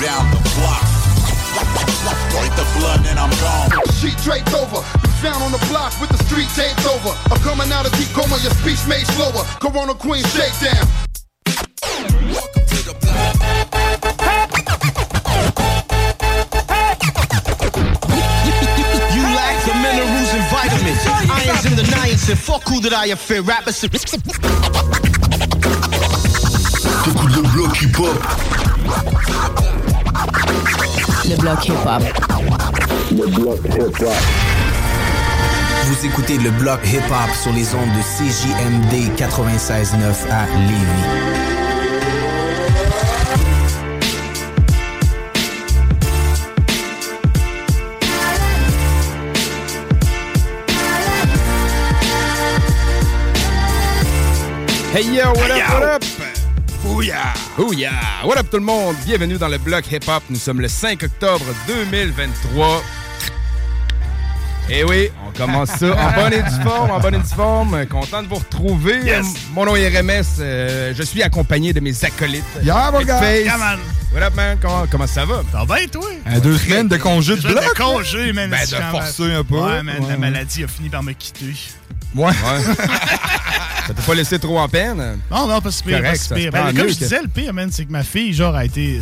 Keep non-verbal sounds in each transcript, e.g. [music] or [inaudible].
Down the block. Break the blood and I'm gone. Sheet draped over. You found on the block with the street taped over. I'm coming out of deep coma, your speech made slower. Corona Queen shakedown. Welcome to the block. You lack the minerals and vitamins. Irons in the niacin. Fuck who that I fear. Rappers. T'écoutes le bloc hip-hop. Le bloc hip-hop. Vous écoutez le bloc hip-hop sur les ondes de CJMD 96.9 à Lévis. Hey yo, what up, what up? Booyah. Booyah! What up tout le monde? Bienvenue dans le bloc hip-hop. Nous sommes le 5 octobre 2023. Eh oui, on commence ça en bonne et due forme, en bonne et due forme. Content de vous retrouver. Yes. Mon nom est RMS. euh, je suis accompagné de mes acolytes. Yeah, mon gars. Yeah, man. What up, man? Comment, comment ça va? Ça va bien, toi? À deux semaines de congé de bloc. de congé, man. Ben, c'est de forcer un peu. Ouais, man, la Ouais. maladie a fini par me quitter. Ouais. Ouais. [laughs] ça t'a pas laissé trop en peine? Non, non, pas si pire, Correct, pas pire. Ben, comme je que- disais, le pire, man, c'est que ma fille, genre, a été...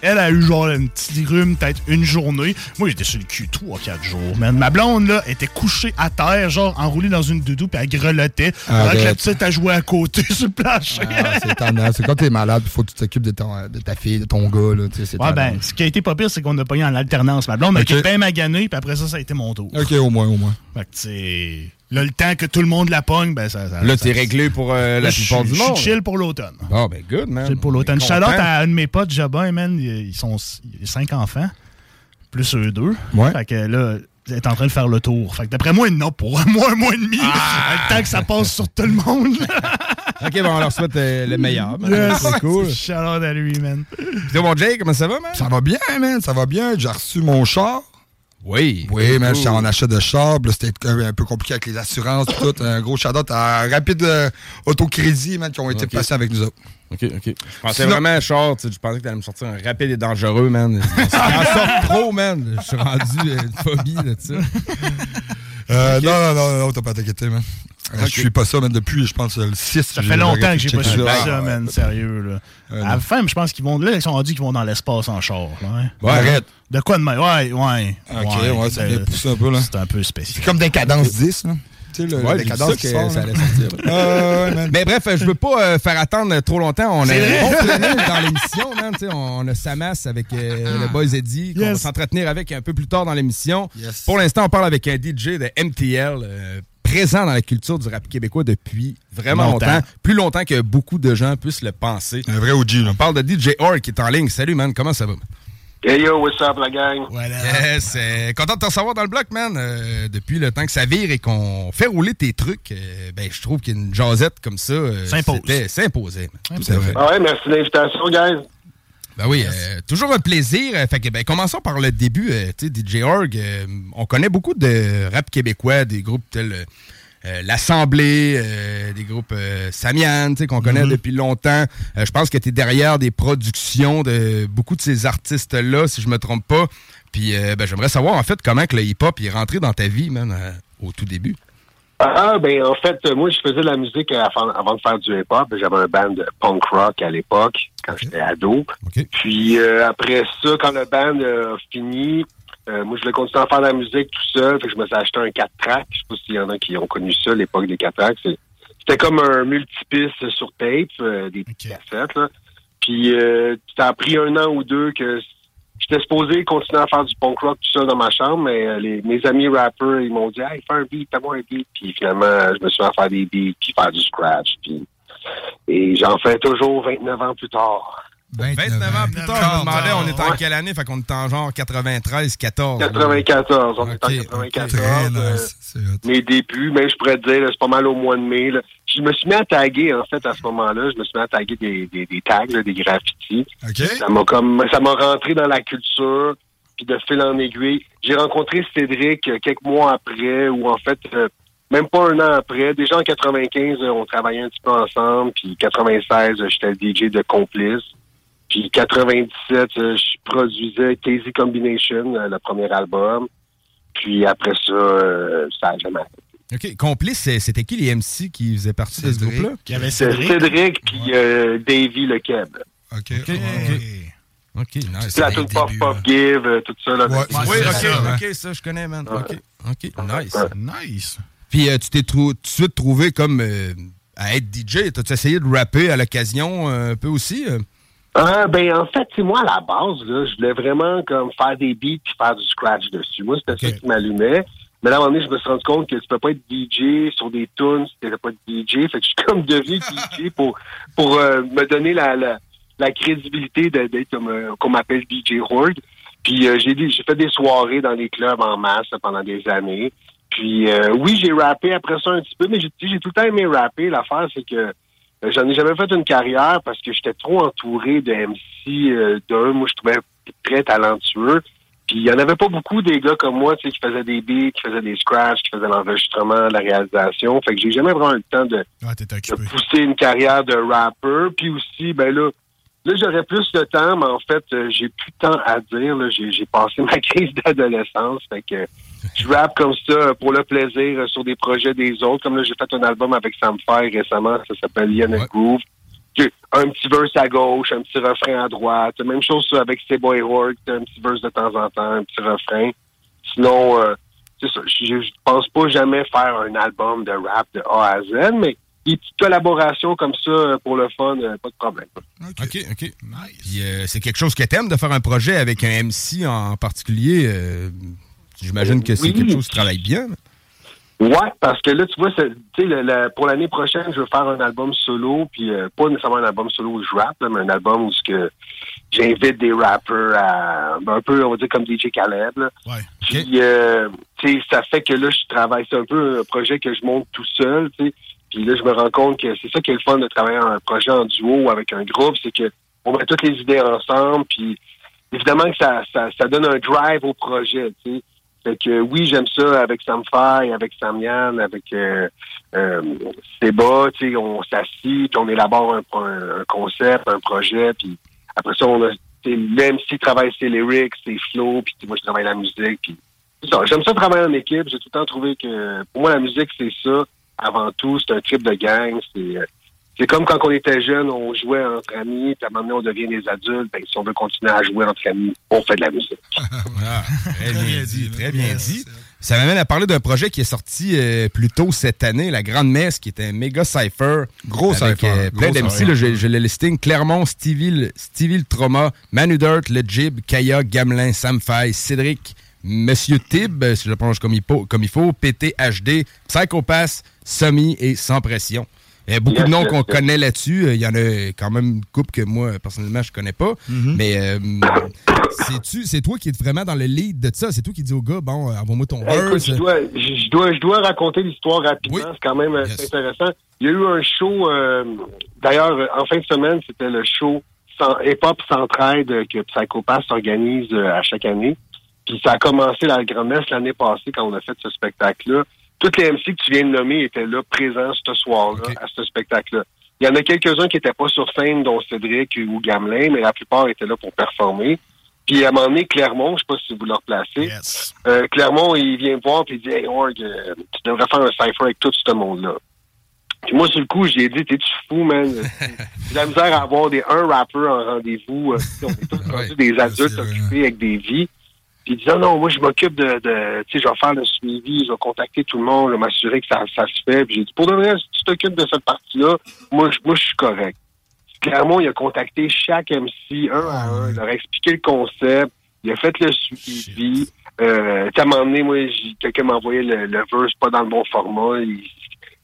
Elle a eu, genre, une petite rhume, peut-être une journée. Moi, j'étais sur le cul 3-4 jours, man. Ma blonde, là, était couchée à terre, genre, enroulée dans une doudou, puis elle grelottait. Alors que la petite a joué à côté [laughs] sur le plancher. Ah, c'est tannant. C'est quand t'es malade, il faut que tu t'occupes de, ton- de ta fille, de ton gars. Là, c'est Ouais, ben, ce qui a été pas pire, c'est qu'on a pogné en alternance. Ma blonde a Ok. été bien maganée, puis après ça, ça a été mon tour. Ok, au moins, au moins. Fait que, tu sais, là, le temps que tout le monde la pogne, ben, ça. ça Là, t'es réglé pour euh, la plupart du Je suis monde. chill pour l'automne. Ah, ben good, man. Chill pour l'automne. Shout à un de mes potes, Jabin, man. Ils sont cinq enfants, plus eux deux. Ouais. Fait que là, ils est en train de faire le tour. Fait que d'après moi, non, pour un mois, un mois et demi. Ah! Le temps que ça passe sur tout le monde. [laughs] OK, bon, on leur souhaite euh, le meilleur. man. Yes. C'est cool. Shout out à lui, man. Puis, mon Jay, comment ça va, man? Ça va bien, man. Ça va bien. J'ai reçu mon char. Oui. Oui, mais en achat de char. C'était un peu compliqué avec les assurances. Tout. Un gros shout-out à Rapide euh, Autocrédit, man, qui ont été Ok. passés avec nous autres. OK, OK. Je pensais Sinon- vraiment, sais, je pensais que t'allais me sortir un rapide et dangereux, man. Ça [laughs] en sort trop, man. Je suis rendu euh, une phobie de ça. Euh, Non, non, non, non, t'as pas à t'inquiéter, man. Euh, Ok. Je suis pas ça, man, depuis, je pense, le 6. Ça fait longtemps que j'ai pas suivi ça, Ah, man. Sérieux, là. Euh, à la fin, je pense qu'ils vont. Là, ils sont dit qu'ils vont dans l'espace en char. Là, hein. Ouais, arrête. De quoi de même? Ouais, ouais. Ok, ouais, ça vient pousser un peu, là. C'est un peu spécial. C'est comme des cadences 10, là. Sais, le, Ouais, cadences ça qui allait sortir. Ah, man. Mais bref, je veux pas euh, faire attendre trop longtemps. On a planning [laughs] dans l'émission, man. On a Samas avec euh, le boys Eddie, qu'on va s'entretenir avec un peu plus tard dans l'émission. Yes. Pour l'instant, on parle avec un DJ de MTL, euh, présent dans la culture du rap québécois depuis vraiment Longtemps. longtemps. Plus longtemps que beaucoup de gens puissent le penser. Un vrai OG, là. On parle de DJ Orr qui est en ligne. Salut, man. Comment ça va? Hey yo, what's up la gang? Voilà. Yes, euh, content de te recevoir dans le bloc, man. Euh, depuis le temps que ça vire et qu'on fait rouler tes trucs, euh, ben, je trouve qu'une jasette comme ça, s'imposait. Ah ouais, merci de l'invitation, guys. Ben oui, euh, toujours un plaisir. Fait que, ben, commençons par le début. euh, tu sais, DJ Org, euh, on connaît beaucoup de rap québécois, des groupes tels euh, L'Assemblée, euh, des groupes euh, Samian, tu sais, qu'on connaît depuis longtemps. Euh, je pense que tu es derrière des productions de beaucoup de ces artistes-là, si je me trompe pas. Puis euh, ben, j'aimerais savoir, en fait, comment que le hip-hop est rentré dans ta vie, man, euh, au tout début. Ah, ben, en fait, moi, je faisais de la musique avant, avant de faire du hip-hop. J'avais un band de punk rock à l'époque, quand j'étais ado. Puis euh, après ça, quand le band a fini, euh, moi, je voulais continuer à faire de la musique tout seul. Fait que je me suis acheté un 4 tracks. Je sais pas s'il y en a qui ont connu ça, l'époque des 4 tracks. C'était comme un multipiste sur tape, euh, des petites cassettes. Là. Puis euh, ça a pris un an ou deux que j'étais supposé continuer à faire du punk rock tout seul dans ma chambre, mais euh, les, mes amis rappers, ils m'ont dit Hey, fais un beat, fais-moi un beat. Puis finalement, je me suis mis à faire des beats, puis faire du scratch. Puis, et j'en fais toujours 29 ans plus tard. 29 ans plus tard, je me demandais, on est en quelle année? Fait qu'on est en genre 93, 14. 94, on est en 94. euh, mes débuts, même je pourrais te dire, là, c'est pas mal au mois de mai. là. Je me suis mis à taguer, en fait, à ce moment-là. Je me suis mis à taguer des, des, des tags, là, des graffitis. Ça m'a comme ça m'a rentré dans la culture, puis de fil en aiguille. J'ai rencontré Cédric euh, quelques mois après, ou en fait, euh, même pas un an après. Déjà en 95, euh, on travaillait un petit peu ensemble, puis 96, euh, j'étais le DJ de Complice. Puis 97, euh, je produisais Casey Combination, euh, le premier album. Puis après ça, euh, ça a jamais OK. Complice, c'était qui les MC qui faisaient partie de ce groupe-là? Il y avait Cédric, Cédric puis euh, Davy le Keb. OK. OK. OK, nice. C'est la toute Puff Puff Give, euh, tout ça. Là, Oui, OK, OK, ça, je connais, man. OK, OK, nice. Nice. Puis euh, tu t'es tout de suite trouvé comme euh, à être DJ. T'as-tu essayé de rapper à l'occasion euh, un peu aussi? Euh? Ah, ben, en fait, c'est moi, à la base, là, je voulais vraiment comme faire des beats puis faire du scratch dessus. Moi, c'était ça qui m'allumait. Mais là, à un moment donné, je me suis rendu compte que tu peux pas être DJ sur des tunes si t'étais pas DJ. Fait que je suis comme devenu DJ pour, pour euh, me donner la, la, la crédibilité de- d'être comme, euh, qu'on m'appelle DJ Horde. Puis euh, j'ai des- j'ai fait des soirées dans les clubs en masse pendant des années. Puis euh, oui, j'ai rappé après ça un petit peu, mais j'ai tout le temps aimé rapper. L'affaire, c'est que j'en ai jamais fait une carrière parce que j'étais trop entouré de MC euh, d'un. Moi, je trouvais très talentueux. Puis il y en avait pas beaucoup des gars comme moi, tu sais, qui faisaient des beats, qui faisaient des scratchs, qui faisaient l'enregistrement, la réalisation. Fait que j'ai jamais vraiment eu le temps de, de pousser une carrière de rapper. Puis aussi, ben là, là j'aurais plus de temps, mais en fait, euh, j'ai plus de temps à dire. j'ai passé [laughs] ma crise d'adolescence. Fait que je rappe comme ça pour le plaisir euh, sur des projets des autres. Comme là, j'ai fait un album avec Sam Fair récemment, ça s'appelle Yann Groove. Un petit verse à gauche, un petit refrain à droite. Même chose avec C'est Boy Horde, un petit verse de temps en temps, un petit refrain. Sinon, euh, c'est ça, je je pense pas jamais faire un album de rap de A à Z, mais des petites collaborations comme ça euh, pour le fun, euh, pas de problème. OK, OK. Puis euh, c'est quelque chose que t'aimes de faire un projet avec un MC en particulier. euh, J'imagine que c'est Oui. quelque chose qui travaille bien. Ouais, parce que là, tu vois, le- le- pour l'année prochaine, je veux faire un album solo, puis euh, pas nécessairement un album solo où je rappe, là, mais un album où que j'invite des rappers à ben, un peu, on va dire comme DJ. Là. Puis, euh, ça fait que là, je travaille, c'est un peu un projet que je monte tout seul, tu sais. Puis là, je me rends compte que c'est ça qui est le fun de travailler un projet en duo ou avec un groupe, c'est que on met toutes les idées ensemble, puis évidemment que ça, ça, ça donne un drive au projet, tu sais. Fait que oui, j'aime ça avec Sam Faye, avec Samian, avec euh, euh, Seba, on s'assit, puis on élabore un, concept, un projet, puis après ça, on a, même s'il travaille ses lyrics, ses flows, puis moi je travaille la musique. J'aime ça travailler en équipe. J'ai tout le temps trouvé que pour moi la musique c'est ça avant tout. C'est un trip de gang. C'est euh, c'est comme quand on était jeune, on jouait entre amis, puis à un moment donné, on devient des adultes. Ben, si on veut continuer à jouer entre amis, on fait de la musique. [laughs] Ah, très bien dit, très bien dit. Ça m'amène à parler d'un projet qui est sorti euh, plus tôt cette année, La Grande Messe, qui était un méga cypher. Gros avec, cypher, euh, plein gros d'MC, je, je l'ai listing. Clermont, Stevie, le- Stevie le Trauma, Manu Dirt, Le Jib, Kaya, Gamelin, Sam Faye, Cédric, Monsieur Tib, euh, si je le prononce comme il, faut, comme il faut, PTHD, Psychopass, Semi et Sans Pression. Il y a beaucoup Yes, de noms yes, qu'on yes. connaît là-dessus. Euh, Il y en a quand même une couple que moi, personnellement, je connais pas. Mais euh, c'est-tu, c'est toi qui es vraiment dans le lead de ça? C'est toi qui dis au gars, bon, euh, envoie-moi ton Hey, écoute, verse. je, dois, je, je dois, je dois raconter l'histoire rapidement. C'est quand même assez intéressant. Il y a eu un show, euh, d'ailleurs, euh, en fin de semaine, c'était le show sans- Hip Hop Centraide euh, que Psychopath organise euh, à chaque année. Puis ça a commencé la Grande Messe l'année passée quand on a fait ce spectacle-là. Toutes les MC que tu viens de nommer étaient là, présents ce soir-là, à ce spectacle-là. Il y en a quelques-uns qui n'étaient pas sur scène, dont Cédric ou Gamelin, mais la plupart étaient là pour performer. Puis à un moment donné, Clermont, je sais pas si vous le replacez, euh, Clermont, il vient me voir puis il dit Hey Org, euh, tu devrais faire un cypher avec tout ce monde-là. Puis moi, sur le coup, j'ai dit T'es-tu fou, man? [laughs] J'ai la misère à avoir des un rappeur en rendez-vous. euh, on est tous rendus des adultes occupés avec des vies. Puis il dit non, moi je m'occupe de, de tu sais, je vais faire le suivi, je vais contacter tout le monde, je vais m'assurer que ça, ça se fait. Puis j'ai dit pour de vrai, si tu t'occupes de cette partie-là, moi, je- moi je suis correct. Clairement, il a contacté chaque MC un à un, il leur a expliqué le concept, il a fait le suivi. Euh, à un moment donné, moi, quelqu'un m'a envoyé le, le verse pas dans le bon format, il,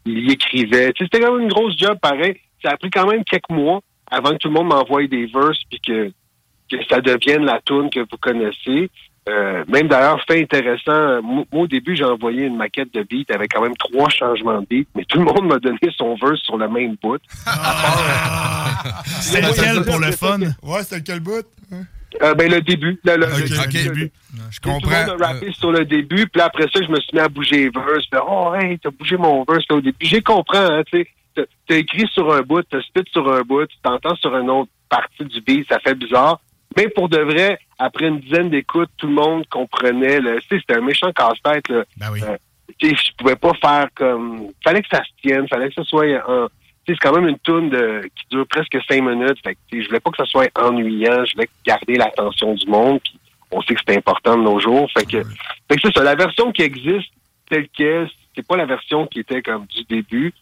il y écrivait. Tu sais, c'était quand même une grosse job, pareil. Ça a pris quand même quelques mois avant que tout le monde m'envoie des verses puis que, que ça devienne la tune que vous connaissez. Euh, même d'ailleurs, fait intéressant, euh, moi moi, au début, j'ai envoyé une maquette de beat avec quand même trois changements de beat, mais tout le monde m'a donné son verse sur le même bout. C'est lequel pour le fun? Ouais, c'était lequel bout? Euh, ben, le début. Le, le- le- ok. le début. Je Tout le comprends. monde a rappé sur le début, puis après ça, je me suis mis à bouger les verses. Fait, oh, hey, t'as bougé mon verse là, au début. J'ai compris, hein, tu sais. T'as- T'as écrit sur un bout, t'as spit sur un bout, tu t'entends sur une autre partie du beat, ça fait bizarre. Mais pour de vrai, après une dizaine d'écoutes, tout le monde comprenait. Tu sais, c'était un méchant casse-tête. là. Euh, tu sais, je pouvais pas faire comme. Fallait que ça se tienne, fallait que ça soit un. C'est quand même une tune de, qui dure presque cinq minutes. Fait que, je voulais pas que ça soit ennuyant. Je voulais garder l'attention du monde. Puis on sait que c'est important de nos jours. Fait que, fait que c'est ça. La version qui existe telle qu'elle, c'est pas la version qui était comme du début.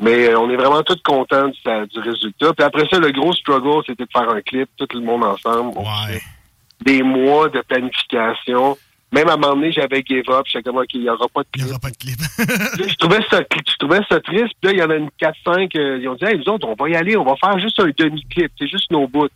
Mais euh, on est vraiment tous contents du, sa- du résultat. Puis après ça, le gros struggle, c'était de faire un clip, tout le monde ensemble. On fait Des mois de planification. Même à un moment donné, j'avais give up. J'étais comme, OK, il n'y aura pas de clip. Il n'y aura pas de clip. je, trouvais ça, je trouvais ça triste. Puis là, il y en a une 4-5, euh, ils ont dit, hey, nous autres, on va y aller, on va faire juste un demi-clip. C'est juste nos bouts.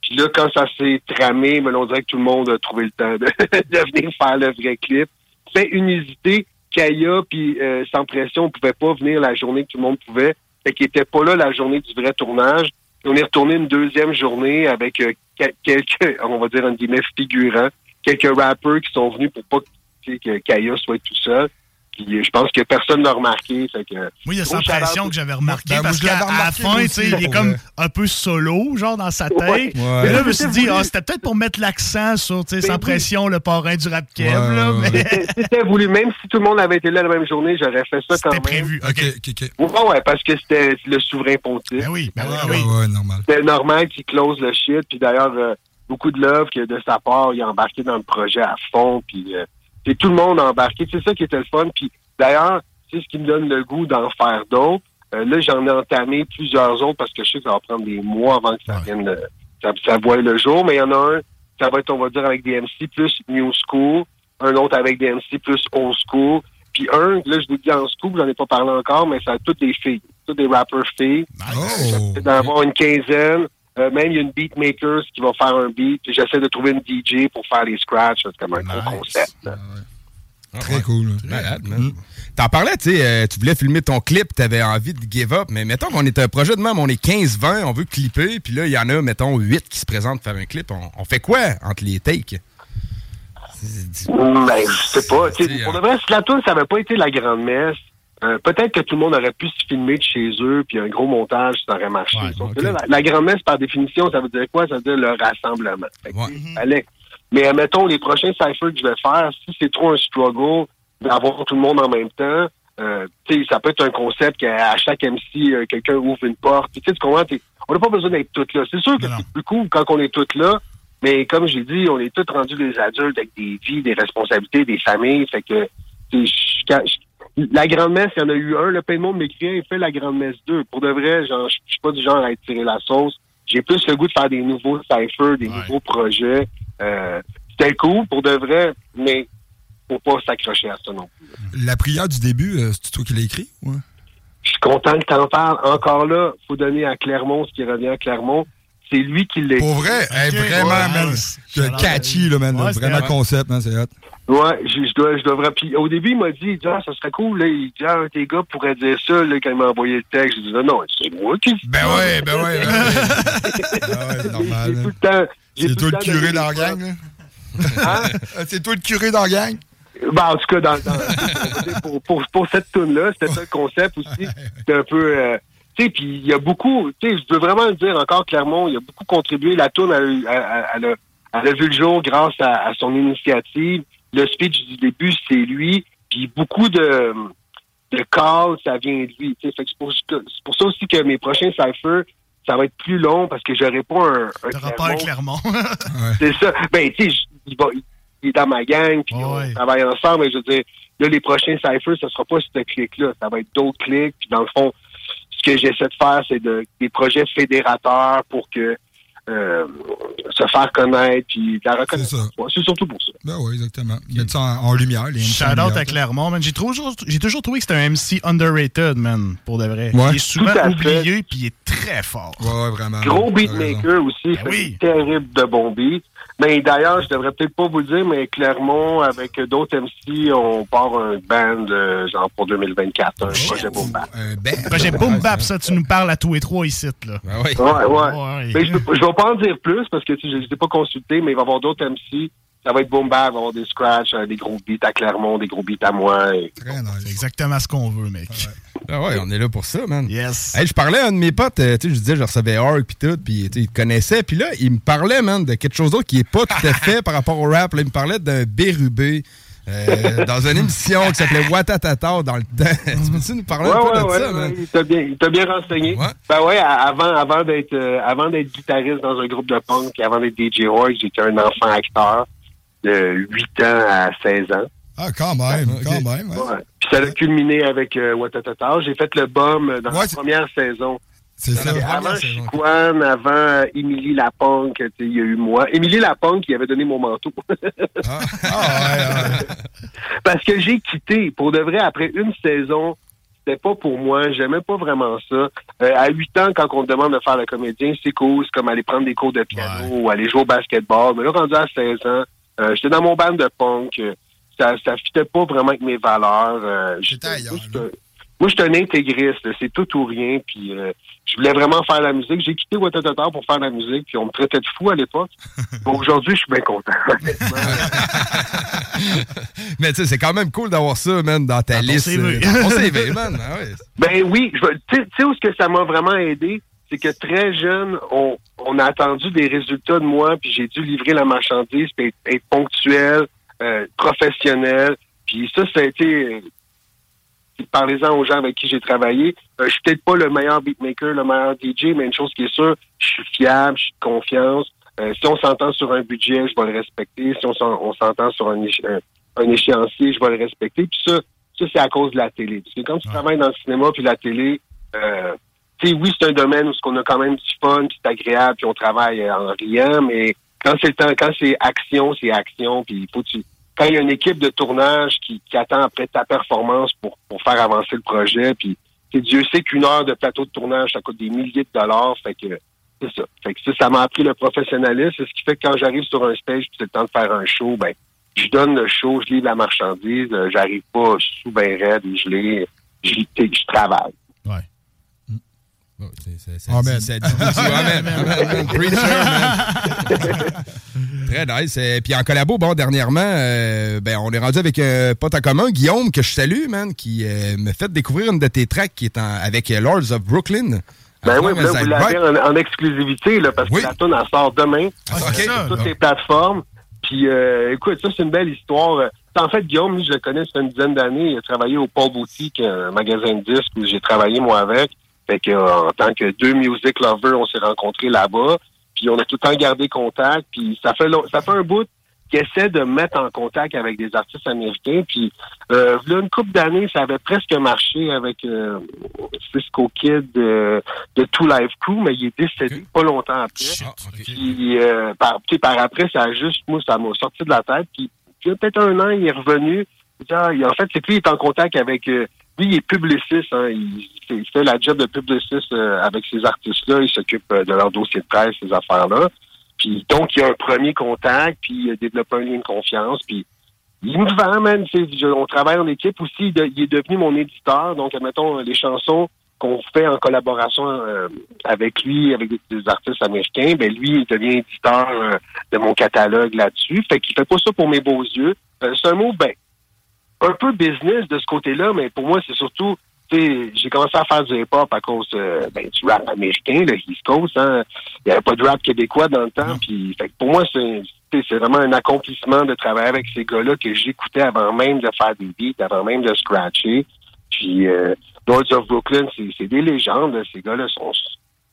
Puis là, quand ça s'est tramé, mais on dirait que tout le monde a trouvé le temps de, [laughs] de venir faire le vrai clip. C'est une hésité. Kaya puis euh, Sans Pression, on pouvait pas venir la journée que tout le monde pouvait. Fait qu'ils étaient pas là la journée du vrai tournage. On est retourné une deuxième journée avec euh, quel- quelques, [laughs] on va dire, un guillemets, figurants. Quelques rappeurs qui sont venus pour pas que Kaya soit tout seul. Puis je pense que personne l'a remarqué. Fait que, Moi, il y a gros Sans shout-out Pression au- que j'avais remarqué Ben, parce qu'à à la fin, moi tu sais, aussi, il est comme un peu solo, genre dans sa tête. Ouais. Mais là, je me suis C'était dit, ah, c'était peut-être pour mettre l'accent sur, tu sais, Ben Sans oui. Pression, le parrain du rap Kev, là. mais- C'était c'était voulu. Même si tout le monde avait été là la même journée, j'aurais fait ça quand même. prévu. OK, OK, OK. Ouais, ouais, parce que c'était le souverain pontife. Ben oui, ben oui, ouais, normal. C'était normal qu'il close le shit. Puis d'ailleurs, euh, beaucoup de love que de sa part, il a embarqué dans le projet à fond. Puis euh, c'est tout le monde embarqué. C'est ça qui était le fun. Puis d'ailleurs, c'est ce qui me donne le goût d'en faire d'autres. Euh, là, j'en ai entamé plusieurs autres parce que je sais que ça va prendre des mois avant que ça vienne, euh, ça, ça voie le jour. Mais il y en a un, ça va être, on va dire, avec des MC plus New School. Un autre avec des MC plus Old School. Puis un, là, je vous dis en school, j'en ai pas parlé encore, mais ça a toutes des filles. Toutes des rappers filles. C'est d'en avoir une quinzaine. Euh, même, il y a une beatmaker qui va faire un beat. Puis J'essaie de trouver une DJ pour faire les scratchs. C'est comme un gros concept. là. Très cool. Malade, man. T'en parlais, tu sais, euh, tu voulais filmer ton clip, t'avais envie de give up, mais mettons qu'on est un projet de même, on est 15-20, on veut clipper, puis là, il y en a, mettons, 8 qui se présentent pour faire un clip. On, on fait quoi entre les takes? Ben, je sais pas. Pour de vrai, si la tune, ça n'avait pas été la grande messe, euh, peut-être que tout le monde aurait pu se filmer de chez eux, puis un gros montage, ça aurait marché. Là, la, la grande messe, par définition, ça veut dire quoi? Ça veut dire le rassemblement. Fait que, fallait- Mais admettons, les prochains cyphers que je vais faire, si c'est trop un struggle d'avoir tout le monde en même temps, euh, tu sais, ça peut être un concept qu'à chaque MC, euh, quelqu'un ouvre une porte. Puis, Tu sais, tu comprends? On n'a pas besoin d'être tous là. C'est sûr que c'est plus cool quand on est tous là, mais comme j'ai dit, on est tous rendus des adultes avec des vies, des responsabilités, des familles. Fait que je- la grande messe, il y en a eu un. Le plein de monde m'écrit, il fait la grande messe 2. Pour de vrai, genre, je suis pas du genre à étirer la sauce. J'ai plus le goût de faire des nouveaux cyphers, des nouveaux projets. Euh, C'était cool pour de vrai, mais faut pas s'accrocher à ça non plus. La prière du début, euh, c'est toi qui l'as écrit? Ouais. Je suis content que tu en parles. Encore là, faut donner à Clermont ce qui revient à Clermont. C'est lui qui l'a Pour vrai, hey, vraiment, man. C'est catchy, là, man. Ouais, vraiment hot. concept, man. C'est hot. Ouais, je, je dois, je devrais. Puis au début, il m'a dit, ah, ça serait cool, là. Il dit, ah, tes gars pourraient dire ça, là, quand il m'a envoyé le texte. Je dis, non, c'est moi qui. Ben ouais, ben ouais. Ben ouais, [laughs] c'est normal. J'ai tout le temps. C'est tout toi le curé dans la gang, là? [laughs] C'est toi le curé dans la gang? Ben, en tout cas, dans, dans- [laughs] pour, pour, pour cette tune-là, c'était ça le concept aussi. C'était un peu... euh, tu sais, puis il y a beaucoup... Tu sais, je veux vraiment le dire encore clairement, il y a beaucoup contribué. La tune, elle, elle, elle, a- Elle a vu le jour grâce à, à son initiative. Le speech du début, c'est lui. Puis beaucoup de, de calls, ça vient de lui. tu sais. Fait que C'est pour, ça aussi que mes prochains cyphers, ça va être plus long parce que j'aurai pas un, un T'auras pas un Clermont. Clermont. [laughs] C'est ça. Ben, tu sais, il, va- il est dans ma gang, puis on travaille ensemble. Et je veux dire, là, les prochains cyphers, ce sera pas ce clic-là. Ça va être d'autres clics. Puis dans le fond, ce que j'essaie de faire, c'est de, des projets fédérateurs pour que euh, se faire connaître, puis de la. Ouais, C'est surtout pour ça. Ben oui, exactement. Mettre ça en, en lumière. Les Shout out lumière. à Clermont, man. J'ai toujours, j'ai toujours trouvé que c'était un MC underrated, man, pour de vrai. Ouais. Il est souvent oublié, puis il est très fort. Ouais, ouais, vraiment. Gros beatmaker aussi, fait oui. terrible de bons beats. Mais d'ailleurs, je devrais peut-être pas vous le dire, mais Clermont, avec d'autres MC, on part un band, euh, genre pour 2024, un projet boom bap. Projet Boom Bap, ça, tu nous parles à tous les trois ici, là. Ouais, ouais. Mais je, peux- je vais pas en dire plus parce que tu sais, je ne les ai pas consultés, mais il va y avoir d'autres MC. Ça va être boom bap, va avoir des scratchs, euh, des gros beats à Clermont, des gros beats à moi. et- C'est exactement ce qu'on veut, mec. Ah ouais, on est là pour ça, man. Yes. Hey, je parlais à un de mes potes, euh, tu sais, je disais, je recevais Ark puis tout, puis tu sais, il te connaissait, puis là, il me parlait, man, de quelque chose d'autre qui est pas tout à fait par rapport au rap. Là, il me parlait d'un bérubé euh, dans une émission qui s'appelait Watatata dans le temps. [laughs] tu peux-tu nous parler un Ouais, peu ouais, de ouais, ça, ouais, man? il t'a bien, il t'a bien renseigné. Ben ouais, avant, avant d'être, euh, avant d'être guitariste dans un groupe de punk, puis avant d'être DJ Roy, j'étais un enfant acteur de 8 ans à 16 ans. Ah, quand même, quand même. ouais. Ouais. Puis ça a culminé avec euh, Watatata. J'ai fait le bum dans la première saison. C'est ça. Avant Chicoine, avant Émilie sais, il y a eu moi. Émilie Lapunk, qui avait donné mon manteau. [laughs] Parce que j'ai quitté. Pour de vrai, après une saison, c'était pas pour moi. J'aimais pas vraiment ça. Euh, à 8 ans, quand on te demande de faire le comédien, c'est cool. C'est comme aller prendre des cours de piano ou aller jouer au basketball. Mais là, rendu à 16 ans, euh, j'étais dans mon band de punk. Euh, Ça, ça fitait pas vraiment avec mes valeurs. Euh, j'étais- moi, j'étais- moi, je suis un intégriste. C'est tout ou rien. Puis, euh, je voulais vraiment faire la musique. J'ai quitté Watatata pour faire la musique. Puis, on me traitait de fou à l'époque. [laughs] Bon, Aujourd'hui, je suis bien content. [laughs] Mais tu sais, c'est quand même cool d'avoir ça, man, dans ta liste. CV. dans ton CV, man. Ah ouais. Ben oui, je veux- tu sais- tu sais où ce que ça m'a vraiment aidé, c'est que très jeune, on, on a attendu des résultats de moi, puis j'ai dû livrer la marchandise, puis être, être ponctuel, euh, professionnel. Puis ça, ça a été, euh, parlez-en aux gens avec qui j'ai travaillé. Euh, je suis peut-être pas le meilleur beatmaker, le meilleur DJ, mais une chose qui est sûre, je suis fiable, je suis de confiance. Euh, si on s'entend sur un budget, je vais le respecter. Si on s'en- on s'entend sur un, éche- un, un échéancier, je vais le respecter. Puis ça, ça c'est à cause de la télé. Parce que quand tu travailles dans le cinéma puis la télé, euh, tu sais, oui, c'est un domaine où ce qu'on a quand même du fun, c'est agréable, puis on travaille euh, en riant, mais quand c'est le temps, quand c'est action, c'est action, puis il faut tu quand il y a une équipe de tournage qui, qui attend après ta performance pour, pour faire avancer le projet, puis Dieu sait qu'une heure de plateau de tournage, ça coûte des milliers de dollars, fait que c'est ça. Fait que ça, ça m'a appris le professionnalisme, c'est ce qui fait que quand j'arrive sur un stage, c'est le temps de faire un show, ben je donne le show, je livre la marchandise, euh, j'arrive pas sous ben raide, je l'ai, je, je travaille. Amen. Ça dit beaucoup. Amen. Amen. Preacher, man. Très nice. Et puis en collabo, bon, dernièrement, euh, ben, on est rendu avec un pote en commun, Guillaume, que je salue, man, qui euh, me fait découvrir une de tes tracks qui est en- avec euh, Lords of Brooklyn. Ben oui, là, vous l'avez en, en exclusivité, là, parce que la tune elle sort demain ok. sur toutes les plateformes. Puis, euh, écoute, ça, c'est une belle histoire. Euh, En fait, Guillaume, lui, je le connais, ça fait une dizaine d'années. Il a travaillé au Paul Boutique, un magasin de disques où j'ai travaillé, moi, avec. Fait que, euh, en tant que deux music lovers, on s'est rencontrés là-bas. Puis, on a tout le temps gardé contact. Puis, ça fait, long- ça fait un bout qui essaie de mettre en contact avec des artistes américains. Puis, euh, là, une couple d'années, ça avait presque marché avec euh, Cisco Kid euh, de Two Live Crew, mais il est décédé pas longtemps après. Puis, euh, par, par après, ça a juste, moi, ça m'a sorti de la tête. Puis, peut-être un an, il est revenu. Ah, il- en fait, c'est que lui, il est en contact avec... lui, il est publiciste. Hein, il, fait- la job de publiciste euh, avec ces artistes-là. Il s'occupe euh, de leur dossier de presse, ces affaires-là. Puis, donc, il y a un premier contact, puis il a développé un lien de confiance. Puis, il me vend, man. on travaille en équipe aussi. Il, est devenu mon éditeur. Donc, admettons, les chansons qu'on fait en collaboration euh, avec lui, avec des, des artistes américains, ben lui, il devient éditeur euh, de mon catalogue là-dessus. Fait qu'il fait pas ça pour mes beaux yeux. Euh, c'est un mot, ben, un peu business de ce côté-là, mais pour moi, c'est surtout tu sais, j'ai commencé à faire du hip-hop à cause euh, ben, du rap américain, le East Coast. Hein. Il n'y avait pas de rap québécois dans le temps. Puis, fait que pour moi, c'est vraiment un accomplissement de travailler avec ces gars-là que j'écoutais avant même de faire des beats, avant même de scratcher. Puis, euh, Lords of Brooklyn, c'est des légendes. Ces gars-là sont...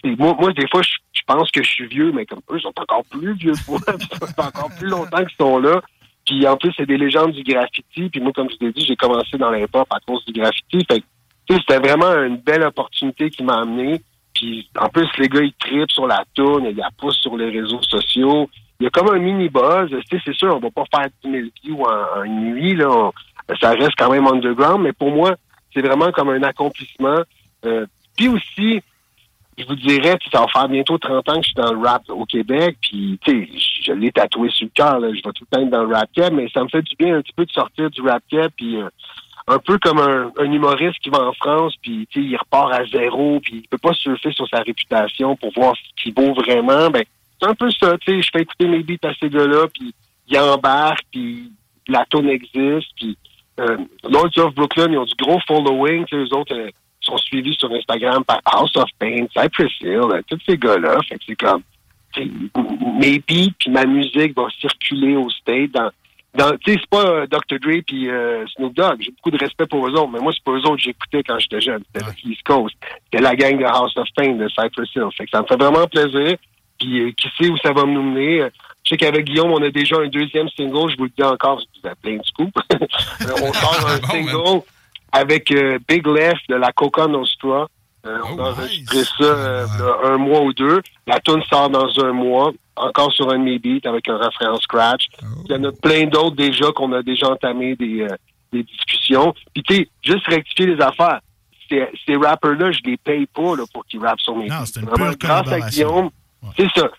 Moi, moi, des fois, je, pense que je suis vieux, mais comme eux, ils sont encore plus vieux que moi. [laughs] Ça fait encore plus longtemps qu'ils sont là. Puis en plus, c'est des légendes du graffiti. Puis moi, comme je l'ai dit, j'ai commencé dans l'hip-hop à cause du graffiti. Fait c'était vraiment une belle opportunité qui m'a amené. Puis en plus, les gars, ils tripent sur la tourne, ils la poussent sur les réseaux sociaux. Il y a comme un mini buzz. Tu sais, c'est sûr, on va pas faire 10 000 views en, nuit. Là. Ça reste quand même underground. Mais pour moi, c'est vraiment comme un accomplissement. Euh, puis aussi, je vous dirais, ça va faire bientôt 30 ans que je suis dans le rap au Québec, puis tu sais, je l'ai tatoué sur le cœur, je vais tout le temps être dans le rap cap, mais ça me fait du bien un petit peu de sortir du rap cap, puis euh, un peu comme un, un humoriste qui va en France, puis tu sais, il repart à zéro, puis il peut pas surfer sur sa réputation pour voir ce qu'il vaut vraiment, ben c'est un peu ça, tu sais, je fais écouter mes beats à ces gars-là, puis ils embarquent, puis la tune existe, puis euh, Lords of Brooklyn, ils ont du gros following, eux autres euh, sont suivis sur Instagram par House of Pain, Cypress Hill, euh, tous ces gars-là, fait que c'est comme mes beats puis ma musique vont circuler au state dans dans tu sais c'est pas euh, Dr Dre puis euh, Snoop Dogg. J'ai beaucoup de respect pour eux autres mais moi c'est pas eux autres que j'écoutais quand j'étais jeune. C'était le East Coast. C'était la gang de House of Pain de Cypress Hill. Fait que ça me fait vraiment plaisir. Puis euh, qui sait où ça va me mener. Je sais qu'avec Guillaume on a déjà un deuxième single. Je vous le dis encore je vous plein de scoop Euh, on sort un [laughs] single avec euh, Big Left de la Coca Nostra euh, on a enregistré ça euh, un mois ou deux. La tune sort dans un mois, encore sur un de mes beats avec un refrain en scratch. Il y en a plein d'autres déjà qu'on a déjà entamé des, euh, des discussions. Puis tu sais, juste rectifier les affaires. Ces, ces rappers-là, je les paye pas là, pour qu'ils rappent sur mes beats. c'est une Vraiment, pure grâce à. Guillaume, c'est ça.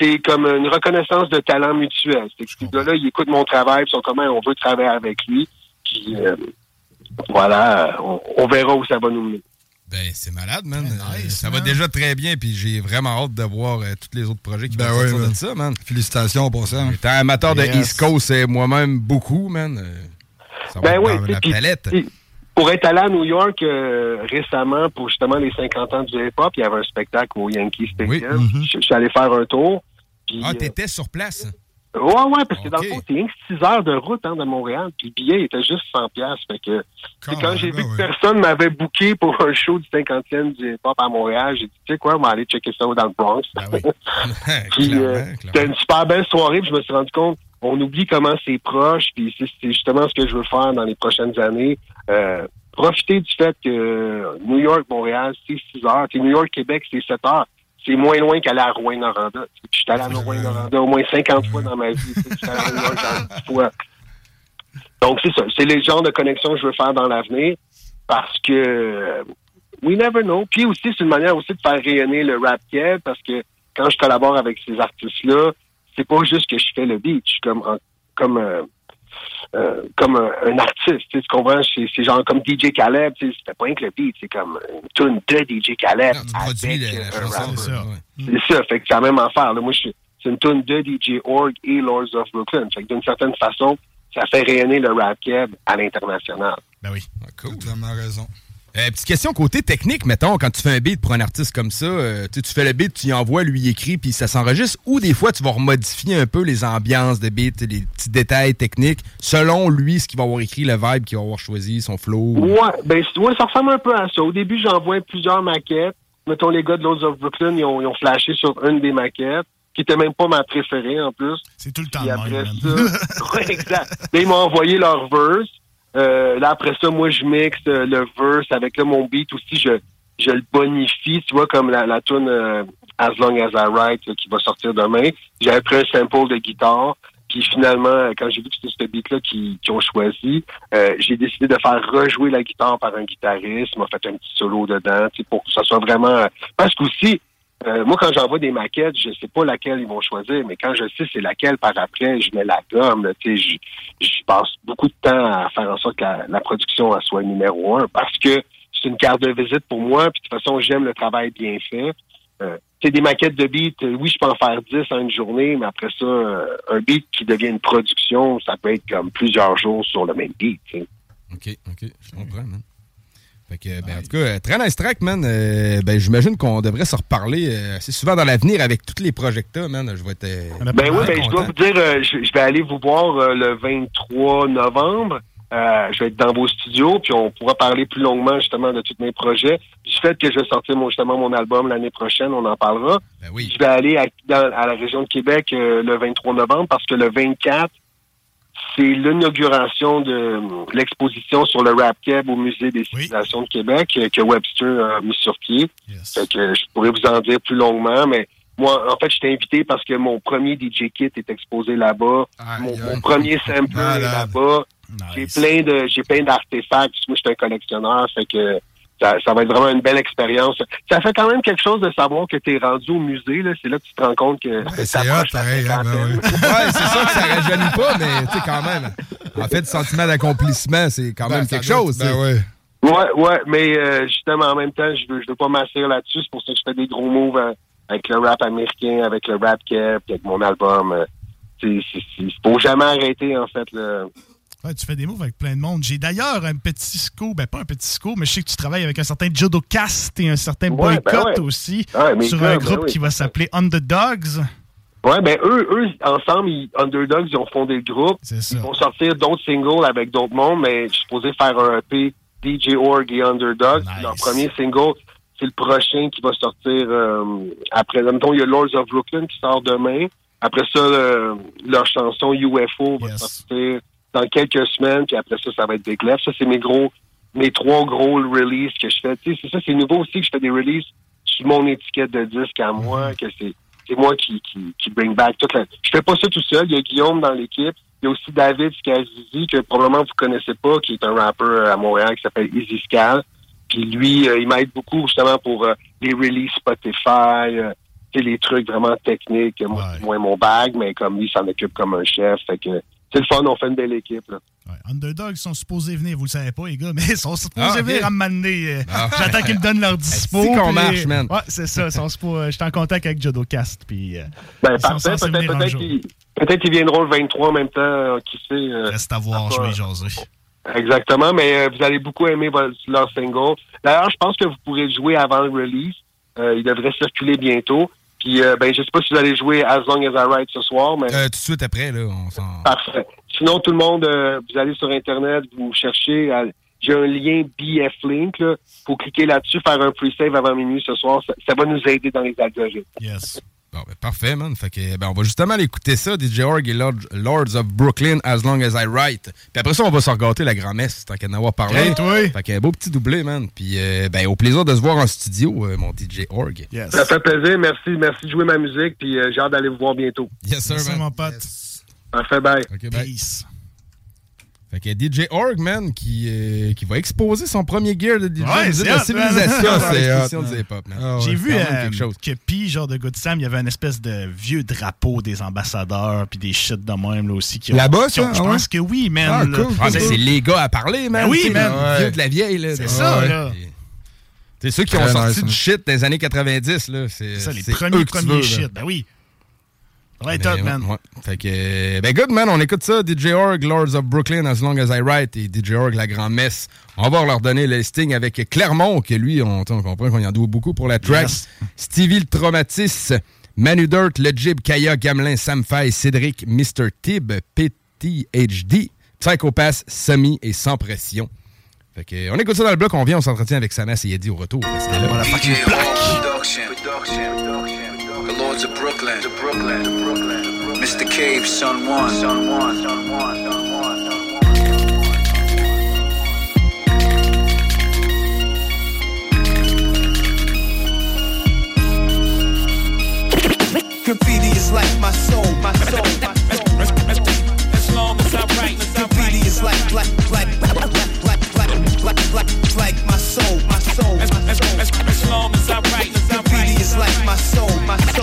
C'est comme une reconnaissance de talent mutuel. C'est que ces gars-là, ils écoutent mon travail, ils sont comme, on veut travailler avec lui. Puis euh, voilà, on, on verra où ça va nous mener. Ben, c'est malade, man. Euh, ça va déjà très bien, puis j'ai vraiment hâte de voir euh, tous les autres projets qui Ben vont oui, sortir man. de ça, man. Félicitations pour ça. J'étais amateur Yes. de East Coast euh, moi-même beaucoup, man. Euh, Ça Ben oui, la palette. pour être allé à New York euh, récemment pour justement les 50 ans du hip-hop, il y avait un spectacle au Yankee Stadium. je, je suis allé faire un tour. Ah, euh, t'étais sur place? Ouais, ouais, parce que dans le fond, c'est rien que 6 heures de route hein, de Montréal, puis le billet était juste 100 pièces. Fait que c'est quand j'ai vu que personne m'avait booké pour un show du 50e du hip-hop à Montréal, j'ai dit, tu sais quoi, on va aller checker ça dans le Bronx. [laughs] [laughs] puis euh, c'était une super belle soirée, puis je me suis rendu compte, on oublie comment c'est proche, puis c'est justement ce que je veux faire dans les prochaines années. Euh, profiter du fait que New York, Montréal, c'est 6 heures. New York, Québec, c'est 7 heures. C'est moins loin qu'aller à Rouen-Noranda. Je suis allé à Rouen-Noranda au moins 50 fois dans ma vie. Je suis allé à 40 fois. Donc, c'est ça. C'est les genres de connexions que je veux faire dans l'avenir parce que euh, we never know. Puis aussi, c'est une manière aussi de faire rayonner le rap keb parce que quand je collabore avec ces artistes-là, c'est pas juste que je fais le beat. Je suis comme, comme, euh, euh, comme un, un artiste. Tu comprends? C'est c'est genre comme DJ sais, c'était pas rien que le beat. C'est comme une tune de DJ avec un rapper. C'est ça. Fait que c'est la même affaire. Là. Moi, je suis- c'est une tune de DJ Org et Lords of Brooklyn. Fait que d'une certaine façon, ça fait rayonner le rap keb à l'international. Ben oui. cool. Tu as raison. Euh, petite question côté technique, mettons, quand tu fais un beat pour un artiste comme ça, euh, tu sais, tu fais le beat, tu y envoies, lui il écrit, puis ça s'enregistre, ou des fois tu vas remodifier un peu les ambiances de beat, les petits détails techniques, selon lui, ce qu'il va avoir écrit, le vibe qu'il va avoir choisi, son flow? Ouais, ben ouais, ça ressemble un peu à ça. Au début, j'envoie plusieurs maquettes. Mettons, les gars de Lords of Brooklyn, ils ont, ils ont flashé sur une des maquettes, qui était même pas ma préférée en plus. C'est tout le temps de après ça, [laughs] ouais, exact. Là, ils m'ont envoyé leur verse. Euh, là, après ça, moi, je mixe euh, le verse avec là, mon beat aussi. Je, je le bonifie, tu vois, comme la, la tune euh, As Long As I Write là, qui va sortir demain. J'avais pris un sample de guitare. Puis finalement, euh, quand j'ai vu que c'était ce beat-là qu'ils qu'ils ont choisi, euh, j'ai décidé de faire rejouer la guitare par un guitariste. M'a fait un petit solo dedans, tu sais, pour que ça soit vraiment... euh, Parce qu'aussi, euh, moi, quand j'envoie des maquettes, je sais pas laquelle ils vont choisir, mais quand je sais c'est laquelle par après, je mets la gomme. je, passe beaucoup de temps à faire en sorte que la, production soit numéro un parce que c'est une carte de visite pour moi. Puis de toute façon, j'aime le travail bien fait. Euh, des maquettes de beats, euh, oui, je peux en faire 10 en une journée, mais après ça, euh, un beat qui devient une production, ça peut être comme plusieurs jours sur le même beat. OK, OK, je comprends. Fait que, ben, en tout cas, euh, très nice track, man. Euh, ben, j'imagine qu'on devrait se reparler euh, assez souvent dans l'avenir avec tous les projecteurs, man. Je vais être. euh, Ben oui, ben, je dois vous dire, euh, je, je vais aller vous voir euh, le 23 novembre. Euh, je vais être dans vos studios, puis on pourra parler plus longuement justement de tous mes projets. Du fait que je vais sortir mon, justement mon album l'année prochaine, on en parlera. Ben oui. Je vais aller à, dans- à la région de Québec euh, le 23 novembre parce que le 24, c'est l'inauguration de euh, l'exposition sur le rap keb au Musée des civilisations de Québec euh, que Webster a mis sur pied. Fait que je pourrais vous en dire plus longuement, mais moi, en fait, je t'ai invité parce que mon premier DJ kit est exposé là-bas. Mon, mon premier sample est là-bas. J'ai plein de j'ai plein d'artefacts. Moi, je suis un collectionneur, fait que ça, ça va être vraiment une belle expérience. Ça fait quand même quelque chose de savoir que tu es rendu au musée. là. C'est là que tu te rends compte que C'est hot, pareil. hein, ben ouais. [laughs] Ouais, c'est sûr que ça rajeunit pas, mais tu sais, quand même. En fait, le sentiment d'accomplissement, c'est quand même Ben, ça quelque chose. ben tu sais. ouais. Ouais, ouais, mais euh, justement, en même temps, je veux, je veux pas m'asseoir là-dessus. C'est pour ça que je fais des gros moves hein, avec le rap américain, avec le rap cap, avec mon album. euh, c'est, c'est, c'est, faut jamais arrêter, en fait. Là. Ouais, tu fais des moves avec plein de monde. J'ai d'ailleurs un petit scoop, ben pas un petit scoop, mais je sais que tu travailles avec un certain Jodo Cast et un certain Ouais, Boycott ben ouais. aussi sur un ben groupe oui. qui va s'appeler Underdogs. Ouais, ben eux, eux, ensemble, ils, Underdogs, ils ont fondé le groupe. Ils vont sortir d'autres singles avec d'autres mondes, mais je suis supposé faire un EP DJ Org et Underdogs. Leur premier single, c'est le prochain qui va sortir euh, après. Mettons, il y a Lords of Brooklyn qui sort demain. Après ça, le- leur chanson UFO va sortir dans quelques semaines, puis après ça, ça va être Big Left. Ça, c'est mes gros, mes trois gros releases que je fais. Tu sais, c'est ça, c'est nouveau aussi que je fais des releases sur mon étiquette de disque à moi, que c'est c'est moi qui, qui, qui bring back toute la... Je fais pas ça tout seul. Il y a Guillaume dans l'équipe. Il y a aussi David Scazizi, que probablement vous connaissez pas, qui est un rappeur à Montréal qui s'appelle Easy Scal. Puis lui, euh, il m'aide beaucoup justement pour euh, les releases Spotify, euh, les trucs vraiment techniques. Moi, mon bag, mais comme lui, il s'en occupe comme un chef. Fait que c'est le fun, on fait une belle équipe. Là. Underdogs sont supposés venir, vous le savez pas, les gars, [laughs] mais ils sont supposés Ah, venir à m'amener. euh, Ah. J'attends qu'ils me donnent leur [laughs] dispo. Est-ce qu'on marche, man? Ouais, c'est ça. ils sont supposés- J'étais en contact avec Jodo Cast. Puis, euh, Ben, parfait. Peut-être jour. qu'ils peut-être qu'ils viendront le 23 en même temps. euh, qui sait. euh, Reste à voir, je vais jaser. Exactement, mais euh, vous allez beaucoup aimer leur single. D'ailleurs, je pense que vous pourrez le jouer avant le release. Euh, il devrait circuler bientôt. Puis, euh, ben, je sais pas si vous allez jouer As Long As I Ride ce soir, mais Euh, tout de suite après, là, on s'en. parfait. Sinon, tout le monde, euh, vous allez sur Internet, vous cherchez. J'ai un lien BF Link. Là. faut cliquer là-dessus, faire un pre-save avant minuit ce soir. Ça, ça va nous aider dans les algorithmes. Yes. Bon, ben, parfait, man. Fait que, ben, on va justement aller écouter ça, DJ Org et Lord- Lords of Brooklyn, As Long As I Write. Puis après ça, on va se regâter la grand-messe, tant qu'à en avoir parlé. Hey, toi. Fait que, beau petit doublé, man. Puis, euh, ben, au plaisir de se voir en studio, euh, mon DJ Org. Ça fait plaisir. Merci, merci de jouer ma musique. Puis euh, j'ai hâte d'aller vous voir bientôt. Yes, sir, man. mon pote. Parfait, bye. OK, bye. Fait que DJ Org, man, qui, euh, qui va exposer son premier gear de DJ Ouais, de la civilisation C'est man. hip-hop, man. J'ai vu euh, quelque chose. que Pi, genre de Good Sam, il y avait une espèce de vieux drapeau des ambassadeurs puis des shit de même là aussi. qui Là-bas, ça? Je Ah pense ouais? que oui, man. Ah, cool, Ah, mais c'est les gars à parler, man. Ben oui, man. vieux de la vieille, là. C'est ça, Ouais. là. C'est ceux qui ont sorti nice, du hein. shit dans les années 90, là. C'est ça, les premiers, premiers shit. Ben oui. Ouais, Mais, top, man. ouais. Fait que, ben good, man, on écoute ça. DJ Org, Lords of Brooklyn, As Long As I Write, et DJ Org, La Grand Messe. On va leur donner le listing avec Clermont, que lui, on, on comprend qu'on y en doit beaucoup pour la track. Yes. Stevie le Traumatis, Manu Dirt, Le Jib, Kaya, Gamelin, Sam Fay, Cédric, Mr. Tib, PTHD, Psychopath, Semi et Sans Pression. Fait que, on écoute ça dans le bloc, on vient, on s'entretient avec Samas et Yedi au retour. Là. DJ Production. The Lords of Brooklyn. Mr. Cave, Son One. Graffiti is like my soul, my soul, my soul. As long as I write, graffiti is like, like, like, like, like, like, like, like, like my soul, my soul. As, as, as, as long as I write, graffiti is like my soul, my soul.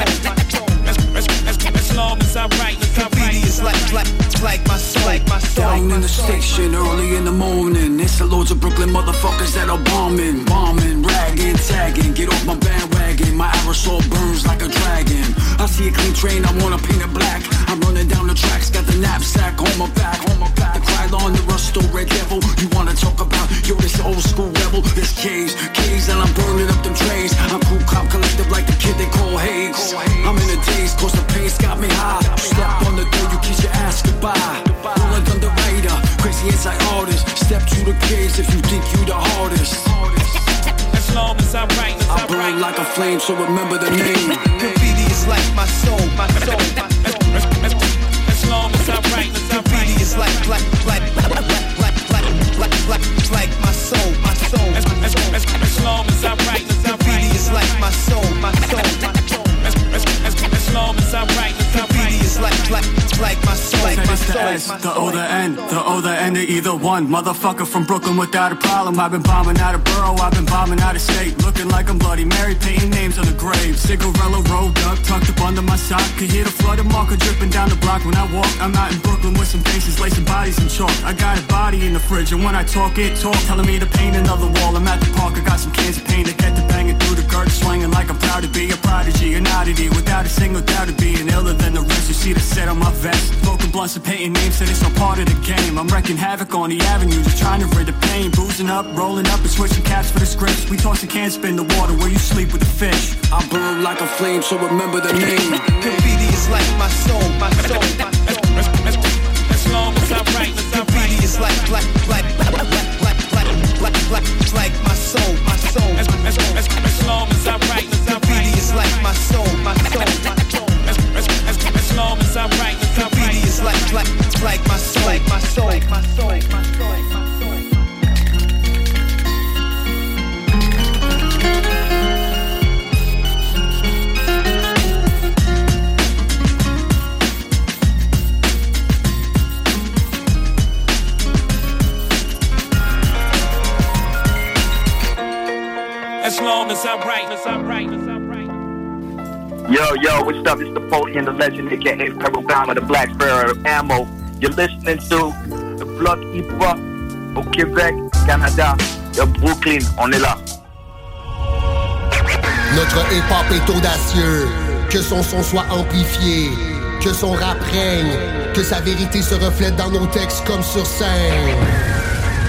I write, graffiti is like, like, like my soul, like my soul. Down in the station early in the morning. It's the loads of Brooklyn motherfuckers that are bombing, bombing, ragging, tagging. Get off my bandwagon. My aerosol burns like a dragon. I see see a clean train, I wanna paint it black. I'm running down the tracks, got the knapsack on my back, on my back. The Krylon, the Rusto, Red Devil. You wanna talk about, yo, this old school rebel. This K's, K's, and I'm burning up them trays. I'm cool, cop, collective like the kid they call Hayes. I'm in a days, cause the pace got me high. Step on the door, you kiss your ass goodbye. Rolling thunder rider, crazy inside artist. Step to the cage if you think you the hardest. As long as I write, as I burn like a flame, so remember the name. Graffiti is like my soul, my soul, my soul. As long as I write, as I write. Graffiti is like, like, like, like, like, like, like, like, like my soul, my soul. As, as, as, as long as I write, like my soul, my soul, my soul. As, as, as, as long as I write, as I write. Graffiti is like, like, like my soul, my It's the S, the soul. O, the N, the O, the N, to either one. Motherfucker from Brooklyn without a problem. I've been bombing out of borough, I've been bombing out of state. Looking like I'm Bloody Mary, painting names on the grave. Cigarella rolled up, tucked up under my sock. Could hear the flood of marker dripping down the block when I walk. I'm out in Brooklyn with some faces, lacing bodies in chalk. I got a body in the fridge, and when I talk it, talk, telling me to paint another wall. I'm at the park, I got some cans of paint to get the banging through the garden, swinging like I'm proud to be a prodigy, an oddity, without a single doubt of being iller than the rest. You see the set on my vest, smoking blunts and painting names, said it's all part of the game. I'm wrecking havoc on the avenue, just trying to rid the pain. Boozing up, rolling up, and switching caps for the scripts. We toss the cans, spin the water where you sleep with the fish. I burn like a flame, so remember the name. [laughs] Graffiti is like my soul, my soul, my soul. Notre hip-hop est audacieux, que son son soit amplifié, que son rap règne, que sa vérité se reflète dans nos textes comme sur scène.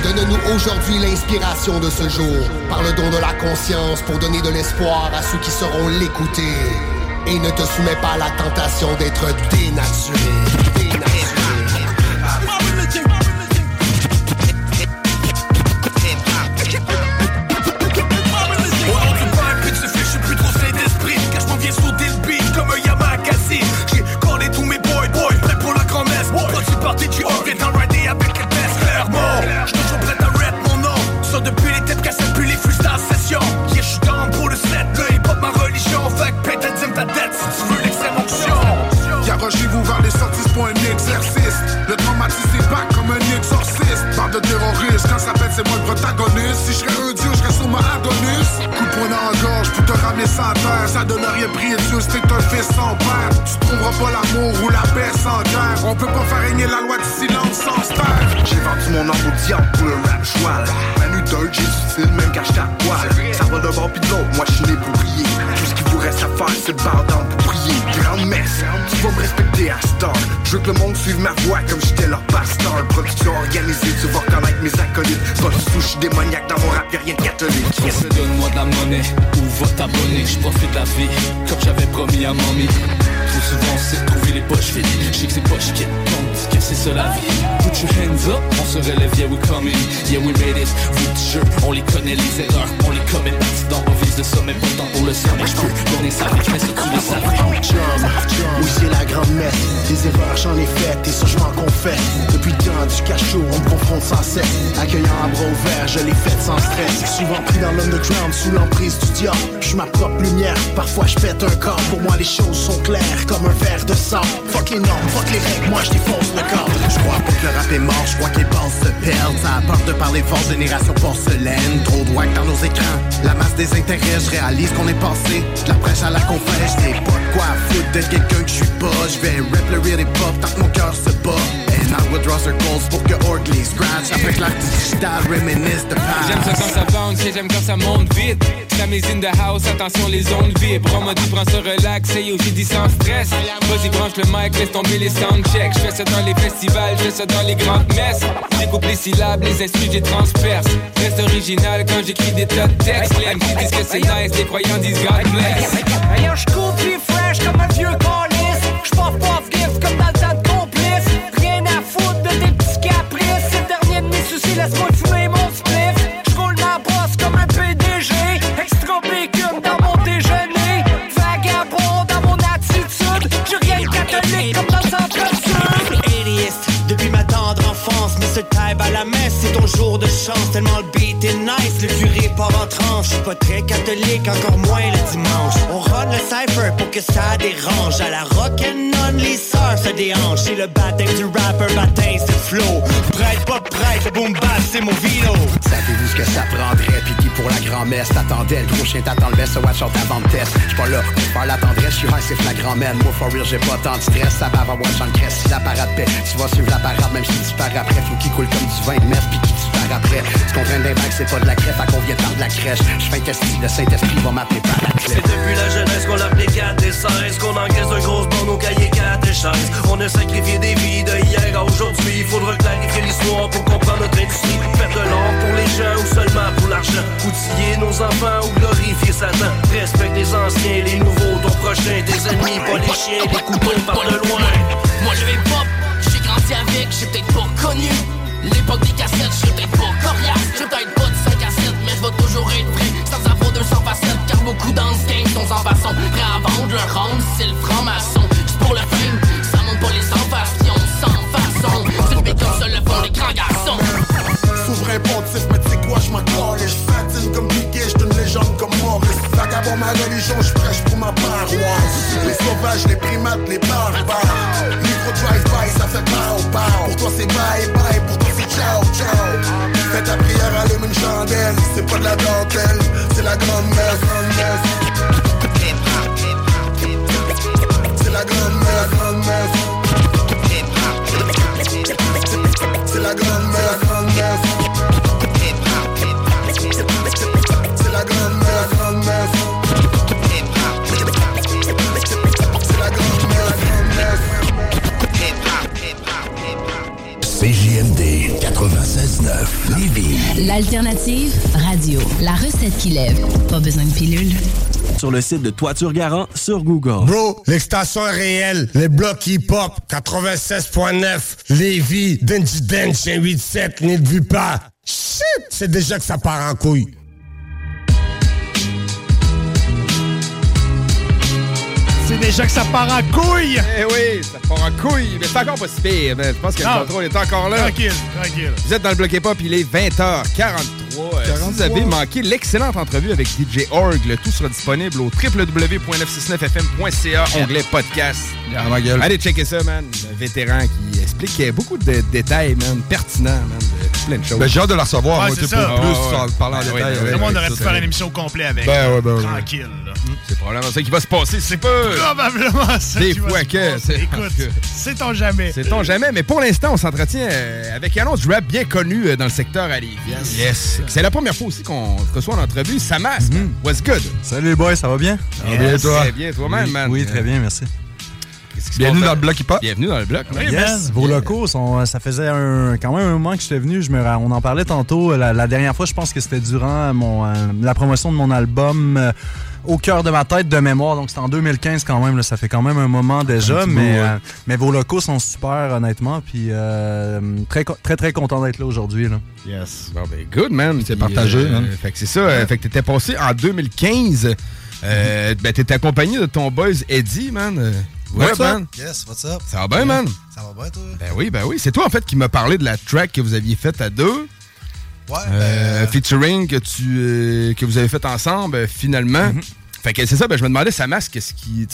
Donne-nous aujourd'hui l'inspiration de ce jour, par le don de la conscience pour donner de l'espoir à ceux qui sauront l'écouter. Et ne te soumets pas à la tentation d'être dénaturé. Ça c'est moi le protagoniste. Si je serais un dieu, je serais ma Adonis. Coup de poing dans la gorge pour te ramener sans terre. Ça donne rien prier Dieu t'es un fils sans père. Tu trouveras pas l'amour ou la paix sans guerre. On peut pas faire régner la loi du silence sans se taire. J'ai vendu mon âme au diable pour le rap joual Manu dirt, j'ai du style même quand j'étais à poil Ça va d'un bord pis de l'autre, moi je suis né pour briller Tout ce qu'il vous reste à faire c'est le bar prier Grande messe, tu vas me respecter à Star Je veux que le monde suive ma voix comme j'étais leur pasteur Production organisée, tu vas reconnaître mes acolytes Pas de souche démoniaque dans mon rap, y'a rien de catholique Yes. Donne-moi de la monnaie ou va t'abonner. Je profite la vie comme j'avais promis à mamie. Trop souvent, c'est de trouver les poches vides. Je sais que c'est poches qui c'est ça la vie. Put your hands up, on se relève, yeah, we coming. Yeah, we made it. Vous t-shirt, on les connaît, les erreurs, on les commet. Dans on vise le sommet, pas tant pour le sommet. Je peux tourner ça, mais ça tous les savants. Chum, oui c'est la grande messe Des erreurs j'en ai faites et ça je m'en confesse Depuis le temps du cachot on me confronte sans cesse Accueillant à bras ouverts je l'ai faite sans stress Souvent pris dans l'underground sous l'emprise du diable Je ma propre lumière, parfois je pète un corps Pour moi les choses sont claires comme un verre de sang. Fuck les normes, fuck les règles, moi je défonce le corps. Je crois pas que le rap est mort, je crois que les se perdent. Ça a peur de parler fort, génération porcelaine. Trop de dans nos écrans, la masse des intérêts Je réalise qu'on est passé, de la prêche à la confesse J'ai pas de quoi foutre d'être quelqu'un que je suis pas. Je vais rap le real hip hop tant que mon cœur se bat Pour que scratch digital, reminisce de past. J'aime ça quand ça bounce, et j'aime quand ça monte vite. La mise in the house, attention les ondes vibrent. On m'a dit prends ce relax, et yo j'ai dit sans stress. Vas-y branche le mic, laisse tomber les soundchecks. J'fais ça dans les festivals, j'fais ça dans les grandes messes. J'écoute les syllabes, les instrus, j'ai transperce. Reste original quand j'écris des tas de textes. Les MC disent que c'est nice, les croyants disent God bless. Yo, j'cours plus fresh comme un vieux calice. Encore moins le dimanche. On run le cypher pour que ça dérange. À la rock'n'on, les sœurs se déhanchent. C'est le baptême du rapper, baptême c'est flow. Prête, pas prête, boom bass, c'est mon vino. Savez-vous ce que ça prendrait? Qui pour la grand-messe t'attendais? Le gros chien t'attend le best, watch out avant de test. J'suis pas là pour faire la tendresse, j'suis high, c'est flagrant, man. Moi, for real, j'ai pas tant de stress. Ça va avoir watch en crèche. Si la parade paix, tu vas suivre la parade, même si tu pars après. Faut qu'il coule comme du vin de puis pars après. Tu comprends bien que c'est pas de la crève, à qu'on vient de la crèche. J'fais un test, le Saint-Esprit va m'appeler par la C'est depuis la jeunesse qu'on l'appelait 4 et 16 Qu'on encaisse de grosses bandes au cahier 4 et 16 On a sacrifié des vies de hier à aujourd'hui. Il faudra clarifier l'histoire pour comprendre notre industrie. Faire de l'or pour les gens ou seulement pour l'argent. Outiller nos enfants ou glorifier Satan. Respecte les anciens, les nouveaux, ton prochain Tes ennemis, pas les chiens, les couteaux par de loin. Moi je vais pop, j'ai grandi avec, j'ai peut-être pas connu L'époque des cassettes, j'ai peut-être pas. Coriace J'ai peut-être pas de 5 à 7, mais je vais toujours être vrai. Sans avoir 200 facettes, car beaucoup dans ce game sont sans façon. Prêts à vendre leur ronde, c'est le franc-maçon. C'est pour le fame, ça monte pas les sans-fastions Sans façon, c'est le comme ça le font les grands garçons. Souverain pontife, mais tu sais quoi, j'm'en calais. J'fatine comme Piquet, j'suis une légende comme Maurice. Vagabond ma religion, pour Les sauvages, les primates, les barbares. Micro drive-by, ça fait pow pow. Pour toi c'est bye bye, pour toi c'est ciao ciao. Fais ta prière, allume une chandelle. C'est pas de la dentelle, c'est la grande messe. 96.9 Lévis. L'alternative radio. La recette qui lève. Pas besoin de pilule. Sur le site de Toiture Garant sur Google. Bro, l'extension est réelle. Les blocs hip-hop 96.9 Lévis, Denji Dench 187, n'y pas. Shit, c'est déjà que ça part en couille. C'est déjà que ça part en couille! Eh oui, ça part en couille. Mais c'est encore pas si pire. man. Je pense que le contrôle est encore là. Tranquille, tranquille. Vous êtes dans le bloc hip-hop, il est 20h43. Euh, Si vous avez manqué l'excellente entrevue avec DJ Org, le tout sera disponible au www.969fm.ca, onglet podcast. Ah, ma gueule. Allez checker ça, man. Un vétéran qui explique beaucoup de détails, man, pertinents, man, de plein de choses. Ben, j'ai hâte de la recevoir, Ouais, moi, c'est tu sais, pour ça. plus Ah, ouais. en parler en Ah, ouais, détail. ouais, le monde aurait pu faire une émission complète avec. Ben ouais, ben. Tranquille. C'est probablement ça qui va se passer, c'est pas... Probablement ça. Des qui va fois se que... passer. c'est- Écoute, sait-on jamais. Sait-on jamais, mais pour l'instant, on s'entretient euh, avec un autre rap bien connu euh, dans le secteur à Lévis. Yes. C'est la première fois aussi qu'on te reçoit en entrevue. Samas, man. what's good? Salut les boys, ça va bien? Ça va bien, toi? Très bien, toi-même, oui, man. Oui, très bien, merci. Bienvenue dans euh, le bloc hip-hop. Bienvenue dans le bloc, man. Yes, vos locaux, sont, ça faisait un- quand même un moment que j'étais venu. Je me, on en parlait tantôt. La, la dernière fois, je pense que c'était durant mon, euh, la promotion de mon album euh, Au cœur de ma tête de mémoire. Donc, c'était en 2015 quand même. là. ça fait quand même un moment déjà. ouais. euh, mais vos locaux sont super, honnêtement. Puis euh, très, très, très content d'être là aujourd'hui. là. Yes. Bon, ben, good, man. C'est partagé, euh, hein. Fait que c'est ça. fait que t'étais passé en 2015. Euh, Ben, t'étais accompagné de ton boys Eddie, man. Ouais, What's up? man. Yes, what's up? Ça va bien, man? Ça va bien, toi? Ben oui, ben oui. C'est toi, en fait, qui m'a parlé de la track que vous aviez faite à deux. Ouais, Euh, featuring que tu euh, que vous avez fait ensemble euh, finalement. Mhm. Fait que c'est ça, ben, je me demandais sa masque, qu'est-ce qui,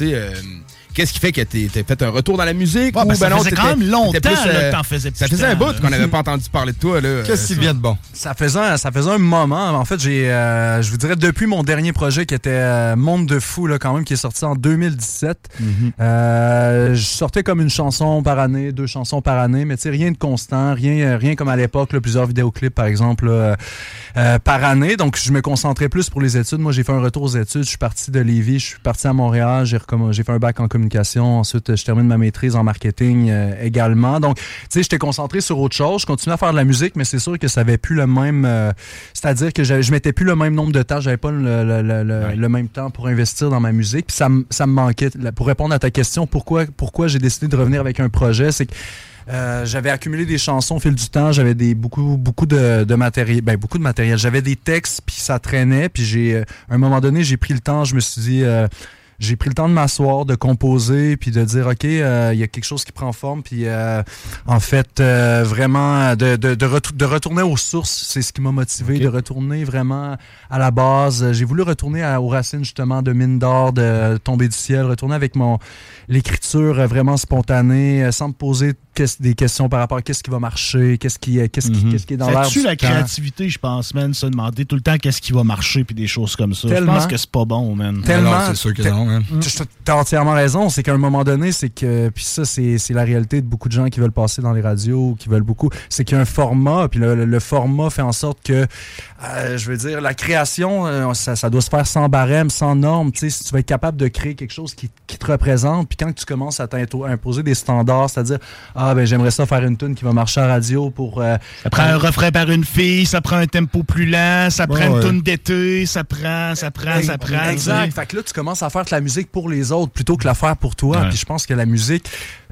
qu'est-ce qui fait que tu as fait un retour dans la musique? Ouais, ben, ou ça faisait t'étais- quand même longtemps, t'étais plus, là, euh, que t'en faisais Ça plus faisait un bout qu'on n'avait [laughs] pas entendu parler de toi. là. Qu'est-ce qui Euh, vient de bon? Ça faisait, un, ça faisait un moment. En fait, j'ai, euh, je vous dirais, depuis mon dernier projet qui était euh, Monde de fou, là, quand même, qui est sorti en 2017, euh, je sortais comme une chanson par année, deux chansons par année, mais tu sais, rien de constant, rien, rien comme à l'époque, là, plusieurs vidéoclips, par exemple, là, euh, euh, par année. Donc, je me concentrais plus pour les études. Moi, j'ai fait un retour aux études. Je suis parti de Lévis, je suis parti à Montréal, j'ai, recomm- j'ai fait un bac en communication. Ensuite, je termine ma maîtrise en marketing euh, également. Donc, tu sais, j'étais concentré sur autre chose. Je continuais à faire de la musique, mais c'est sûr que ça avait plus le même. euh, c'est-à-dire que je mettais plus le même nombre de temps. J'avais pas le, le- le- le- le même temps pour investir dans ma musique. Puis ça, me- ça me manquait. Pour répondre à ta question, pourquoi, pourquoi j'ai décidé de revenir avec un projet, c'est que euh, j'avais accumulé des chansons au fil du temps, j'avais des beaucoup beaucoup de, de matériel, ben beaucoup de matériel. J'avais des textes puis ça traînait, puis j'ai à un moment donné, j'ai pris le temps, je me suis dit euh, j'ai pris le temps de m'asseoir, de composer, puis de dire, OK, euh, il y a quelque chose qui prend forme, puis euh, en fait, euh, vraiment, de, de, de, retou- de retourner aux sources, c'est ce qui m'a motivé, de retourner vraiment à la base. J'ai voulu retourner à- aux racines, justement, de Mine d'or, de Tomber du ciel, retourner avec mon l'écriture euh, vraiment spontanée, euh, sans me poser des questions par rapport à qu'est-ce qui va marcher, qu'est-ce qui, est- qu'est-ce qui, qu'est-ce qui est dans l'air. C'est-tu la temps. créativité, je pense, man, se demander tout le temps qu'est-ce qui va marcher puis des choses comme ça. Tellement. Je pense que c'est pas bon, man. Tellement. c'est sûr que non, man. Tu as entièrement raison. C'est qu'à un moment donné, c'est que. Puis ça, c'est c'est la réalité de beaucoup de gens qui veulent passer dans les radios, qui veulent beaucoup. C'est qu'il y a un format, puis le, le- format fait en sorte que, euh, je veux dire, la création, euh, ça, ça doit se faire sans barème, sans normes. Tu sais, si tu vas être capable de créer quelque chose qui, qui te représente, puis quand tu commences à t'into- à imposer des standards, c'est-à-dire, ah, ben j'aimerais ça faire une tune qui va marcher à radio pour. euh, Ça prend un refrain par une fille, ça prend un tempo plus lent, ça prend Ouais, une toune d'été, ça prend, ça prend, ça prend. Exact. Fait que là, tu commences à faire de la musique pour les autres plutôt que la faire pour toi. Ouais. Puis je pense que la musique,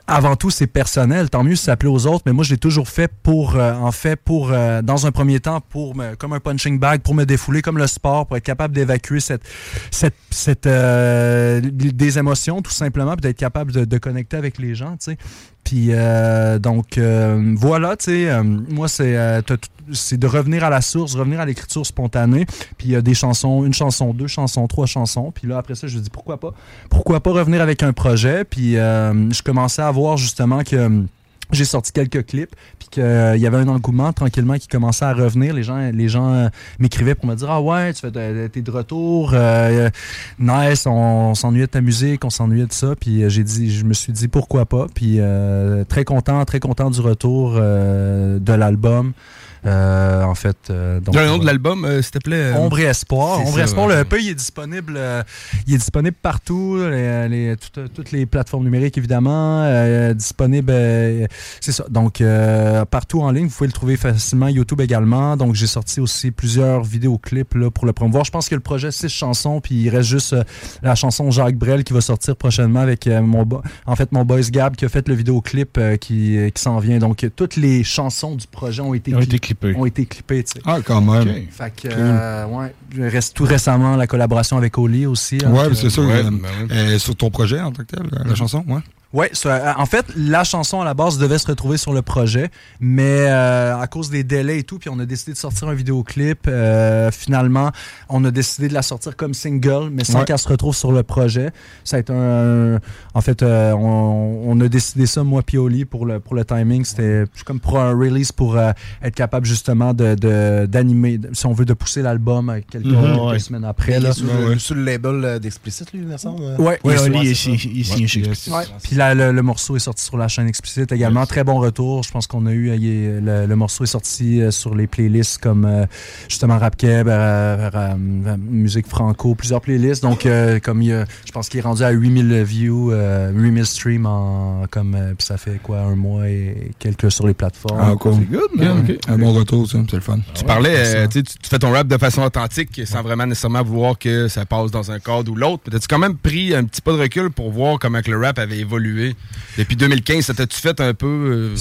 avant tout, c'est personnel. Tant mieux si ça plaît aux autres, mais moi, je l'ai toujours fait pour, euh, en fait, pour, euh, dans un premier temps, pour me, comme un punching bag, pour me défouler, comme le sport, pour être capable d'évacuer cette, cette, cette, euh, des émotions, tout simplement, puis d'être capable de, de connecter avec les gens, tu sais. Puis euh, donc euh, voilà, tu sais, euh, moi c'est euh, c'est de revenir à la source, revenir à l'écriture spontanée. Puis il y a des chansons, une chanson, deux chansons, trois chansons. Puis là après ça, je me dis pourquoi pas, pourquoi pas revenir avec un projet. Puis euh, je commençais à voir justement que j'ai sorti quelques clips, puis qu'il y avait un engouement tranquillement qui commençait à revenir. Les gens, les gens euh, m'écrivaient pour me dire ah ouais, tu fais de- t'es de retour, euh, nice, on, s'ennuyait de ta musique, on s'ennuyait de ça. Puis euh, j'ai dit, je me suis dit pourquoi pas. Puis euh, très content, très content du retour euh, de l'album. Euh, en fait, euh, donc, le nom de l'album, euh, s'il te plaît. euh, Ombre et Espoir. c'est Ombre et Espoir, ouais. le EP, il est disponible, euh, il est disponible partout, les, les- toutes, toutes les plateformes numériques, évidemment. euh, disponible, euh, c'est ça. Donc, euh, partout en ligne, vous pouvez le trouver facilement. YouTube également. Donc, j'ai sorti aussi plusieurs vidéoclips là, pour le promouvoir. Je pense que le projet, six chansons, puis il reste juste euh, la chanson Jacques Brel qui va sortir prochainement avec euh, mon, en fait, mon boys Gab qui a fait le vidéoclip euh, qui, qui s'en vient. Donc, toutes les chansons du projet ont été, Ont été clip- Ont été clippées, tu sais. Ah, quand même. Fait que, euh, ouais, reste tout récemment la collaboration avec Oli aussi. hein, Ouais, c'est sûr. Ouais, euh, ben oui. euh, sur ton projet en tant que tel, la, la chanson, ouais. Euh, en fait, la chanson à la base devait se retrouver sur le projet, mais euh, à cause des délais et tout, puis on a décidé de sortir un vidéoclip. euh, finalement, on a décidé de la sortir comme single, mais sans Ouais. qu'elle se retrouve sur le projet. Ça a été un, en fait, euh, on, on a décidé ça moi puis Oli pour le pour le timing. C'était comme pour un release pour euh, être capable justement de de- d'animer, de- si on veut, de pousser l'album quelques, Mhm, quelques ouais. semaines après. Là. sur, le, sur le label d'Explicit, lui, il me semble. Ouais, Ouais, il est chez Explicit. Ouais. Puis la- le, le morceau est sorti sur la chaîne Explicite également. Très bon retour. Je pense qu'on a eu, euh, il est- le, le morceau est sorti euh, sur les playlists comme euh, justement Rap Keb, euh, euh, euh, musique franco, plusieurs playlists. Donc, euh, comme il y a- je pense qu'il est rendu à 8000 views, euh, 8000 streams en, comme, euh, puis ça fait quoi, un mois et quelques sur les plateformes. Ah, cool. man. Ok. Un bon retour, ça, c'est le fun. Tu parlais, euh, tu tu tu fais ton rap de façon authentique sans vraiment nécessairement vouloir que ça passe dans un cadre ou l'autre. Mais T'as-tu quand même pris un petit pas de recul pour voir comment que le rap avait évolué depuis 2015? Ça T'as-tu fait un peu euh,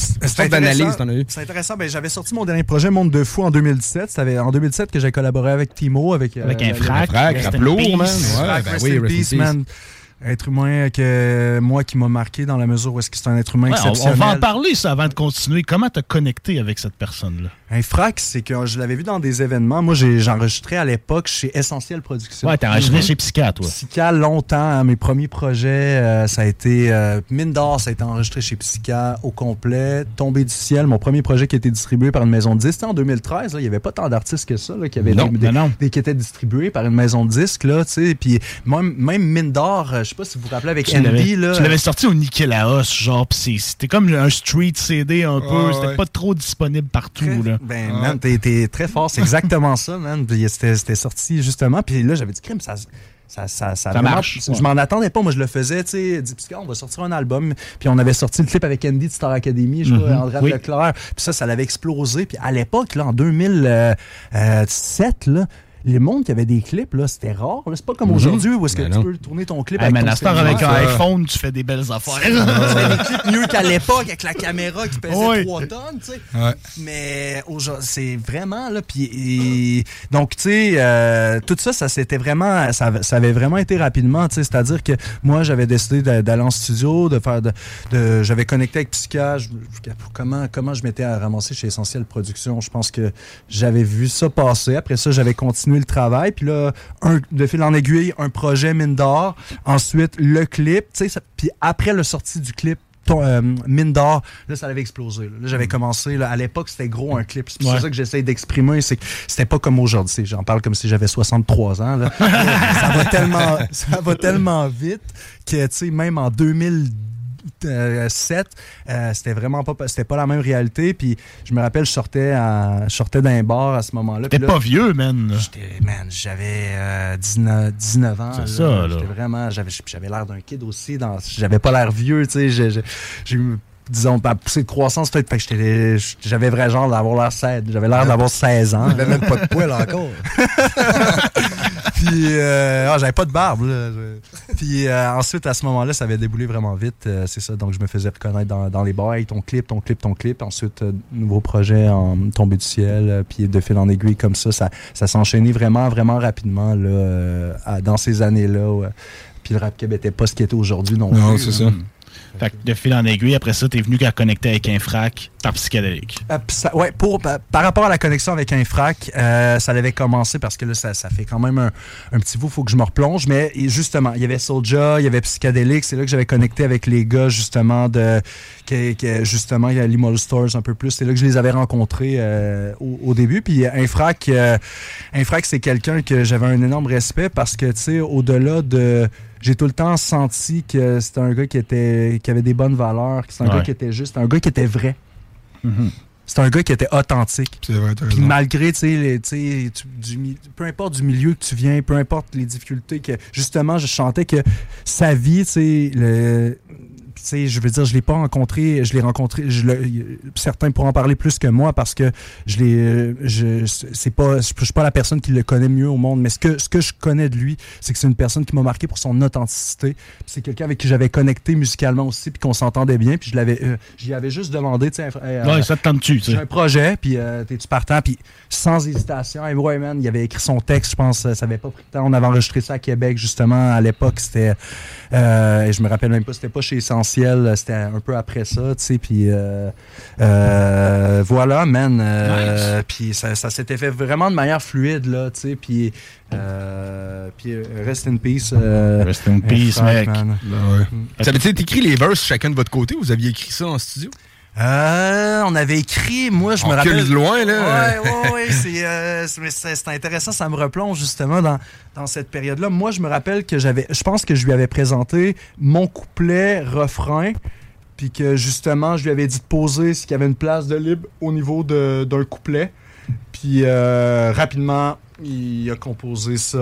d'analyse? intéressant. t'en as eu? C'est intéressant. Ben, j'avais sorti mon dernier projet Monde de fou en 2017. C'était en 2017 que j'ai collaboré avec Timo, avec, euh, Avec un le- frac, le- rap Rest in lourd, peace. man. Ouais, ben oui, peace, man. Être humain que moi qui m'a marqué dans la mesure où est-ce que c'est un être humain Ouais, on, on exceptionnel. va en parler, ça, avant de continuer. Comment t'as connecté avec cette personne-là? Un frac, c'est que je l'avais vu dans des événements. Moi, j'ai- j'enregistrais à l'époque chez Essentiel Production. Ouais, t'as enregistré chez Psycha, toi. Psycha, longtemps. hein, mes premiers projets, euh, ça a été euh, Mine d'or, ça a été enregistré chez Psycha au complet. Tombé du ciel, mon premier projet qui a été distribué par une maison de disques. C'était en 2013, là, il n'y avait pas tant d'artistes que ça là, qui, avaient Non, des- des- non, des- qui étaient distribués par une maison de disques. Là, tu sais. Puis même, même Mine d'or, euh, je sais pas si vous vous rappelez avec Tu Andy. Là, tu l'avais sorti au Nikélaos, genre, pis c'est- c'était comme un street CD un peu, Ouais, c'était ouais. pas trop disponible partout, là. Ben, man, t'es, t'es très fort. C'est exactement ça, man. Puis C'était, c'était sorti justement. Puis là, j'avais dit, crime, ça. Ça, ça, marche, Je ouais. m'en attendais pas. Moi, je le faisais, tu sais. Dit, on va sortir un album. Puis, on avait sorti le clip avec Andy de Star Academy, je crois, Mhm, André oui. Leclerc. Puis, ça, ça l'avait explosé. Puis, à l'époque, là, en 2007, là, les mondes qui avaient des clips, là, c'était rare. C'est pas comme Mhm. aujourd'hui où est-ce que tu peux tourner ton clip avec mais ton avec un iPhone, tu fais des belles affaires. tu fais des [laughs] clips mieux qu'à l'époque avec la caméra qui pesait Oui. 3 tonnes, tu sais. Ouais. Mais aujourd'hui, c'est vraiment là. Puis et- donc tu sais, euh, tout ça, ça c'était vraiment, ça, ça avait vraiment été rapidement. Tu sais, c'est-à-dire que moi, j'avais décidé d'a- d'aller en studio, de faire, de, de- j'avais connecté avec je- comment comment je m'étais ramassé chez Essentiel Production. Je pense que j'avais vu ça passer. Après ça, j'avais continué le travail. Puis là, un, de fil en aiguille, un projet mine d'or. Ensuite, le clip. Tu sais, ça- puis après le sortie du clip ton- euh, mine d'or, là, ça avait explosé. Là, Là, j'avais commencé. Là, à l'époque, c'était gros un clip. C'est pour Ouais. ça que j'essaie d'exprimer. C'est que c'était pas comme aujourd'hui. J'en parle comme si j'avais 63 ans. là. [laughs] ça, va tellement, ça va tellement vite que, tu sais, même en 2007, euh, c'était vraiment pas, c'était pas la même réalité. Puis je me rappelle, je sortais, à- je sortais d'un bar à ce moment-là. Là, pas vieux, man. J'étais, man, j'avais euh, 19, 19 ans. C'est ça, là. J'étais vraiment, j'avais, j'avais l'air d'un kid aussi. Dans, j'avais pas l'air vieux, tu sais. J'ai eu, disons, pas poussée de croissance, peut-être. Fait que j'étais, j'avais vrai genre d'avoir l'air 16. J'avais l'air d'avoir 16 ans. Il avait même pas de poils encore. [laughs] Puis, euh, ah, j'avais pas de barbe. Là. Puis euh, ensuite, à ce moment-là, ça avait déboulé vraiment vite. euh, c'est ça. Donc, je me faisais reconnaître dans, dans les bars. Hey, ton clip, ton clip, ton clip. Ensuite, euh, nouveau projet en tombé du ciel. euh, puis de fil en aiguille comme ça, ça, ça s'enchaînait vraiment, vraiment rapidement là, euh, à- dans ces années-là. ouais. Puis le rap Québec était pas ce qu'il était aujourd'hui non, Non, plus, c'est là. ça. Fait que de fil en aiguille, après ça, t'es venu qu'à connecter avec un frac par psychédélique. Euh, ouais, pour, par, rapport à la connexion avec Infrac, euh, ça avait commencé parce que là, ça, fait quand même un, un petit bout, faut que je me replonge. Mais justement, il y avait Soulja, il y avait Psychedelic, c'est là que j'avais connecté avec les gars justement de que, justement il y a l'Immortal Stores un peu plus. C'est là que je les avais rencontrés euh, au, au début. Puis Infrac, euh, Infrac, c'est quelqu'un que j'avais un énorme respect parce que tu sais, au-delà de j'ai tout le temps senti que c'était un gars qui était qui avait des bonnes valeurs, que c'était un Ouais. gars qui était juste, un gars qui était vrai. C'est un gars qui était authentique. C'est vrai, Puis malgré, tu sais, tu du peu importe du milieu que tu viens, peu importe les difficultés que, justement, je chantais que sa vie, tu sais, sais, je veux dire, je l'ai pas rencontré, je l'ai rencontré, je le, certains pourront en parler plus que moi parce que je l'ai, je, c'est pas, je suis pas la personne qui le connaît mieux au monde, mais ce que, ce que je connais de lui, c'est que c'est une personne qui m'a marqué pour son authenticité. C'est quelqu'un avec qui j'avais connecté musicalement aussi, puis qu'on s'entendait bien, puis je l'avais, euh, j'y avais juste demandé, tu sais, euh, Ouais, ça te tente-tu, tu j'ai un projet, puis euh, t'es-tu partant, puis sans hésitation. Et ouais, man, il avait écrit son texte, je pense, ça avait pas pris de temps. On avait enregistré ça à Québec, justement, à l'époque, c'était... euh, et je me rappelle même pas, c'était pas chez Essentiel, c'était un peu après ça, tu sais, puis euh, euh, [laughs] voilà, man. Puis ça, ça s'était fait vraiment de manière fluide, là, tu sais, puis... puis rest in peace. Rest in peace, mec. man. Ça veut dire écrit les verses chacun de votre côté ou vous aviez écrit ça en studio? Euh, on avait écrit, moi, je On me rappelle. de loin, là. Ouais, ouais, [laughs] ouais. C'est, euh, c'est- intéressant, ça me replonge justement dans, dans cette période-là. Moi, je me rappelle que j'avais. Je pense que je lui avais présenté mon couplet, refrain, puis que justement, je lui avais dit de poser s'il y avait une place de libre au niveau de- d'un couplet. Puis euh, rapidement, il a composé ça.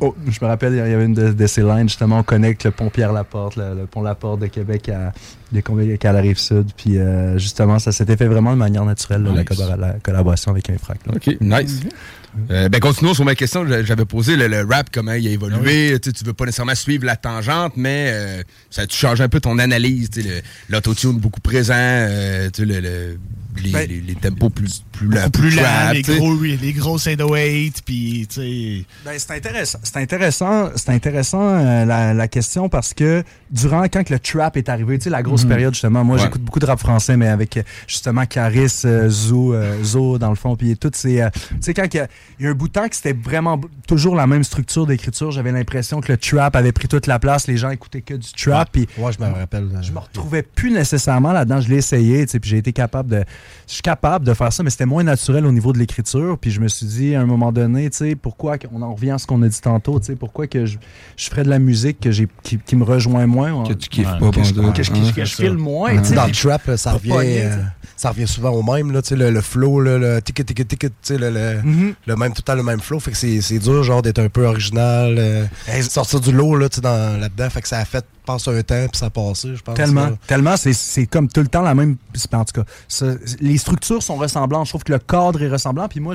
Oh, je me rappelle, il y avait une de, de ces lines, justement, on connecte le pont Pierre-Laporte, le, le pont Laporte de Québec à, de Québec à la Rive-Sud. Puis, euh, justement, ça s'était fait vraiment de manière naturelle, là, la, Nice. collabora- la collaboration avec Infrac. là. OK, nice. Euh, ben, continuons sur ma question. J'a- J'avais posé le, le rap, comment il a évolué. Tu sais, Tu veux pas nécessairement suivre la tangente, mais euh, ça tu changes un peu ton analyse. tu sais, le- L'autotune beaucoup présent, euh, tu sais, le, le- les, Ben, les- les tempos plus, plus, lents, beaucoup plus lent, trap, les gros, les gros 808, puis tu sais. Ben, c'est intéressant. C'est intéressant, c'est intéressant euh, la, la question parce que durant quand que le trap est arrivé, tu sais la grosse Mhm. période justement. Moi, Ouais. j'écoute beaucoup de rap français, mais avec euh, justement Caris, euh, Zo, euh, Zo dans le fond, puis toutes ces. euh, tu sais quand il y, a- il y a un bout de temps que c'était vraiment toujours la même structure d'écriture, j'avais l'impression que le trap avait pris toute la place. Les gens écoutaient que du trap. Puis Ouais, je me rappelle. je me retrouvais plus nécessairement là-dedans. Je l'ai essayé, tu sais, puis j'ai été capable de. Je suis capable de faire ça, mais c'était moins naturel au niveau de l'écriture. Puis je me suis dit, à un moment donné, tu sais, pourquoi, on en revient à ce qu'on a dit tantôt, tu sais, pourquoi que je, je ferais de la musique que j'ai, qui, qui me rejoint moins. Que tu kiffes Ouais. pas, que, je, que je- hein. que je file moins, tu sais. Dans le trap, là, ça, revient, pogner, euh, ça revient souvent au même, là, tu sais, le, le flow, là, le ticket, ticket, ticket, tu sais, le, le, Mhm. le même, tout le temps le même flow. Fait que c'est dur, genre, d'être un peu original, euh, sortir du lot, là, tu sais, dans- là-dedans. Fait que ça a fait passer un temps, puis ça passé, je pense. Tellement, tellement, c'est- comme tout le temps la même. En tout cas, les structures sont ressemblantes. Je trouve que le cadre est ressemblant. Puis moi,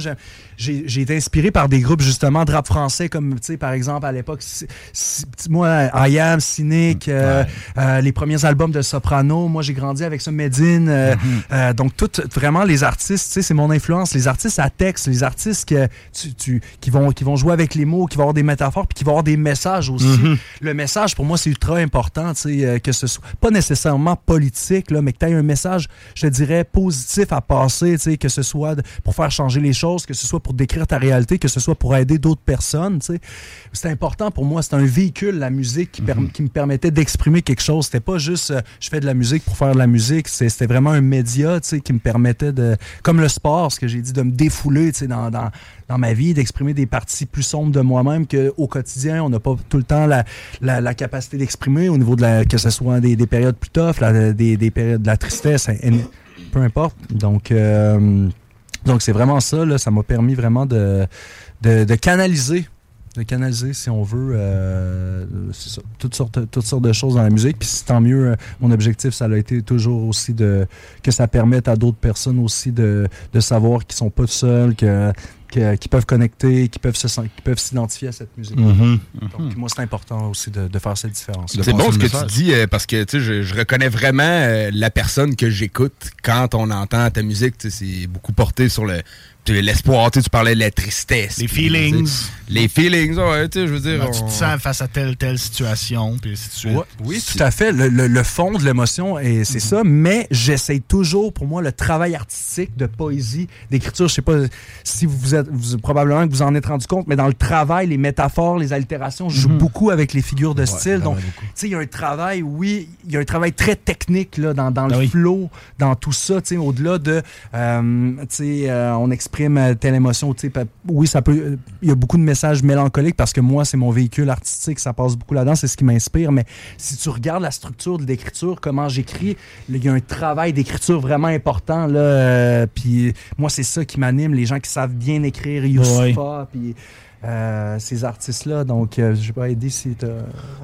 j'ai- été inspiré par des groupes justement de rap français, comme tu sais, par exemple à l'époque, si- si- moi, I Am, Cynic, euh, euh, les premiers albums de Soprano. Moi, j'ai grandi avec ça, Medine. euh, euh, donc, tout vraiment les artistes, tu sais, c'est mon influence. Les artistes à texte, les artistes que tu, tu- qui vont qui vont jouer avec les mots, qui vont avoir des métaphores, puis qui vont avoir des messages aussi. Mhm. Le message, pour moi, c'est ultra important, euh, que ce soit pas nécessairement politique, là, mais que tu aies un message, je te dirais, positif à passer, que ce soit pour faire changer les choses, que ce soit pour décrire ta réalité, que ce soit pour aider d'autres personnes. C'est important pour moi, c'est un véhicule, la musique, qui, qui me permettait d'exprimer quelque chose. C'était pas juste, euh, je fais de la musique pour faire de la musique, c'était vraiment un média, qui me permettait de, comme le sport, ce que j'ai dit, de me défouler, dans, dans, ma vie, d'exprimer des parties plus sombres de moi-même qu'au quotidien, on n'a pas tout le temps la, capacité d'exprimer au niveau de la, que ce soit des, des périodes plus tough, des, des périodes de la tristesse, hein, peu importe. Donc, euh, donc c'est vraiment ça, là, ça m'a permis vraiment de, de, canaliser de canaliser, si on veut, euh, toutes, sortes, toutes sortes de choses dans la musique. Puis tant mieux, euh, mon objectif, ça a été toujours aussi de que ça permette à d'autres personnes aussi de, de savoir qu'ils sont pas seuls, que, que- qu'ils peuvent connecter, qu'ils peuvent se s'identifier à cette musique. Mhm. Donc moi, c'est important aussi de, de faire cette différence. C'est bon ce que tu dis euh, parce que tu sais, je, je reconnais vraiment euh, la personne que j'écoute quand on entend ta musique. C'est beaucoup porté sur le l'espoir. tu parlais de la tristesse. Les feelings. Les feelings, ouais, tu sais, je veux dire. Comment tu on- te sens face à telle telle situation, oui, tout à fait. Le, le- le fond de l'émotion, et c'est ça. Mais j'essaye toujours, pour moi, le travail artistique de poésie, d'écriture. Je sais pas si vous vous probablement que vous en êtes rendu compte, mais dans le travail, les métaphores, les allitérations, je joue Mhm. beaucoup avec les figures de Ouais, style. Donc, tu sais, il y a un travail, oui, il y a un travail très technique là, dans, dans le Ah oui. flow, dans tout ça. tu sais, Au-delà de, euh, tu sais, euh, on exprime euh, telle émotion. tu sais, Oui, ça peut. Il y a beaucoup de messages mélancoliques parce que moi, c'est mon véhicule artistique, ça passe beaucoup là-dedans, c'est ce qui m'inspire. Mais si tu regardes la structure de l'écriture, comment j'écris, il y a un travail d'écriture vraiment important. Là, euh, puis moi, c'est ça qui m'anime, les gens qui savent bien écrire, Youssoufa, puis euh, ces artistes-là. Donc, euh, je sais pas, Eddie, si t'as...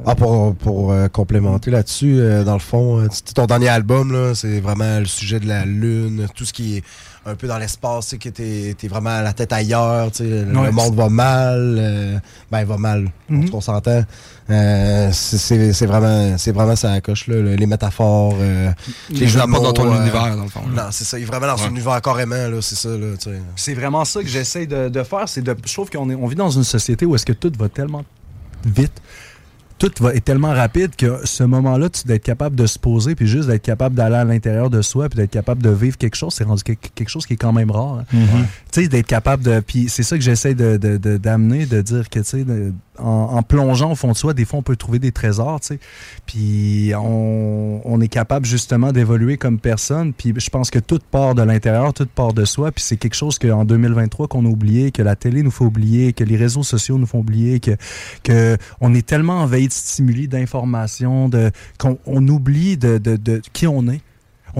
Ah, pour, pour euh, complémenter là-dessus, euh, dans le fond, euh, tu- ton dernier album, là, c'est vraiment le sujet de la Lune, tout ce qui est un peu dans l'espace, tu sais, que t'es es vraiment la tête ailleurs, tu sais, le Ouais, monde va mal, euh, ben, il va mal, Mhm. on s'entend. Euh, c'est- vraiment, c'est vraiment ça la coche, là, le- les métaphores. euh, Les jeux pas dans ton euh, univers, dans le fond, là. Non, c'est ça, il est vraiment dans son Ouais. univers carrément, là, c'est ça, là, tu sais. C'est vraiment ça que j'essaie de, de faire. C'est de, je trouve qu'on est, on vit dans une société où est-ce que tout va tellement vite, tout va, est tellement rapide que ce moment-là, tu d'être capable de se poser, puis juste d'être capable d'aller à l'intérieur de soi, puis d'être capable de vivre quelque chose, c'est rendu que- quelque chose qui est quand même rare. hein. Mhm. Tu sais, d'être capable de. Puis c'est ça que j'essaie de, de- de- d'amener, de dire que, tu sais, en, en plongeant au fond de soi, des fois, on peut trouver des trésors, tu sais. Puis on, on est capable justement d'évoluer comme personne. Puis je pense que tout part de l'intérieur, tout part de soi. Puis c'est quelque chose qu'en 2023 qu'on a oublié, que la télé nous fait oublier, que les réseaux sociaux nous font oublier, que, que on est tellement envahi de stimuli, d'informations, de, qu'on on oublie de, de, de qui on est.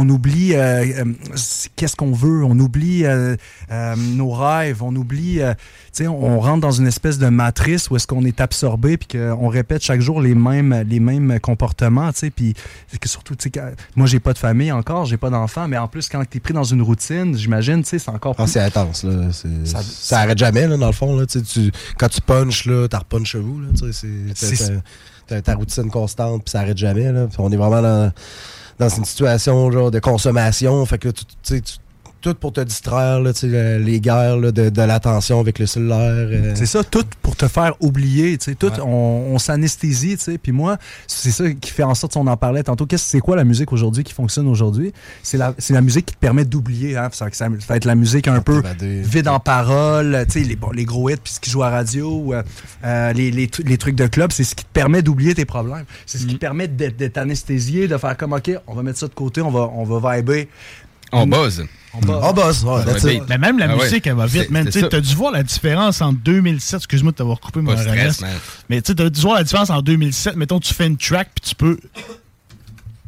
On oublie euh, euh, qu'est-ce qu'on veut, on oublie euh, nos rêves, on oublie, tu sais, on rentre dans une espèce de matrice où est-ce qu'on est absorbé puis qu'on répète chaque jour les mêmes les mêmes comportements, tu sais, puis que surtout, tu sais, moi j'ai pas de famille encore, j'ai pas d'enfants, mais en plus quand t'es pris dans une routine, j'imagine, tu sais, c'est encore Ah, plus- c'est intense, là. Ça- Ça, arrête jamais, là, dans le fond. Là. Tu quand tu punches, là, t'as repunch vous. Là, tu sais, c'est- ta routine constante, puis ça arrête jamais. Là. On est vraiment dans, dans une situation genre de consommation. Fait que tu tout pour te distraire, là, les guerres là, de, de l'attention avec le cellulaire. euh. C'est ça, tout pour te faire oublier, tout, on, on s'anesthésie, puis moi, c'est ça qui fait en sorte, on en parlait tantôt, qu'est-ce c'est quoi la musique aujourd'hui qui fonctionne aujourd'hui? C'est la, c'est la musique qui te permet d'oublier, hein, ça, ça va être la musique un peu vide en parole, tu sais, les, bon, les gros hits, puis ce qui joue à radio, euh, euh, les, les, tru- les trucs de club, c'est ce qui te permet d'oublier tes problèmes. C'est ce qui te permet d'être d'être anesthésié, de faire comme, OK, on va mettre ça de côté, on va, on va vibrer. On buzz. On buzz, ouais, that's it. Mais même la Ah ouais. musique, elle va vite, C'est- man. c'est Tu ça. T'as dû voir la différence entre 2007, excuse-moi de t'avoir coupé mon Pas stress, RLS, man. mais tu sais, t'as dû voir la différence en 2007. Mettons, tu fais une track, puis tu peux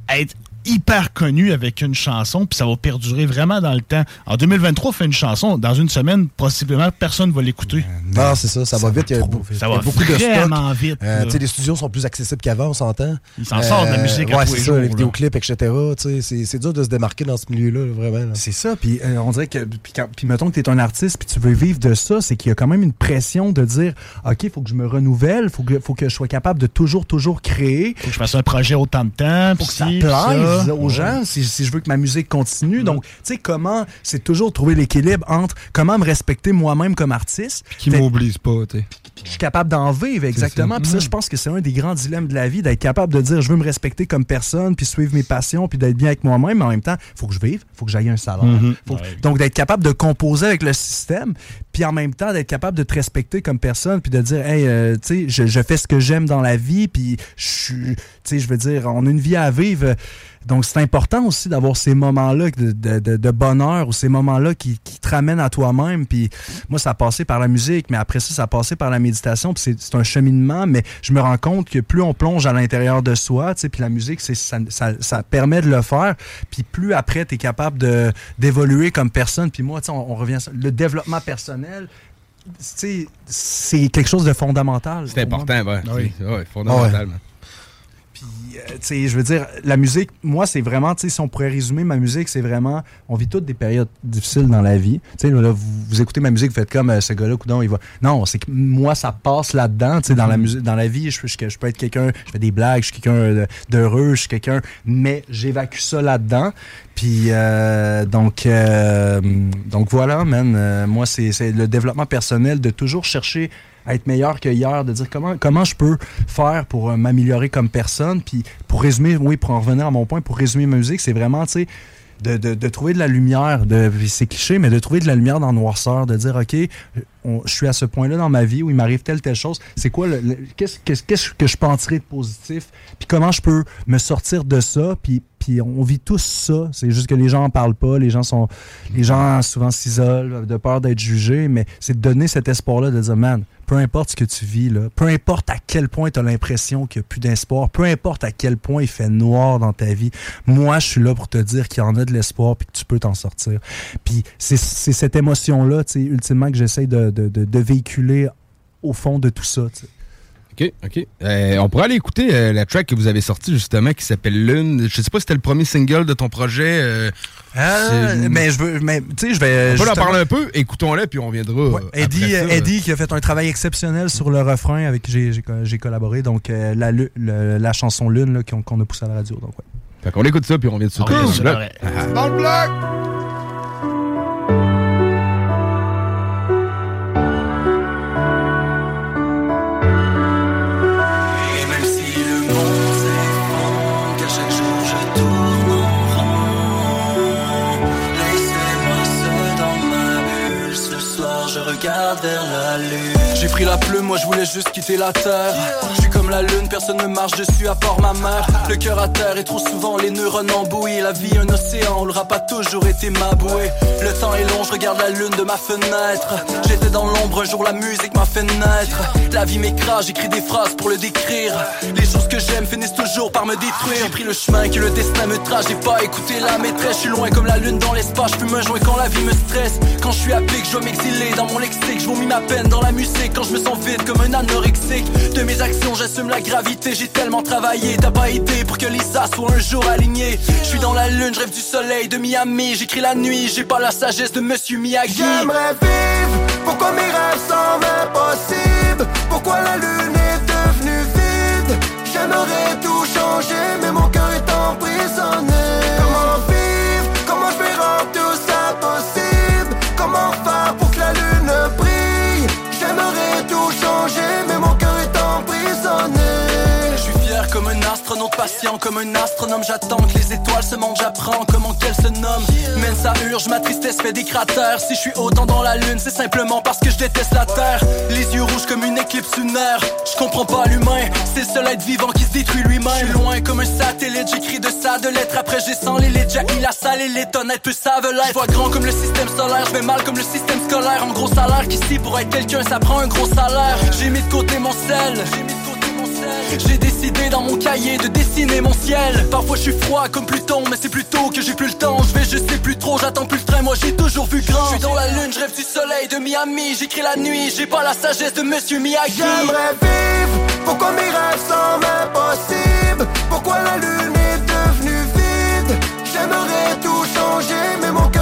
être hyper connu avec une chanson, puis ça va perdurer vraiment dans le temps. En 2023, on fait une chanson, dans une semaine, possiblement, personne va l'écouter. Non, c'est ça, ça, va vite. Il y a, beau- Ça va beaucoup de vraiment stock. vite, Euh, là. tu sais, les studios sont plus accessibles qu'avant, on s'entend. Ils s'en sortent de la musique à ouais, tous c'est les ça, jours, les vidéoclips, etc. tu sais, C'est c'est dur de se démarquer dans ce milieu-là, là, vraiment. C'est ça, puis euh, on dirait que, puis, quand- puis mettons que tu es un artiste, puis tu veux vivre de ça, c'est qu'il y a quand même une pression de dire, OK, il faut que je me renouvelle, il faut que, faut que je sois capable de toujours, toujours créer. Faut que je fasse un projet autant de temps, Pour puis que ça plaise ça. aux gens, si, si je veux que ma musique continue. Donc, tu sais, comment, c'est toujours trouver l'équilibre entre comment me respecter moi-même comme artiste. Qui m'oblige pas, tu sais. je suis capable d'en vivre, exactement. Puis ça, je pense que c'est un des grands dilemmes de la vie, d'être capable de dire je veux me respecter comme personne, puis suivre mes passions, puis d'être bien avec moi-même, mais en même temps, il faut que je vive, il faut que j'aille un salaire. Mhm. Faut que- Ouais. Donc, d'être capable de composer avec le système, puis en même temps, d'être capable de te respecter comme personne, puis de dire, hey, euh, tu sais, je, je fais ce que j'aime dans la vie, puis je suis, tu sais, je veux dire, on a une vie à vivre. Donc, c'est important aussi d'avoir ces moments-là de, de- de- de bonheur ou ces moments-là qui, qui te ramènent à toi-même. Puis moi, ça a passé par la musique, mais après ça, ça a passé par la méditation. Puis c'est- c'est un cheminement, mais je me rends compte que plus on plonge à l'intérieur de soi, tu sais, puis la musique, c'est ça, ça, ça permet de le faire. Puis plus après, tu es capable de- d'évoluer comme personne. Puis moi, tu sais, on, on revient à ça. Le développement personnel, tu sais, c'est quelque chose de fondamental. C'est moi. important, ouais. Oui. C'est- ouais, fondamental, je veux dire, la musique, moi, c'est vraiment, tu sais, si on pourrait résumer ma musique, c'est vraiment, on vit toutes des périodes difficiles dans la vie. Tu sais, là, vous, vous écoutez ma musique, vous faites comme euh, ce gars-là, coudonc, il va. Non, c'est que moi, ça passe là-dedans, tu sais, dans la musique, dans la vie, je, je, je peux être quelqu'un, je fais des blagues, je suis quelqu'un de- d'heureux, je suis quelqu'un, mais j'évacue ça là-dedans. Puis, euh, donc, euh, donc voilà, man, euh, moi, c'est c'est le développement personnel de toujours chercher être meilleur que hier, de dire comment, comment je peux faire pour euh, m'améliorer comme personne. Puis pour résumer, oui, pour en revenir à mon point, pour résumer ma musique, c'est vraiment, de, de, trouver de la lumière, de, c'est cliché, mais de trouver de la lumière dans la noirceur, de dire, OK, on- je suis à ce point-là dans ma vie où il m'arrive telle, telle chose. C'est quoi, le, qu'est-ce, que je peux en tirer de positif? Puis comment je peux me sortir de ça? Puis, puis on vit tous ça. C'est juste que les gens en parlent pas. Les gens sont, les gens souvent s'isolent de peur d'être jugés, mais c'est de donner cet espoir-là, de dire, man, peu importe ce que tu vis, là, peu importe à quel point tu as l'impression qu'il n'y a plus d'espoir, peu importe à quel point il fait noir dans ta vie, moi, je suis là pour te dire qu'il y en a de l'espoir puis que tu peux t'en sortir. Puis c'est cette émotion-là, tu sais, ultimement, que j'essaie de, de- de- de véhiculer au fond de tout ça. OK, OK. Euh, on pourrait aller écouter euh, la track que vous avez sortie justement qui s'appelle Lune. Je sais pas si c'était le premier single de ton projet. euh, Ah, mais je veux, mais tu sais, je vais. On peut en parler un peu, écoutons-le, puis on viendra. Eddie, après ça. Eddie qui a fait un travail exceptionnel sur le refrain avec qui j'ai- collaboré. Donc, euh, la, lu- le- la chanson Lune qu'on a poussée à la radio. Donc, ouais. Fait qu'on écoute ça, puis on vient de Cool. Dans le bloc! Vers la lune. La plume, moi je voulais juste quitter la terre. Je suis comme la lune, personne ne marche dessus à part ma mère. Le cœur à terre et trop souvent les neurones embouillés. La vie un océan, où le rap a toujours été ma bouée. Le temps est long, je regarde la lune de ma fenêtre. J'étais dans l'ombre, un jour la musique m'a fait naître. La vie m'écrase, j'écris des phrases pour le décrire. Les choses que j'aime finissent toujours par me détruire. J'ai pris le chemin que le destin me trace, j'ai pas écouté la maîtresse. Je suis loin comme la lune dans l'espace, je fume un joint quand la vie me stresse. Quand je suis à pic, je dois m'exiler dans mon lexique. Je vomis ma peine dans la musique quand je me sens vide comme un anorexique. De mes actions, j'assume la gravité. J'ai tellement travaillé, t'as pas idée pour que les as soient un jour alignés. Je suis dans la lune, je rêve du soleil de Miami. J'écris la nuit, j'ai pas la sagesse de Monsieur Miyagi. J'aimerais vivre, pourquoi mes rêves semblent impossibles Pourquoi la lune est devenue vide? J'aimerais tout changer, mais mon cœur patient comme un astronome, j'attends que les étoiles se montrent, j'apprends comment qu'elles se nomment. Même ça urge, ma tristesse fait des cratères. Si je suis autant dans la lune, c'est simplement parce que je déteste la terre. Les yeux rouges comme une éclipse lunaire. Je comprends pas l'humain, c'est le seul être vivant qui se détruit lui-même. Loin comme un satellite, j'écris de ça de lettres. Après j'ai sans les lettres, j'ai la salle et les tonnettes, peu ça veut l'être. Vois grand comme le système solaire, je vais mal comme le système scolaire. En gros salaire qu'ici pour être quelqu'un, ça prend un gros salaire. J'ai mis de côté mon sel. J'ai décidé dans mon cahier de dessiner mon ciel. Parfois je suis froid comme Pluton Mais c'est plutôt que j'ai plus le temps. Je vais je sais plus trop J'attends plus le train. Moi j'ai toujours vu grand. Je suis dans la lune Je rêve du soleil de Miami. J'écris la nuit J'ai pas la sagesse de Monsieur Miyagi. J'aimerais vivre Pourquoi mes rêves semblent impossibles Pourquoi la lune est devenue vide? J'aimerais tout changer Mais mon cœur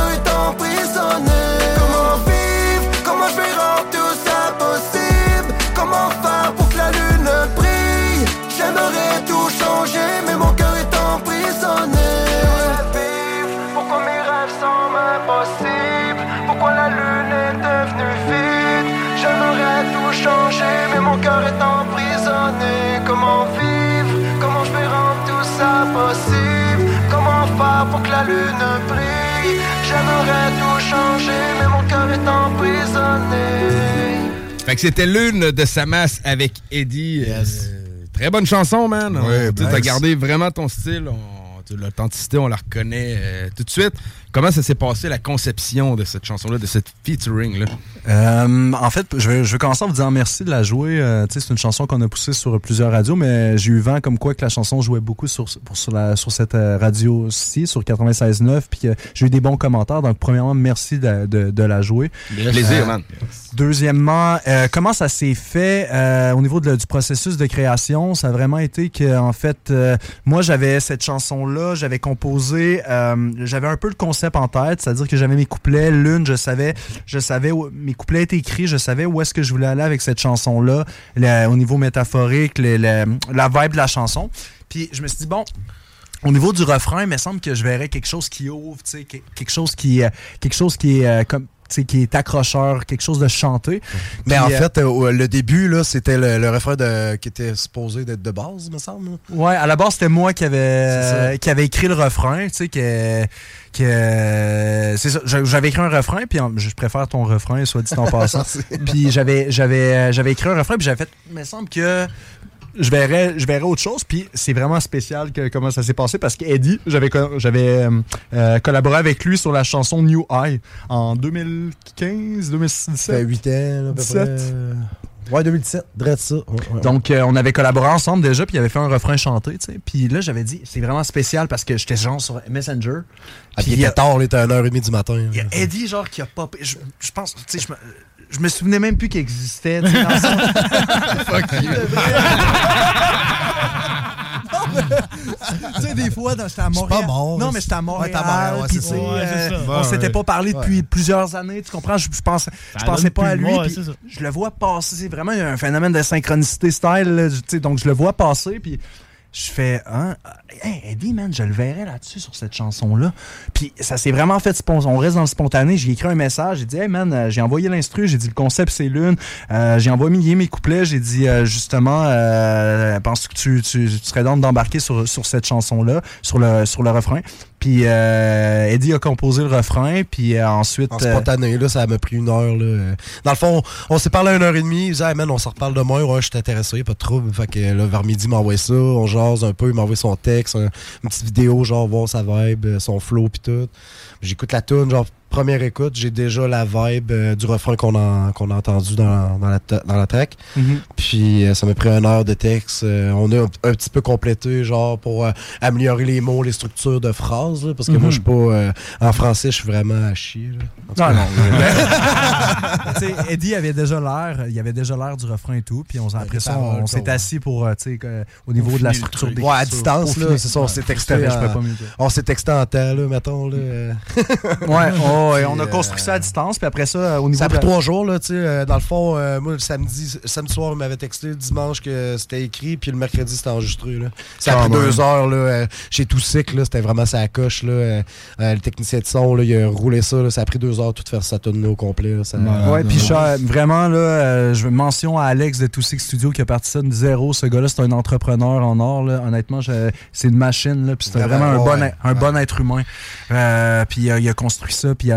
pour que la lune brille J'aimerais tout changer Mais mon cœur est emprisonné Fait que c'était l'une de sa masse avec Eddie. Euh, très bonne chanson, man. Ouais, tu as gardé vraiment ton style. On- L'authenticité, on la reconnaît euh, tout de suite. Comment ça s'est passé, la conception de cette chanson-là, de cette featuring-là? Euh, en fait, je vais, je vais commencer en vous disant merci de la jouer. Euh, c'est une chanson qu'on a poussée sur plusieurs radios, mais j'ai eu vent comme quoi que la chanson jouait beaucoup sur, pour, sur, la, sur cette euh, radio-ci, sur 96.9, puis que j'ai eu des bons commentaires. Donc, premièrement, merci de, de- de la jouer. Plaisir, man. Deuxièmement, comment ça s'est fait au niveau de- du processus de création? Ça a vraiment été que, en fait, moi, j'avais cette chanson-là, j'avais composé, j'avais un peu le concept en tête, c'est-à-dire que j'avais mes couplets, l'une, je savais, je savais où, mes couplets étaient écrits, je savais où est-ce que je voulais aller avec cette chanson-là, au niveau métaphorique, la vibe de la chanson. Puis je me suis dit, bon, au niveau du refrain, il me semble que je verrais quelque chose qui ouvre, tu sais, que- quelque chose qui, euh, quelque chose qui est euh, comme qui est accrocheur, quelque chose de chanté. Mais Puis, en euh, fait, euh, le début, là, c'était le, le refrain de, qui était supposé d'être de base, me semble. Ouais, à la base, c'était moi qui avait, euh, qui avait écrit le refrain, tu sais, que, que c'est ça, j'a- j'avais écrit un refrain, puis je préfère ton refrain, soit dit en [laughs] passant. Puis j'avais, j'avais, euh, j'avais écrit un refrain, puis j'avais fait, il me semble que je verrais, je verrais autre chose, puis c'est vraiment spécial que, comment ça s'est passé, parce qu'Eddie, j'avais, j'avais euh, euh, collaboré avec lui sur la chanson New High en 2015, 2017. Ça fait 8 ans, là, à peu 17. près. Ouais, 2017, drette ça. Ouais, ouais. Donc, euh, on avait collaboré ensemble déjà, puis il avait fait un refrain chanté, tu sais. Puis là, j'avais dit, c'est vraiment spécial parce que j'étais genre sur Messenger. Ah, puis il était tard, il était à 1h30 du matin. Il y a Eddie, genre, qui a pas. Je, je pense, tu sais, je me, souvenais même plus qu'il existait, tu sais, dans le sens- [laughs] Fuck you. Non, mais- tu sais, des fois, dans- j'étais à Montréal. pas mort, Non, mais j'étais à Montréal. Montréal, ouais, ça. C'est euh, ça. on s'était pas parlé depuis Ouais. plusieurs années, tu comprends? Je, je pense, je Ça pensais pas à lui. je le vois passer. C'est vraiment un phénomène de synchronicité style. là, tu sais, donc, je le vois passer, puis je fais, hein, hey, Eddie, man, je le verrais là-dessus sur cette chanson-là. Puis ça s'est vraiment fait, spon- on reste dans le spontané. J'ai écrit un message, j'ai dit, hey, man, euh, j'ai envoyé l'instru, j'ai dit, le concept, c'est l'une. Euh, j'ai envoyé mes couplets, j'ai dit, euh, justement, euh, penses que tu, tu, tu serais d'embarquer sur, sur cette chanson-là, sur le, sur le refrain? Puis euh, Eddie a composé le refrain, puis euh, ensuite... En spontané, là, ça m'a pris une heure. Là. Dans le fond, on, s'est parlé à une heure et demie. Il disait, hey, man, on s'en reparle demain. Ouais, je suis intéressé, pas de trouble. Fait que là, vers midi, il m'a envoyé ça. On jase un peu. Il m'a envoyé son texte, un- une petite vidéo, genre, voir sa vibe, son flow, puis tout. J'écoute la tune, genre, première écoute, j'ai déjà la vibe euh, du refrain qu'on a, qu'on a entendu dans, dans, la, dans la track. Mhm. Puis euh, ça m'a pris une heure de texte. Euh, on a un, un petit peu complété, genre, pour améliorer les mots, les structures de phrases. là, parce que moi, je suis pas. euh, en français, je suis vraiment à chier. là. Non, non. [laughs] Eddie avait déjà l'air, il avait déjà l'air du refrain et tout, puis on, après les ça, on s'est assis pour, tu sais, que- au niveau de la structure truc. des Ouais, à distance, là, c'est ça, on s'est texté. Pas. On s'est texté en temps, là, mettons. Là. Ouais, Oh, et on a euh, construit ça à distance, puis après ça, euh, au niveau Ça a pris trois jours, là, tu sais. euh, dans le fond, euh, moi, le samedi, samedi soir, il m'avait texté, le dimanche que c'était écrit, puis le mercredi, c'était enregistré, là. Ça a pris même. deux heures, là, euh, chez Cycle, là, c'était vraiment sa coche, là. euh, euh, le technicien de son, là, il a roulé ça, là, ça a pris deux heures, tout faire sa tonne au complet, là, ça- Ouais, puis vraiment, là, euh, je veux mention à Alex de Six Studio qui a parti ça de zéro. Ce gars-là, c'est un entrepreneur en or. Là. Honnêtement, je- c'est une machine. Là, puis c'est Vraiment, vraiment un, bon, ouais. un bon être humain. Euh, puis euh, il a construit ça. Puis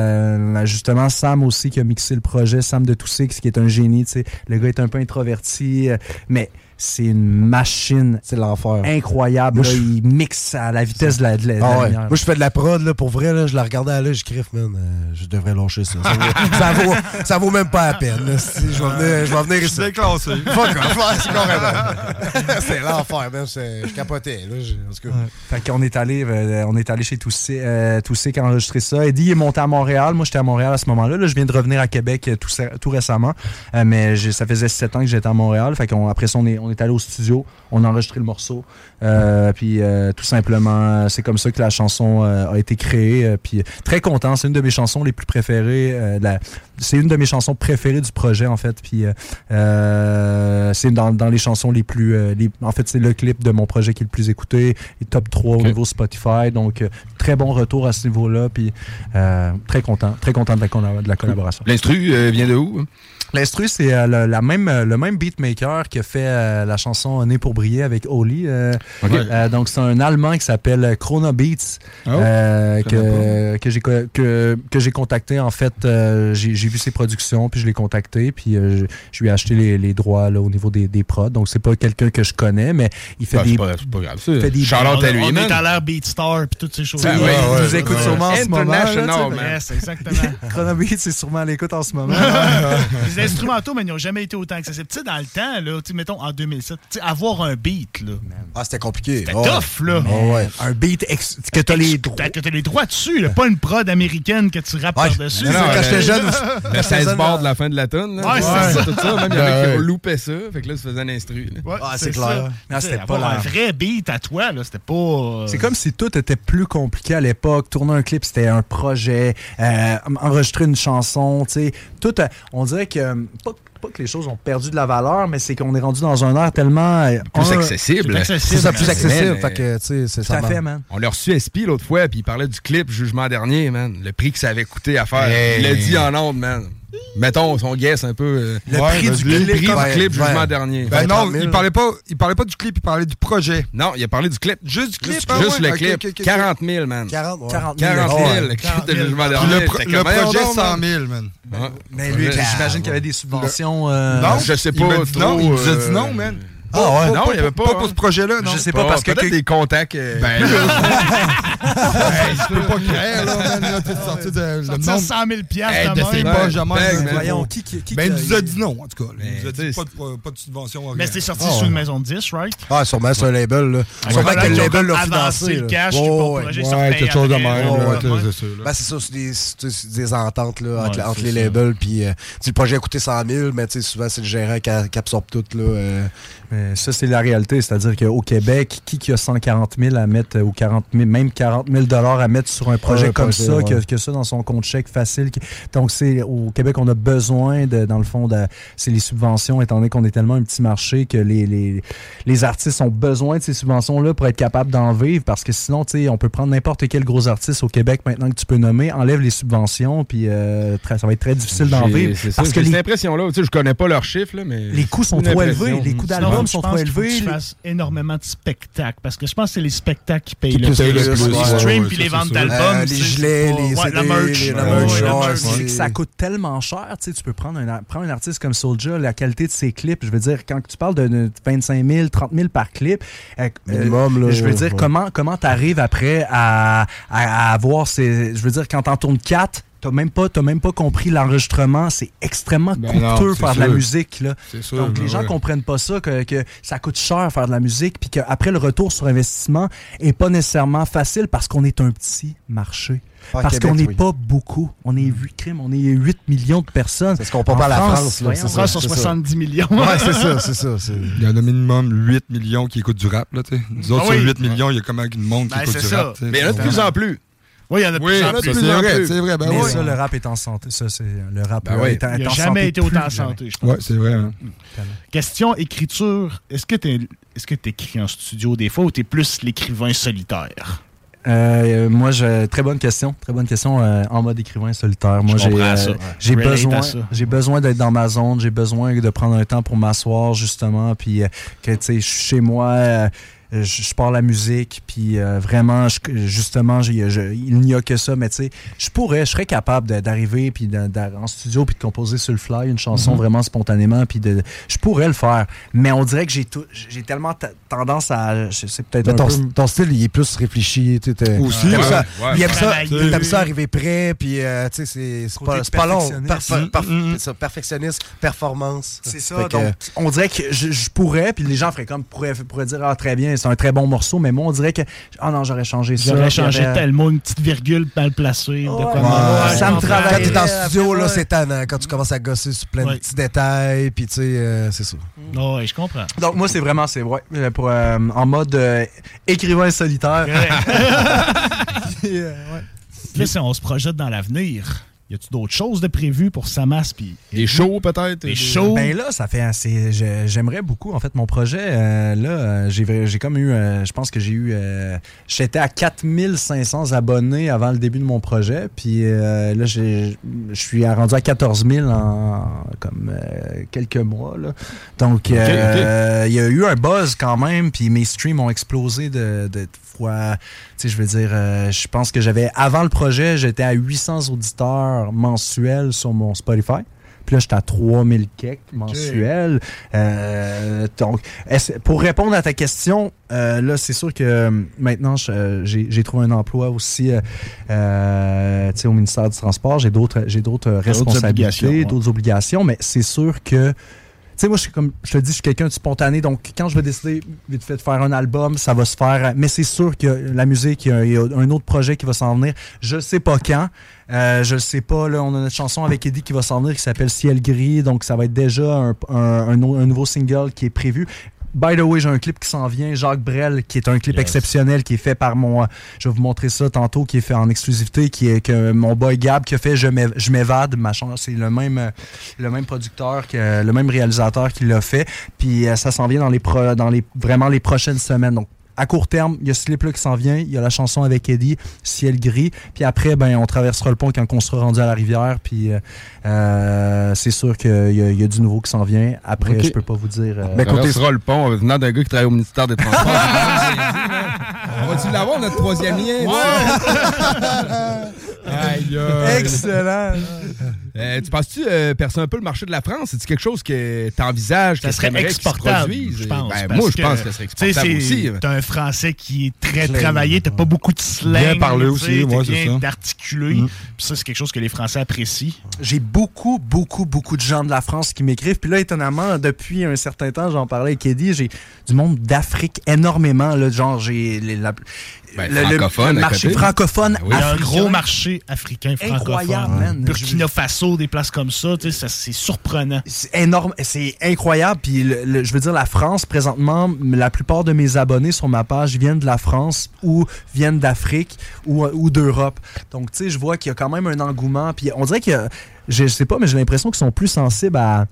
justement, Sam aussi qui a mixé le projet. Sam de Two Six qui est un génie. tu sais. Le gars est un peu introverti, euh, mais c'est une machine. C'est l'enfer. Incroyable. Moi, là. je- il mixe à la vitesse de la, de la- de la Ah ouais. lumière. Moi, je fais de la prod, là, pour vrai, là, je la regardais aller, je criffe, man. euh, je devrais lâcher ça. Ça vaut, [laughs] ça vaut, ça vaut même pas la peine. là. Si, je vais venir, je vais venir ici. déclassé. Fuck off, ouais, c'est carrément. [laughs] c'est l'enfer, man. c'est- Je capotais, là. je- en tout cas. Fait qu'on est allé, euh, on est allé chez Toussé, euh, Toussé qui a enregistré ça. Eddie est monté à Montréal. Moi, j'étais à Montréal à ce moment-là. Là, je viens de revenir à Québec tout, tout récemment. Euh, mais ça faisait sept ans que j'étais à Montréal. Fait qu'on, après ça, on est, on est allé au studio. On a enregistré le morceau. Euh, puis euh, tout simplement, c'est comme ça que la chanson euh, a été créée. Puis très content. C'est une de mes chansons les plus préférées. c'est une de mes chansons préférées du projet, en fait. Puis c'est dans, dans les chansons les plus... les- en fait, c'est le clip de mon projet qui est le plus écouté. Top 3 au niveau Spotify. Donc, très bon retour à ce niveau-là. Puis euh, très content. Très content de la, de la collaboration. L'instru euh, vient de où? L'instru, c'est euh, le, la même, le même beatmaker qui a fait euh, la chanson Né pour briller avec Oli. euh, euh, donc, c'est un Allemand qui s'appelle Chrono Beats Oh, euh, que, que j'ai que, que j'ai contacté. En fait, euh, j'ai vu ses productions, puis je l'ai contacté, puis euh, je, je lui ai acheté les, les droits là, au niveau des, des prods. Donc, c'est pas quelqu'un que je connais, mais il fait Ah, des. c'est pas- c'est pas grave, fait des Shout-out à lui, on est à l'ère Beatstar puis toutes ces Ben ouais, il nous écoute sûrement en ce moment. International, ben, man. Yes, exactement. [laughs] Chrono Beats, c'est sûrement à l'écoute en ce moment. [laughs] Les instrumentaux, mais ils n'ont jamais été autant accessibles. Tu sais, dans le temps, là, mettons en 2007, tu sais, avoir un beat, là. Ah, c'était compliqué. C'était Ouais. tough, là. Ouais. Un beat ex- que t'as les droits. T'as que t'as les droits dessus, là, pas une prod américaine que tu rappes Ouais. par-dessus. Non, non, là. quand j'étais jeune, [laughs] Le 16 bars de la fin de la tonne. là. Ouais, c'est ça. Tout ça. Même il y en a Ben qui ouais. loupaient ça. Fait que là, ça faisait un instru. Ah, c'est clair. Non, c'était pas un vrai beat à toi, là, c'était pas... euh, C'est comme si tout était plus compliqué à l'époque. Tourner un clip, c'était un projet. Euh, enregistrer une chanson, tu sais. Tout, euh, on dirait que, pas, pas que les choses ont perdu de la valeur, mais c'est qu'on est rendu dans un air tellement... euh, Plus un- accessible. Plus accessible. C'est ça, plus accessible. Fait que, tu sais, c'est Tout ça. à fait, man. On l'a reçu SP l'autre fois, puis il parlait du clip Jugement dernier, man. Le prix que ça avait coûté à faire. Hey. Il l'a dit en ondes, man. Mettons, son guess un peu. euh, Le Ouais, prix du le clip. prix Ouais, du clip ouais. Jugement dernier. Ben 30 non, 000. il parlait, pas, il parlait pas du clip, il parlait du projet. Non, il a parlé du clip. Juste du clip, Juste, ah juste ouais, le clip. ok, ok, ok. 40 000, man. 40, ouais. 40 000. 40 000, Ouais. le clip de Jugement dernier. le, pro- le projet, donc, 100 man. 000, man. Ouais. Mais lui, j'imagine qu'il y avait des subventions. euh, Non, je sais il pas dit non, il nous a euh, dit non, man. Ah ouais? Non, il y avait pas, Pas hein. pour ce projet-là, non. Je sais pas, parce que... Peut-être des contacts. euh, Ben, [laughs] je peux pas créer, là, t'es sorti de le Sortir nombre. 100 000 piastres de ses même. poches, jamais. Bang, man. Voyons, qui, qui, qui Ben, il nous a dit non, en tout cas. Il nous a dit tu pas de, pas de subvention. Mais c'était sorti Ah, sous une maison de 10, right? Ah, sûrement, c'est un label, là. Sûrement que le label l'a financé. le là. cash Ouais, quelque chose de même, tu c'est ça, là. Ben, c'est ça, c'est des, ententes là, entre, les labels. Puis, euh, tu sais, le projet a coûté 100 000, mais tu sais, souvent, c'est le gérant qui, absorbe tout. Là. Mais ça, c'est la réalité. C'est-à-dire qu'au Québec, qui, qui a 140 000 à mettre, euh, ou 40 000, même 40 000 à mettre sur un projet Ouais, comme projet, ça, ouais. que, que ça dans son compte chèque facile. Donc, c'est au Québec, on a besoin, de, dans le fond, de, c'est les subventions, étant donné qu'on est tellement un petit marché que les, les, les artistes ont besoin de ces subventions-là pour être capables d'en vivre. Parce que sinon, tu sais, on peut prendre n'importe quel gros artiste au Québec maintenant que tu peux nommer, enlève les subventions, puis euh, très- ça va être très difficile d'en vivre. c'est ça, Parce que j'ai cette les, impression-là. Tu sais, je connais pas leurs chiffres, là, mais. les coûts sont trop élevés. Les coûts Sinon, je sont pense trop tu les- fasses énormément de spectacles. Parce que je pense que c'est les spectacles qui payent Qui le plus. payent le plus, Les streams puis les ventes d'albums. Euh, les gilets, les ouais, CD, la merch. ça coûte tellement cher. Tu sais, tu peux prendre un, prendre un artiste comme Soulja, la qualité de ses clips. Je veux dire, quand tu parles de, de 25 000, 30 000 par clip, euh, Minimum, euh, là, je veux dire, ouais. comment comment tu arrives après à, à, à avoir ces. Je veux dire, quand t'en tournes 4, T'as même pas, t'as même pas compris l'enregistrement. C'est extrêmement Ben coûteux faire de la musique. Là. C'est sûr, Donc ben les gens ouais. comprennent pas ça, que, que ça coûte cher faire de la musique, puis qu'après le retour sur investissement est pas nécessairement facile parce qu'on est un petit marché. Ah, parce qu'on n'est oui. pas beaucoup. On est 8 crimes, on est 8 millions de personnes. C'est ce qu'on compare à la France, là, voyons, c'est ça. France sur c'est ça. 70 millions. Ouais, c'est ça, c'est ça. [laughs] Il y en a minimum 8 millions qui écoutent du rap, là. Nous autres, Ah oui. sur 8 millions, il y a comment une monde qui Ben, écoute du ça. rap. Mais il y en a de plus en plus. Oui, il y en a Oui, plus en plus. c'est vrai, c'est vrai. Ben Mais oui. ça, le rap est en santé. Ça, c'est le rap Ben euh, oui. est, en- Il est en jamais santé été autant en jamais. santé, je pense. Ouais, c'est vrai. hein. Question écriture. Est-ce que tu est-ce que écris en studio des fois ou tu es plus l'écrivain solitaire? Euh, moi, je, très bonne question. Très bonne question euh, en mode écrivain solitaire. Moi, j'ai euh, besoin, j'ai besoin d'être dans ma zone. J'ai besoin de prendre un temps pour m'asseoir justement, puis euh, que tu sais, je suis chez moi. Je, je pars la musique, puis euh, vraiment, je- justement, je- il n'y a que ça, mais tu sais, je pourrais, je serais capable d'arriver puis de- de- en studio puis de composer sur le fly une chanson Mhm. vraiment spontanément, puis de, je pourrais le faire, mais on dirait que j'ai tout, j'ai tellement tendance à, je sais peut-être ton, peu- ton style, il est plus réfléchi. tu Aussi, ouais, ça, ouais. Il aime ça, ça arriver prêt, puis euh, tu sais, c'est c'est pas, c'est pas long. par- Mm, c'est ça, perfectionniste, performance. C'est ça. Fait que, donc, on dirait que je, je pourrais, puis les gens feraient comme pourraient, pourraient dire ah très bien, c'est un très bon morceau, mais moi on dirait que ah non j'aurais changé ça. J'aurais changé j'aurais- tel mot, une petite virgule mal placée. de quoi. Ouais, ça me Quand travaille. t'es en studio, là, c'est tannant. Quand tu commences à gosser sur plein de petits détails, puis tu sais, euh, c'est ça. Non, ouais, je comprends. Donc moi c'est vraiment c'est ouais, euh, pour euh, en mode euh, écrivain solitaire. Puis, [laughs] [laughs] euh, ouais. Là, si on se projette dans l'avenir, y a-tu d'autres choses de prévues pour Samas? Puis Des shows, peut-être? Des shows? Ben là, ça fait assez. J'aimerais beaucoup, en fait, mon projet. euh, là, euh, j'ai j'ai comme eu. euh, je pense que j'ai eu. euh, J'étais à 4500 abonnés avant le début de mon projet. Puis euh, là, j'ai- je suis rendu à 14 000 en comme euh, quelques mois. Là. Donc, euh, il y a eu un buzz quand même. Puis mes streams ont explosé de, de fois. Je veux dire, euh, je pense que j'avais. Avant le projet, j'étais à 800 auditeurs mensuels sur mon Spotify. Puis là, j'étais à 3000 kek mensuels. Euh, donc, pour répondre à ta question, euh, là, c'est sûr que maintenant, j'ai trouvé un emploi aussi euh, au ministère du Transport. J'ai d'autres j'ai d'autres obligations, responsabilités, ouais. d'autres obligations, mais c'est sûr que sais, moi, je suis comme je te dis, je suis quelqu'un de spontané, donc quand je vais décider vite fait de faire un album, ça va se faire. Mais c'est sûr que la musique, il y a, un autre projet qui va s'en venir. Je sais pas quand. Euh, je sais pas. Là, on a notre chanson avec Eddie qui va s'en venir qui s'appelle Ciel gris, donc ça va être déjà un, un nouveau single qui est prévu. By the way, j'ai un clip qui s'en vient, Jacques Brel, qui est un clip exceptionnel, qui est fait par mon, euh, je vais vous montrer ça tantôt, qui est fait en exclusivité, qui est que mon boy Gab qui a fait Je m'év- je m'évade, ma chanson, c'est le même, euh, le même producteur, que, le même réalisateur qui l'a fait, puis euh, ça s'en vient dans les, pro- dans les, vraiment les prochaines semaines. Donc à court terme, il y a ce clip-là qui s'en vient, il y a la chanson avec Eddie, Ciel gris, puis après, ben, on traversera le pont quand on sera rendu à la rivière, puis euh, euh, c'est sûr qu'il y, a- il y a du nouveau qui s'en vient. Après, Ok. je peux pas vous dire. euh, Mais côté sera le pont euh, venant d'un gars qui travaille au ministère des Transports. [laughs] On va-tu l'avoir, notre troisième lien? [laughs] Aïe, aïe. Excellent. Euh, tu penses-tu euh, percer un peu le marché de la France? C'est-tu quelque chose que tu envisages? Ça serait exportable, je pense. Ben, moi, je pense que que, ça serait exportable c'est- aussi. T'as un français qui est très Clair. travaillé, t'as pas beaucoup de slang. Bien parlé aussi, t'es ouais, c'est bien ça. articulé. Mm. Puis ça, c'est quelque chose que les Français apprécient. J'ai beaucoup, beaucoup, beaucoup de gens de la France qui m'écrivent. Puis là, étonnamment, depuis un certain temps, j'en parlais avec Eddie, j'ai du monde d'Afrique énormément. Là, genre, j'ai les- la- Ben, le, le- francophone le marché côté. francophone. Il y a un africain. gros marché africain francophone. Incroyable, man. Burkina Faso, des places comme ça, tu sais, ça, c'est surprenant. C'est énorme, c'est incroyable. Puis le- le- je veux dire, la France, présentement, la plupart de mes abonnés sur ma page viennent de la France ou viennent d'Afrique ou, ou d'Europe. Donc, tu sais, je vois qu'il y a quand même un engouement. Puis on dirait que, je, sais pas, mais j'ai l'impression qu'ils sont plus sensibles à,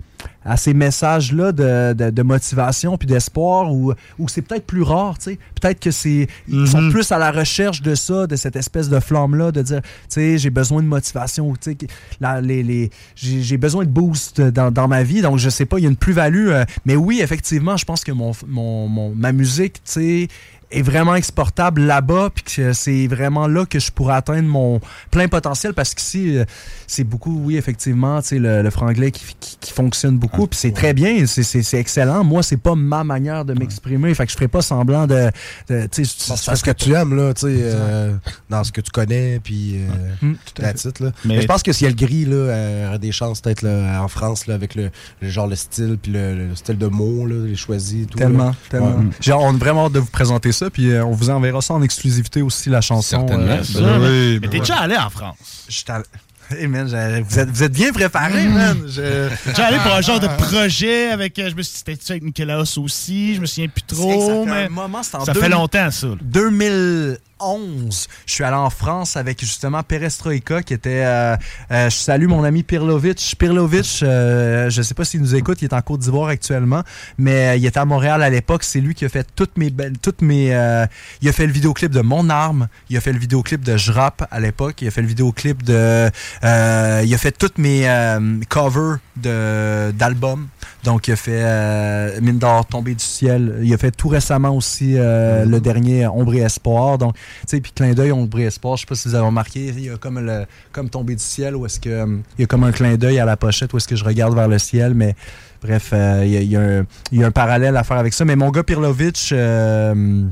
à ces messages-là de, de- de motivation puis d'espoir ou, ou c'est peut-être plus rare, tu sais. Peut-être que c'est ils sont plus à la recherche de ça, de cette espèce de flamme-là, de dire, tu sais, j'ai besoin de motivation, tu sais, que- la- les, les, j'ai j'ai besoin de boost dans, dans ma vie, donc je sais pas, il y a une plus-value. euh, mais oui, effectivement, je pense que mon, mon, mon- ma musique, tu sais, est vraiment exportable là-bas, puis que c'est vraiment là que je pourrais atteindre mon plein potentiel, parce qu'ici, euh, c'est beaucoup, oui, effectivement, tu sais, le, le franglais qui, qui, qui fonctionne beaucoup, puis c'est très bien, c'est- c'est c'est excellent. Moi, c'est pas ma manière de m'exprimer, fait que je ferai pas semblant de... de tu sais, ce que tu aimes, là, tu sais, euh, dans ce que tu connais, puis euh, Hum, tout à la fait. titre, là. Mais- Mais, je pense que Ciel Gris, là, euh, aurait des chances, peut-être, là, en France, là, avec le, le genre, le style, puis le, le style de mots, là, les choisis, tout. Tellement, là. tellement. Ouais. J'ai on a vraiment hâte de vous présenter ça, puis euh, on vous enverra ça en exclusivité aussi, la chanson. Certainement. euh, Ça, Ben mais- oui, mais ben t'es déjà allé en France? j'étais à- Hey man, j'ai- vous êtes, vous êtes bien préparés, man. Je- T'es déjà allé pour un genre de projet avec. euh, Je me suis dit, c'était avec Nicolas aussi, je me souviens plus trop, ça fait mais. un moment, c'est en Ça deux- fait longtemps, ça. là. 2000, 2011, je suis allé en France avec justement Perestroika qui était. euh, euh, je salue mon ami Pirlovic. Pirlovic, euh, je sais pas s'il nous écoute, il est en Côte d'Ivoire actuellement, mais euh, il était à Montréal à l'époque. C'est lui qui a fait toutes mes. Toutes mes euh, il a fait le vidéoclip de Mon Arme, il a fait le vidéoclip de Je à l'époque, il a fait le vidéoclip de. euh, il a fait toutes mes covers d'albums. Donc, il a fait Mine d'or, Tombée du ciel. Il a fait tout récemment aussi le dernier Ombre et Espoir. Donc, sais, puis clin d'œil, Ombre et Espoir, je sais pas si vous avez remarqué, il y a comme, le, comme Tombée du ciel où est-ce que. euh, il y a comme un clin d'œil à la pochette où est-ce que je regarde vers le ciel, mais. Bref, euh, il y, a- y a un- parallèle à faire avec ça. Mais mon gars Pirlovic, euh,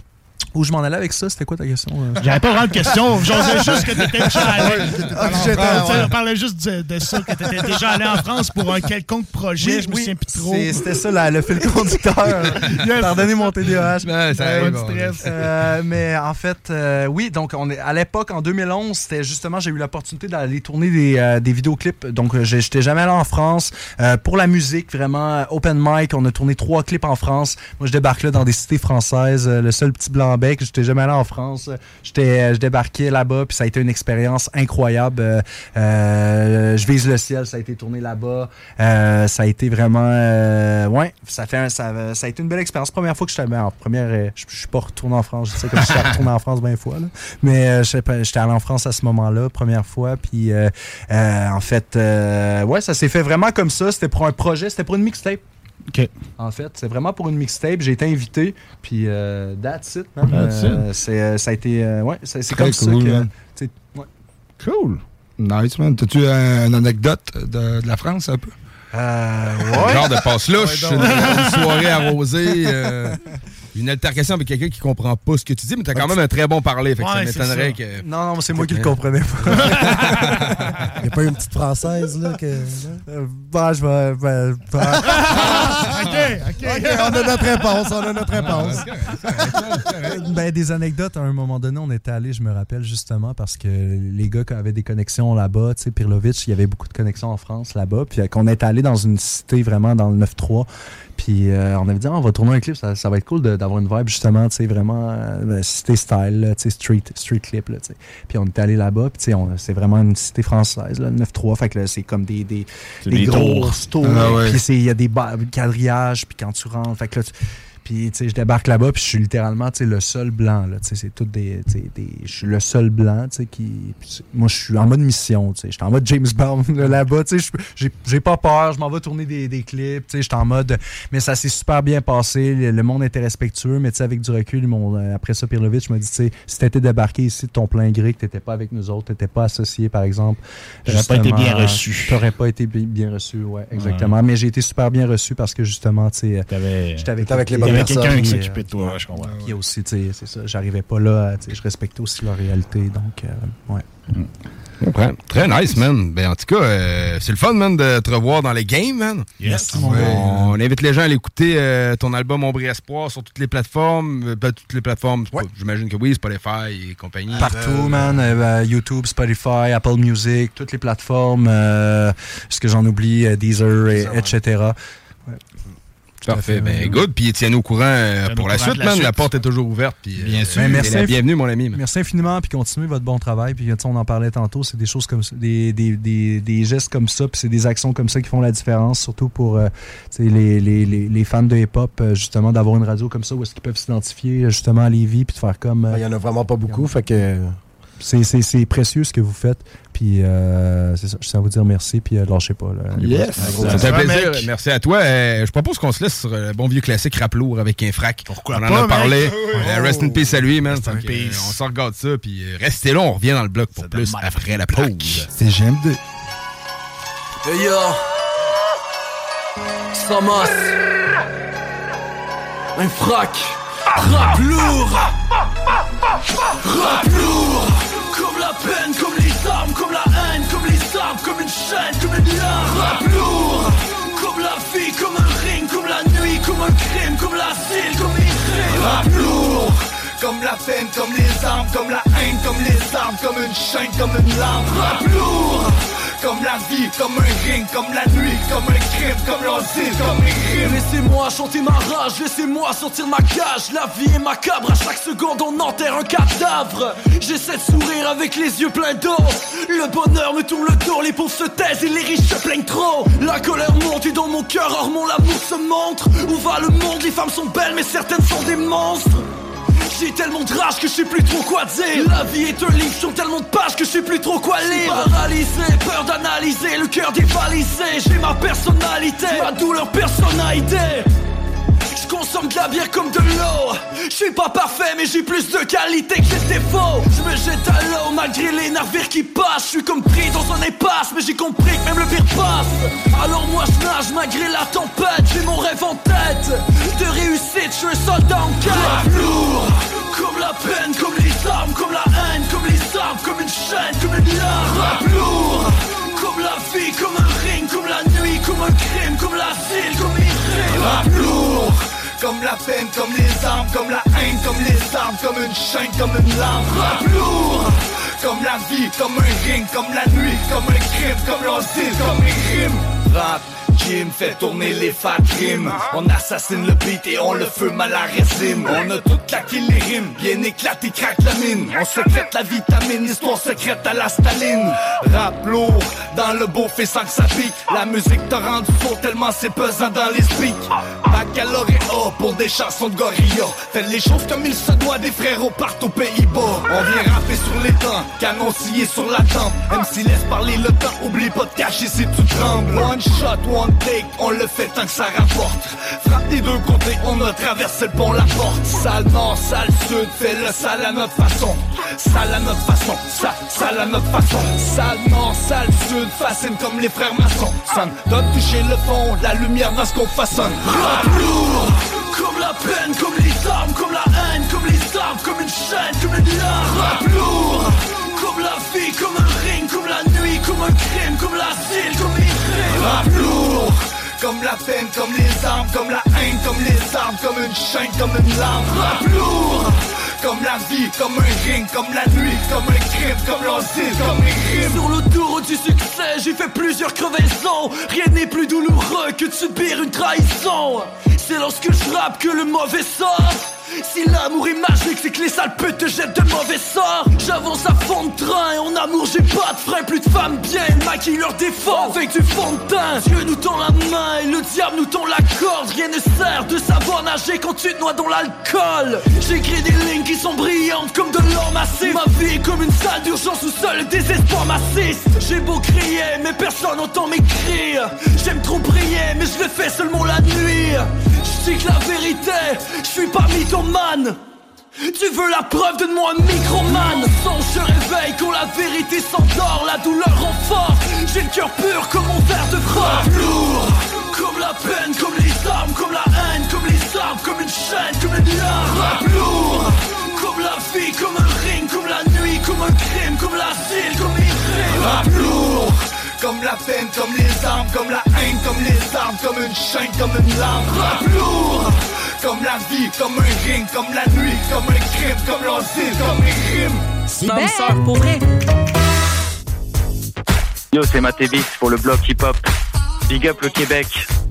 où je m'en allais avec ça, c'était quoi ta question? euh? J'avais pas vraiment de question. J'osais [laughs] juste que t'étais déjà allé. Ah, On parlait- ouais. On parlait juste de, de ça, que t'étais déjà allé en France pour un quelconque projet. Oui, je me oui, souviens plus trop. C'était ça le fil conducteur. [laughs] Yes. Pardonnez mon TDAH. Ben, ça Euh, stress. Euh, mais en fait, euh, oui, donc on est, à l'époque, en 2011, c'était justement, j'ai eu l'opportunité d'aller tourner des, euh, des vidéoclips. Donc, j'étais jamais allé en France. Euh, pour la musique, vraiment, open mic, on a tourné trois clips en France. Moi, je débarque là dans des cités françaises. Euh, le seul petit blanc-bec, j'étais jamais allé en France. Euh, je débarquais là-bas, puis ça a été une expérience incroyable. Euh, euh, je vise le ciel, ça a été tourné là-bas. Ça a été vraiment, ouais, ça a été une belle expérience. Première fois que j'étais, ben, en première, je, je suis pas retourné en France. Je sais comme je suis retourné en France 20 fois, mais je j'étais allé en France à ce moment-là, première fois. Puis en fait, ouais, ça s'est fait vraiment comme ça. C'était pour un projet, c'était pour une mixtape. En fait, c'est vraiment pour une mixtape. J'ai été invité, puis euh, that's it, man. That's Euh, c'est, euh, ça a été, euh, ouais, c'est, comme cool, ça que. ouais. Cool. Nice, man. T'as-tu un- une anecdote de, de la France, un peu? Euh, Un Genre de passe-louche, Ouais, une, soirée arrosée, euh, [laughs] une altercation avec quelqu'un qui comprend pas ce que tu dis, mais t'as quand même un très bon parler, fait que Ouais, ça c'est m'étonnerait ça. que... Non, non, c'est moi qui le comprenais pas. [laughs] Il n'y a pas une petite française, là, que. Euh, bah, je vais. ben, bah. [laughs] OK, OK. OK, on a notre réponse, on a notre réponse. ben, des anecdotes, à un moment donné, on était allé, je me rappelle justement, parce que les gars qui avaient des connexions là-bas, tu sais, Pirlovic, il y avait beaucoup de connexions en France là-bas, puis qu'on est allé dans une cité vraiment dans le 9-3, puis euh, on avait dit, Ah, on va tourner un clip, ça, ça va être cool d'avoir une vibe justement, tu sais, vraiment euh, cité style, tu sais, street, street clip, là, tu sais. Puis on est allé là-bas, puis tu sais, on- c'est vraiment une cité française, là, le 9-3, fait que là, c'est comme des, des, des grosses tours. Ah ouais. puis c'est- il y a des quadrillages, puis quand tu rentres, fait que là, tu- puis, tu sais, je débarque là-bas, puis je suis littéralement, tu sais, le seul blanc, là. Tu sais, c'est tout des, tu sais, des... Je suis le seul blanc, tu sais, qui... c'est- moi, je suis en mode mission, tu sais. J'étais en mode James Bond, là, là-bas, tu sais. je- J'ai j'ai pas peur, je m'en vais tourner des, des clips, tu sais. J'étais en mode... Mais ça s'est super bien passé, le, le monde était respectueux, mais tu sais, avec du recul, mon, euh, après ça, Pirlovitch m'a dit, tu sais, si t'étais débarqué ici de ton plein gré, que t'étais pas avec nous autres, t'étais pas associé, par exemple... T'aurais pas été bien reçu. T'aurais pas été bi- bien reçu, ouais, exactement. Mais j'ai été super bien reçu parce que, justement, tu sais... J'étais avec, avec les avait quelqu'un qui s'occupait de toi, je comprends. Puis aussi, tu sais, c'est ça. J'arrivais pas là, je respectais aussi leur réalité, donc, euh, ouais. Ouais, très nice, man. Ben, en tout cas, euh, c'est le fun, man, de te revoir dans les games, man. Yes, gars. on invite les gens à aller écouter euh, ton album Ombre et Espoir sur toutes les plateformes. Euh, pas toutes les plateformes, j'imagine que oui, Spotify et compagnie. Partout, man. euh, YouTube, Spotify, Apple Music, toutes les plateformes. Euh, ce que j'en oublie, Deezer, et- etc. Parfait, fait, ben good. Puis tiens-nous au courant euh, pour la courant suite, la man. La porte est toujours ouverte. Puis, Bien euh, sûr. merci bienvenue, mon ami. man. Merci infiniment, puis continuez votre bon travail. Puis tu sais, on en parlait tantôt, c'est des choses comme ça, des, des, des, des gestes comme ça, puis c'est des actions comme ça qui font la différence, surtout pour euh, tu sais, les, les, les, les fans de hip-hop, justement, d'avoir une radio comme ça où est-ce qu'ils peuvent s'identifier justement à Lévis, puis de faire comme... euh, Il y en a vraiment pas beaucoup, fait que. C'est, c'est, c'est précieux ce que vous faites. Puis euh, c'est ça, je tiens à vous dire merci. Puis euh, lâchez pas. Là, fait plaisir. Merci à toi. Euh, je propose qu'on se laisse sur le bon vieux classique rap lourd avec un frac. Pourquoi on en pas, a parlé. Euh, rest in peace à lui, man. Euh, on s'en regarde ça. Puis euh, restez là, on revient dans le bloc pour plus après la pause. C'est GM2. Hey yo Samas Un frac Rap lourd Rap lourd Comme la peine, comme les armes, comme la haine Comme les arbres, comme une chaîne, comme une lame Rap lourd Comme la vie, comme un ring Comme la nuit, comme un crime Comme l'asile, comme rimes Rap lourd Comme la peine, comme les armes, comme la haine, comme les armes, comme une chaîne, comme une lame. Rap lourd, comme la vie, comme un ring, comme la nuit, comme un crime, comme l'asile, comme les crimes. Laissez-moi chanter ma rage, laissez-moi sortir ma cage. La vie est macabre, à chaque seconde on enterre un cadavre. J'essaie de sourire avec les yeux pleins d'eau. Le bonheur me tourne le dos, les pauvres se taisent et les riches se plaignent trop. La colère monte et dans mon cœur, or mon amour se montre. Où va le monde, les femmes sont belles mais certaines sont des monstres j'ai tellement de rage que je sais plus trop quoi dire. La vie est un livre sur tellement de pages que je sais plus trop quoi lire. Paralysé, peur d'analyser, le cœur dévalisé. J'ai ma personnalité, ma douleur personnalité je consomme de la bière comme de l'eau. Je suis pas parfait mais j'ai plus de qualité que de défauts. Je me jette à l'eau malgré les navires qui passent. Je suis comme pris dans un impasse mais j'ai compris que même le pire passe. Alors moi je nage malgré la tempête. J'ai mon rêve en tête De réussite, je suis un soldat en quête. Lourd Comme la peine, comme les armes, comme la haine Comme les armes, comme une chaîne, comme une larme. Lourd Comme la vie, comme un ring, comme la nuit, comme un crime Comme l'asile, comme les rimes Rap lourd comme la peine, comme les armes, comme la haine, comme les armes, comme une chaîne, comme une lame. Rap lourd, comme la vie, comme un ring, comme la nuit, comme un crime, comme l'asile, comme les crimes. Rap, Jim fait tourner les fat rimes. On assassine le beat et on le fume à la. On a tout claqué les rimes, bien éclaté, craque la mine. On secrète la vitamine, histoire secrète à la Staline. Rap lourd, dans le beau fait sans que ça pique. La musique t'a rendu faux tellement c'est pesant dans les speaks. Baccalauréat pour des chansons de gorilla. Faites les choses comme il se doit, des frérots partent aux Pays-Bas. On vient rapper sur les temps, canon scié sur la tempe. Même s'il laisse parler le temps, oublie pas de cacher si tu trembles. One shot, one take, on le fait tant que ça rapporte. Frappe des deux côtés, on a traversé le pont, la porte. Sale nord, sale sud, fais le sale à notre façon. Sale à notre façon, ça, sale à notre façon. Sale nord, sale sud, fascine comme les frères maçons. Sonne, doit toucher le fond, la lumière dans ce qu'on façonne. Rap lourd, comme la peine, comme les armes, comme la haine, comme les armes, comme une chaîne, comme une larme. Rap lourd, la vie, comme un ring, comme la nuit, comme un crime, comme l'asile, comme les rimes. Rap lourd, comme la peine, comme les armes, comme la haine, comme les armes, comme une chaîne, comme une lame. Rap lourd, comme la vie, comme un ring, comme la nuit, comme un crime, comme l'asile, comme les crimes. Sur l'autoroute du succès, j'ai fait plusieurs crevaisons. Rien n'est plus douloureux que de subir une trahison. C'est lorsque je rappe que le mauvais sort. Si l'amour est magique, c'est que les sales te jettent de mauvais sorts. J'avance à fond de train, et en amour j'ai pas de frein, plus de femmes bien, maquillent leurs défauts avec du fond de teint. Dieu nous tend la main et le diable nous tend la corde. Rien ne sert de savoir nager quand tu te noies dans l'alcool. J'écris des lignes qui sont brillantes comme de l'or massif. Ma vie est comme une salle d'urgence où seul le désespoir m'assiste. J'ai beau crier, mais personne n'entend mes cris. J'aime trop briller, mais je le fais seulement la nuit. Je dis que la vérité, je suis pas mythomane. Tu veux la preuve, donne-moi un microman Son se réveille quand la vérité s'endort La douleur rend fort. J'ai le cœur pur comme mon verre de froid. Lourd. Comme la peine, comme les armes Comme la haine, comme les armes Comme une chaîne, comme une larme. Rap lourd. Comme la vie, comme un ring Comme la nuit, comme un crime Comme l'asile, comme les rimes Rap lourd comme la peine, comme les armes, comme la haine, comme les armes, comme une chaîne, comme une lame. Rap lourd, comme la vie, comme un ring, comme la nuit, comme un crime, comme l'asile, comme les crimes. C'est ma sœur, pour vrai. Yo, c'est Matébix pour le blog hip-hop. Big up le Québec.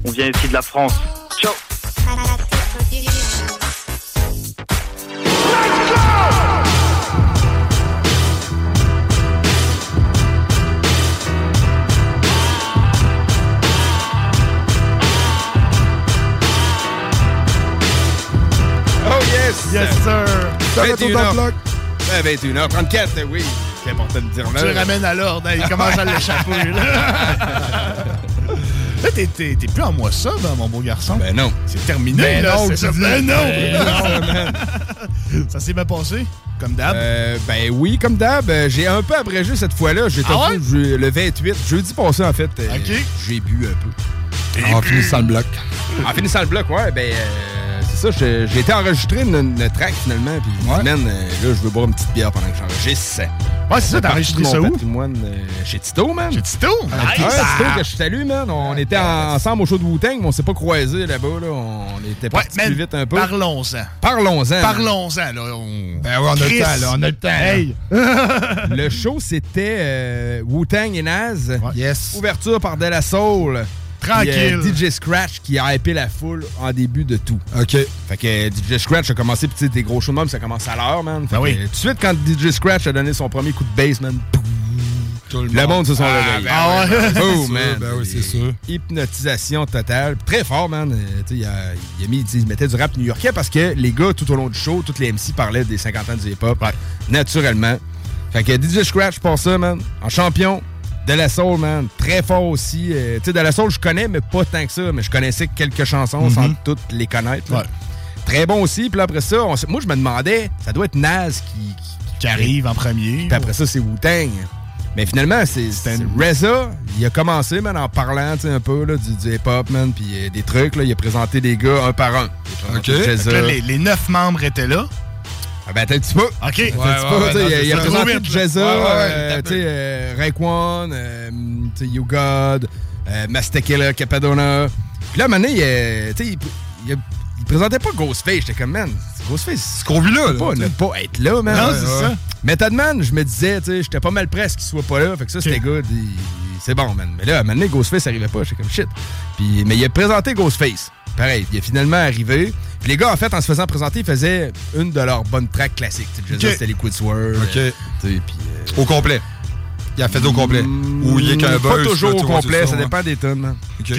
On vient ici de la France. Ciao yes! Yes, sir! Ça va tout dans le bloc? 21h34, oui. C'est important de dire. Tu le ramènes à l'ordre, hein, il commence à [laughs] l'échapper. Là, Là, t'es, t'es- t'es plus en moi ça, ben, mon beau garçon. Ben non. C'est terminé, Ben là. non, c'est. Ben non! Ben non, [laughs] ça s'est bien passé, comme d'hab? Euh, ben oui, comme d'hab, euh, j'ai un peu abrégé cette fois-là. J'ai Ah ouais? je- le 28, jeudi passé en fait. euh, Ok. J'ai bu un peu. En finissant le bloc. En finissant le bloc, ouais, ben euh, c'est ça, j'ai été enregistré une, une track finalement, puis man, euh, là, je veux boire une petite bière pendant que j'enregistre. Ouais, c'est ça, t'as enregistré ça où? euh, chez Tito, man. Chez Tito? Ouais, Nice. Tito que je salue, man. On était ensemble au show de Wu-Tang, mais on s'est pas croisés là-bas, là. On était Ouais, man, plus vite un peu. Parlons-en. Parlons-en. Parlons-en, là. On... Ben ouais, on a le temps, là. On a le temps. Hey! [laughs] Le show, c'était euh, Wu-Tang et Naz. Yes. Ouverture par De La Soul. Tranquille. Puis, euh, DJ Scratch qui a hypé la foule en début de tout. OK. Fait que euh, DJ Scratch a commencé, puis tu sais, des gros shows de même, ça commence à l'heure, man. Fait Ben que, oui. Tout de suite, quand DJ Scratch a donné son premier coup de bass, man, pouf, Tout le le monde se sont Ah, réveillés. Ah ouais. [laughs] ouais. Oh, man. Ben oui, c'est sûr. Hypnotisation totale. Très fort, man. Euh, il, a, il a mis, il mettait du rap new-yorkais parce que les gars, tout au long du show, toutes les MC parlaient des 50 ans du hip-hop. Naturellement. Fait que DJ Scratch pour ça, man. En champion. De la Soul, man. Très fort aussi. Euh, tu sais, De la Soul, je connais, mais pas tant que ça. Mais je connaissais quelques chansons sans toutes les connaître. Ouais. Très bon aussi. Puis après ça, on moi, je me demandais, ça doit être Naz qui, qui- Qui arrive en premier. puis après ça, c'est Wu-Tang. Mais finalement, c'est c'est Reza. Il a commencé, man, en parlant un peu là, du, du hip-hop, man, puis euh, des trucs. Là, il a présenté des gars un par un. Là, les, les neuf membres étaient là. Ah ben, attends un petit peu. OK. Attends un petit peu, ouais, il a- il a c'est ça. présenté Trop vite, Jezza, là. Ouais, ouais, euh, t'as tu sais, euh, Raekwon, euh, You God, euh, Mastakela, Capadona. Puis là, à un moment donné, il, il, il, il présentait pas Ghostface. J'étais comme, man, Ghostface, Ce qu'on vit là, pas ne pas être là, man. Non, Ouais, c'est ouais. ça. Method Man, je me disais, tu sais, j'étais pas mal presque qu'il soit pas là. Fait que ça, c'était good. C'est bon, man. Mais là, à un moment donné, Ghostface arrivait pas. J'étais comme shit. Puis, mais il a présenté Ghostface. Pareil, il est finalement arrivé. Puis les gars, en fait, en se faisant présenter, ils faisaient une de leurs bonnes tracks classiques. Tu sais, je veux dire, Ok. C'était Liquid Swerve. OK. euh, tu sais, puis, euh, Au complet. Il a fait au complet. Ou il est qu'un Mm, Pas buzz. toujours là, au complet, ça hein. dépend des tonnes, man. OK.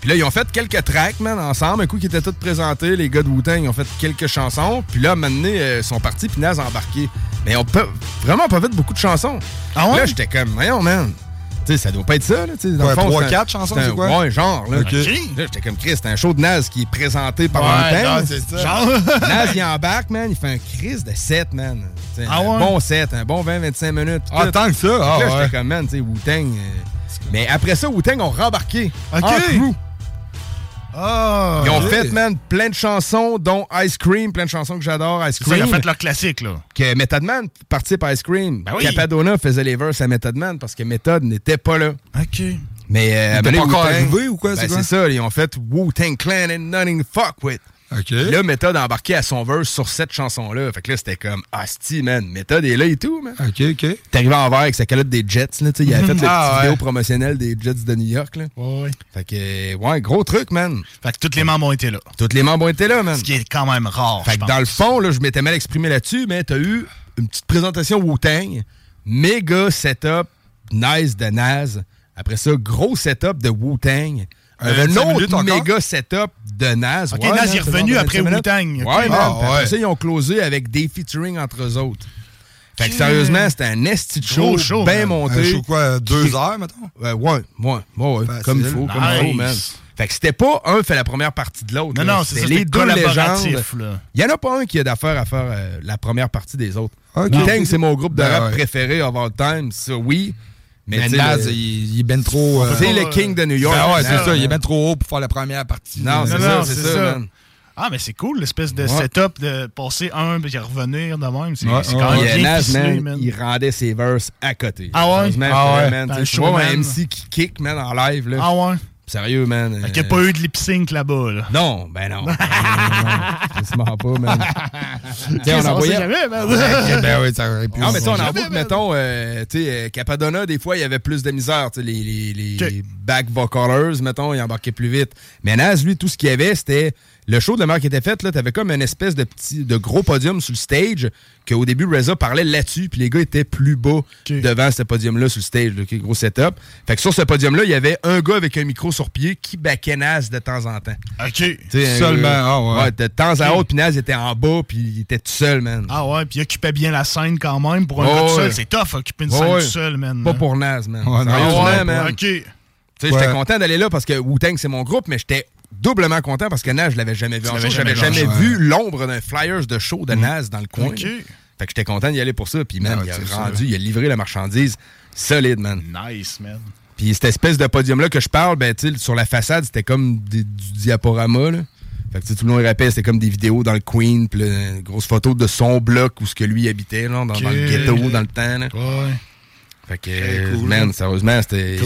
Puis là, ils ont fait quelques tracks, man, ensemble. Un coup, qui étaient tous présentés. Les gars de Wu-Tang, ils ont fait quelques chansons. Puis là, maintenant, ils sont partis, puis Naz a embarqué. Mais on peut vraiment pas fait beaucoup de chansons. Ah ouais? Là, j'étais comme, voyons, man. Sais, ça doit pas être ça, là. tu sais, dans Ouais, le fond, trois, c'est un- quatre chansons, un- c'est quoi? Ouais, genre, là. OK. Là, j'étais comme Chris, c'est un show de Naz qui est présenté par Ouais, Wu-Tang. non, c'est ça. Genre. [laughs] Naz, il embarque, man. Il fait un Chris de 7, man. Ah un ouais? bon 7, un bon 20-25 minutes. Ah, tout. tant que ça? Ah, là, j'étais comme, man, tu sais, Wu-Tang. euh, Mais après ça, Wu-Tang ont rembarqué. OK. En crew. Ah. Ils ont fait, man, plein de chansons, dont Ice Cream, plein de chansons que j'adore, Ice ça, ils Cream. ont fait leur classique, là. Que Method Man participe à Ice Cream. Ben oui. Capadona faisait les verses à Method Man parce que Method n'était pas là. OK. Mais euh, pas encore arrivé ou quoi, c'est Ben, quoi? c'est ça, ils ont fait Wu-Tang Clan and nothing to fuck with. Là, Method a embarqué à son verse sur cette chanson-là. Fait que là, c'était comme, asti, man. Method est là et tout, man. OK, OK. T'es arrivé en verre avec sa calotte des Jets, là, tu. Il avait fait le Ah, ouais. vidéo promotionnel des Jets de New York, là. Ouais, ouais. Fait que, euh, ouais, gros truc, man. Fait que tous les membres ont été là. Tous les membres ont été là, man. Ce qui est quand même rare. Fait que dans le fond, là, je m'étais mal exprimé là-dessus, mais t'as eu une petite présentation Wu-Tang, méga setup, nice de Naz. Après ça, gros setup de Wu-Tang. Un Un 25 autre méga setup de Naz. Ok, Naz man, est revenu après 25 minutes. Wu-Tang. Ouais, man. Ah, ouais. ça, ils ont closé avec des featuring entre eux autres. Fait que sérieusement, c'était un esti de show, bien monté. Un show quoi, deux heures, mettons? Ouais, ouais, ouais, ouais, ouais, Facile. comme il faut, comme il faut, man. Fait que c'était pas un fait la première partie de l'autre. Non, là. non, c'est les deux légendes. Il y en a pas un qui a d'affaires à faire euh, la première partie des autres. Ok. Wu-Tang, c'est mon groupe de Ben rap ouais. préféré of all time, ça oui. Mais, le- il, il est ben trop. euh, c'est le king de New York. Ben ouais, c'est ça. Il est ben trop haut pour faire la première partie. Non, c'est ça, c'est c'est ça, ça. man. Ah, mais c'est cool, l'espèce de Ouais. setup de passer un puis revenir de même. C'est Ouais, c'est ouais, quand même euh, bien Naz, ficelé, man, man. il rendait ses verses à côté. Ah ouais? Ah ouais. tu vois un. MC qui kick, man, en live, là. Ah ouais? Sérieux, man. Fait qu'il n'y euh, a pas eu de lip sync là-bas, là. Non, ben non. Ben [laughs] non, non, Quasiment pas, man. Tiens, on envoyait. jamais, man? Ben oui, ça aurait pu. Non, mais tu sais, on en man. mettons, euh, tu sais, euh, Capadonna, des fois, il y avait plus de misère. Tu sais, les, les, back vocalers, mettons, ils embarquaient plus vite. Mais Naz, lui, tout ce qu'il y avait, c'était le show de la mère qui était fait, là, t'avais comme une espèce de petit, de gros podium sur le stage, qu'au début, Reza parlait là-dessus, puis les gars étaient plus bas devant ce podium-là sur le stage, là, gros setup. Fait que sur ce podium-là, il y avait un gars avec un micro sur pied qui backait Naz de temps en temps. OK. Seulement, ah ouais. De temps à Ok. autre, puis Naz était en bas, puis il était tout seul, man. Ah ouais, puis il occupait bien la scène quand même. Pour un gars tout ouais. seul, c'est tough occuper une scène ouais. tout seul, man. Pas pour Naz, man. Ouais, non, man. OK. Tu sais, j'étais content d'aller là parce que Wu-Tang, c'est mon groupe, mais j'étais doublement content parce que Naz, je l'avais jamais vu en show. J'avais jamais jamais vu l'ombre d'un Flyers de show de Naz dans le coin. Fait que j'étais content d'y aller pour ça. Puis, man, Ah, il a rendu, ça. il a livré la marchandise solide, man. Nice, man. Puis cette espèce de podium-là que je parle, ben, tu sur la façade, c'était comme des- du diaporama, là. Fait que tout le long, il rappelle, c'était comme des vidéos dans le Queen, puis une grosse photo de son bloc où ce que lui habitait, là, dans, dans le ghetto, dans le temps. Là. Ouais. Fait que, cool, man, là. sérieusement, c'était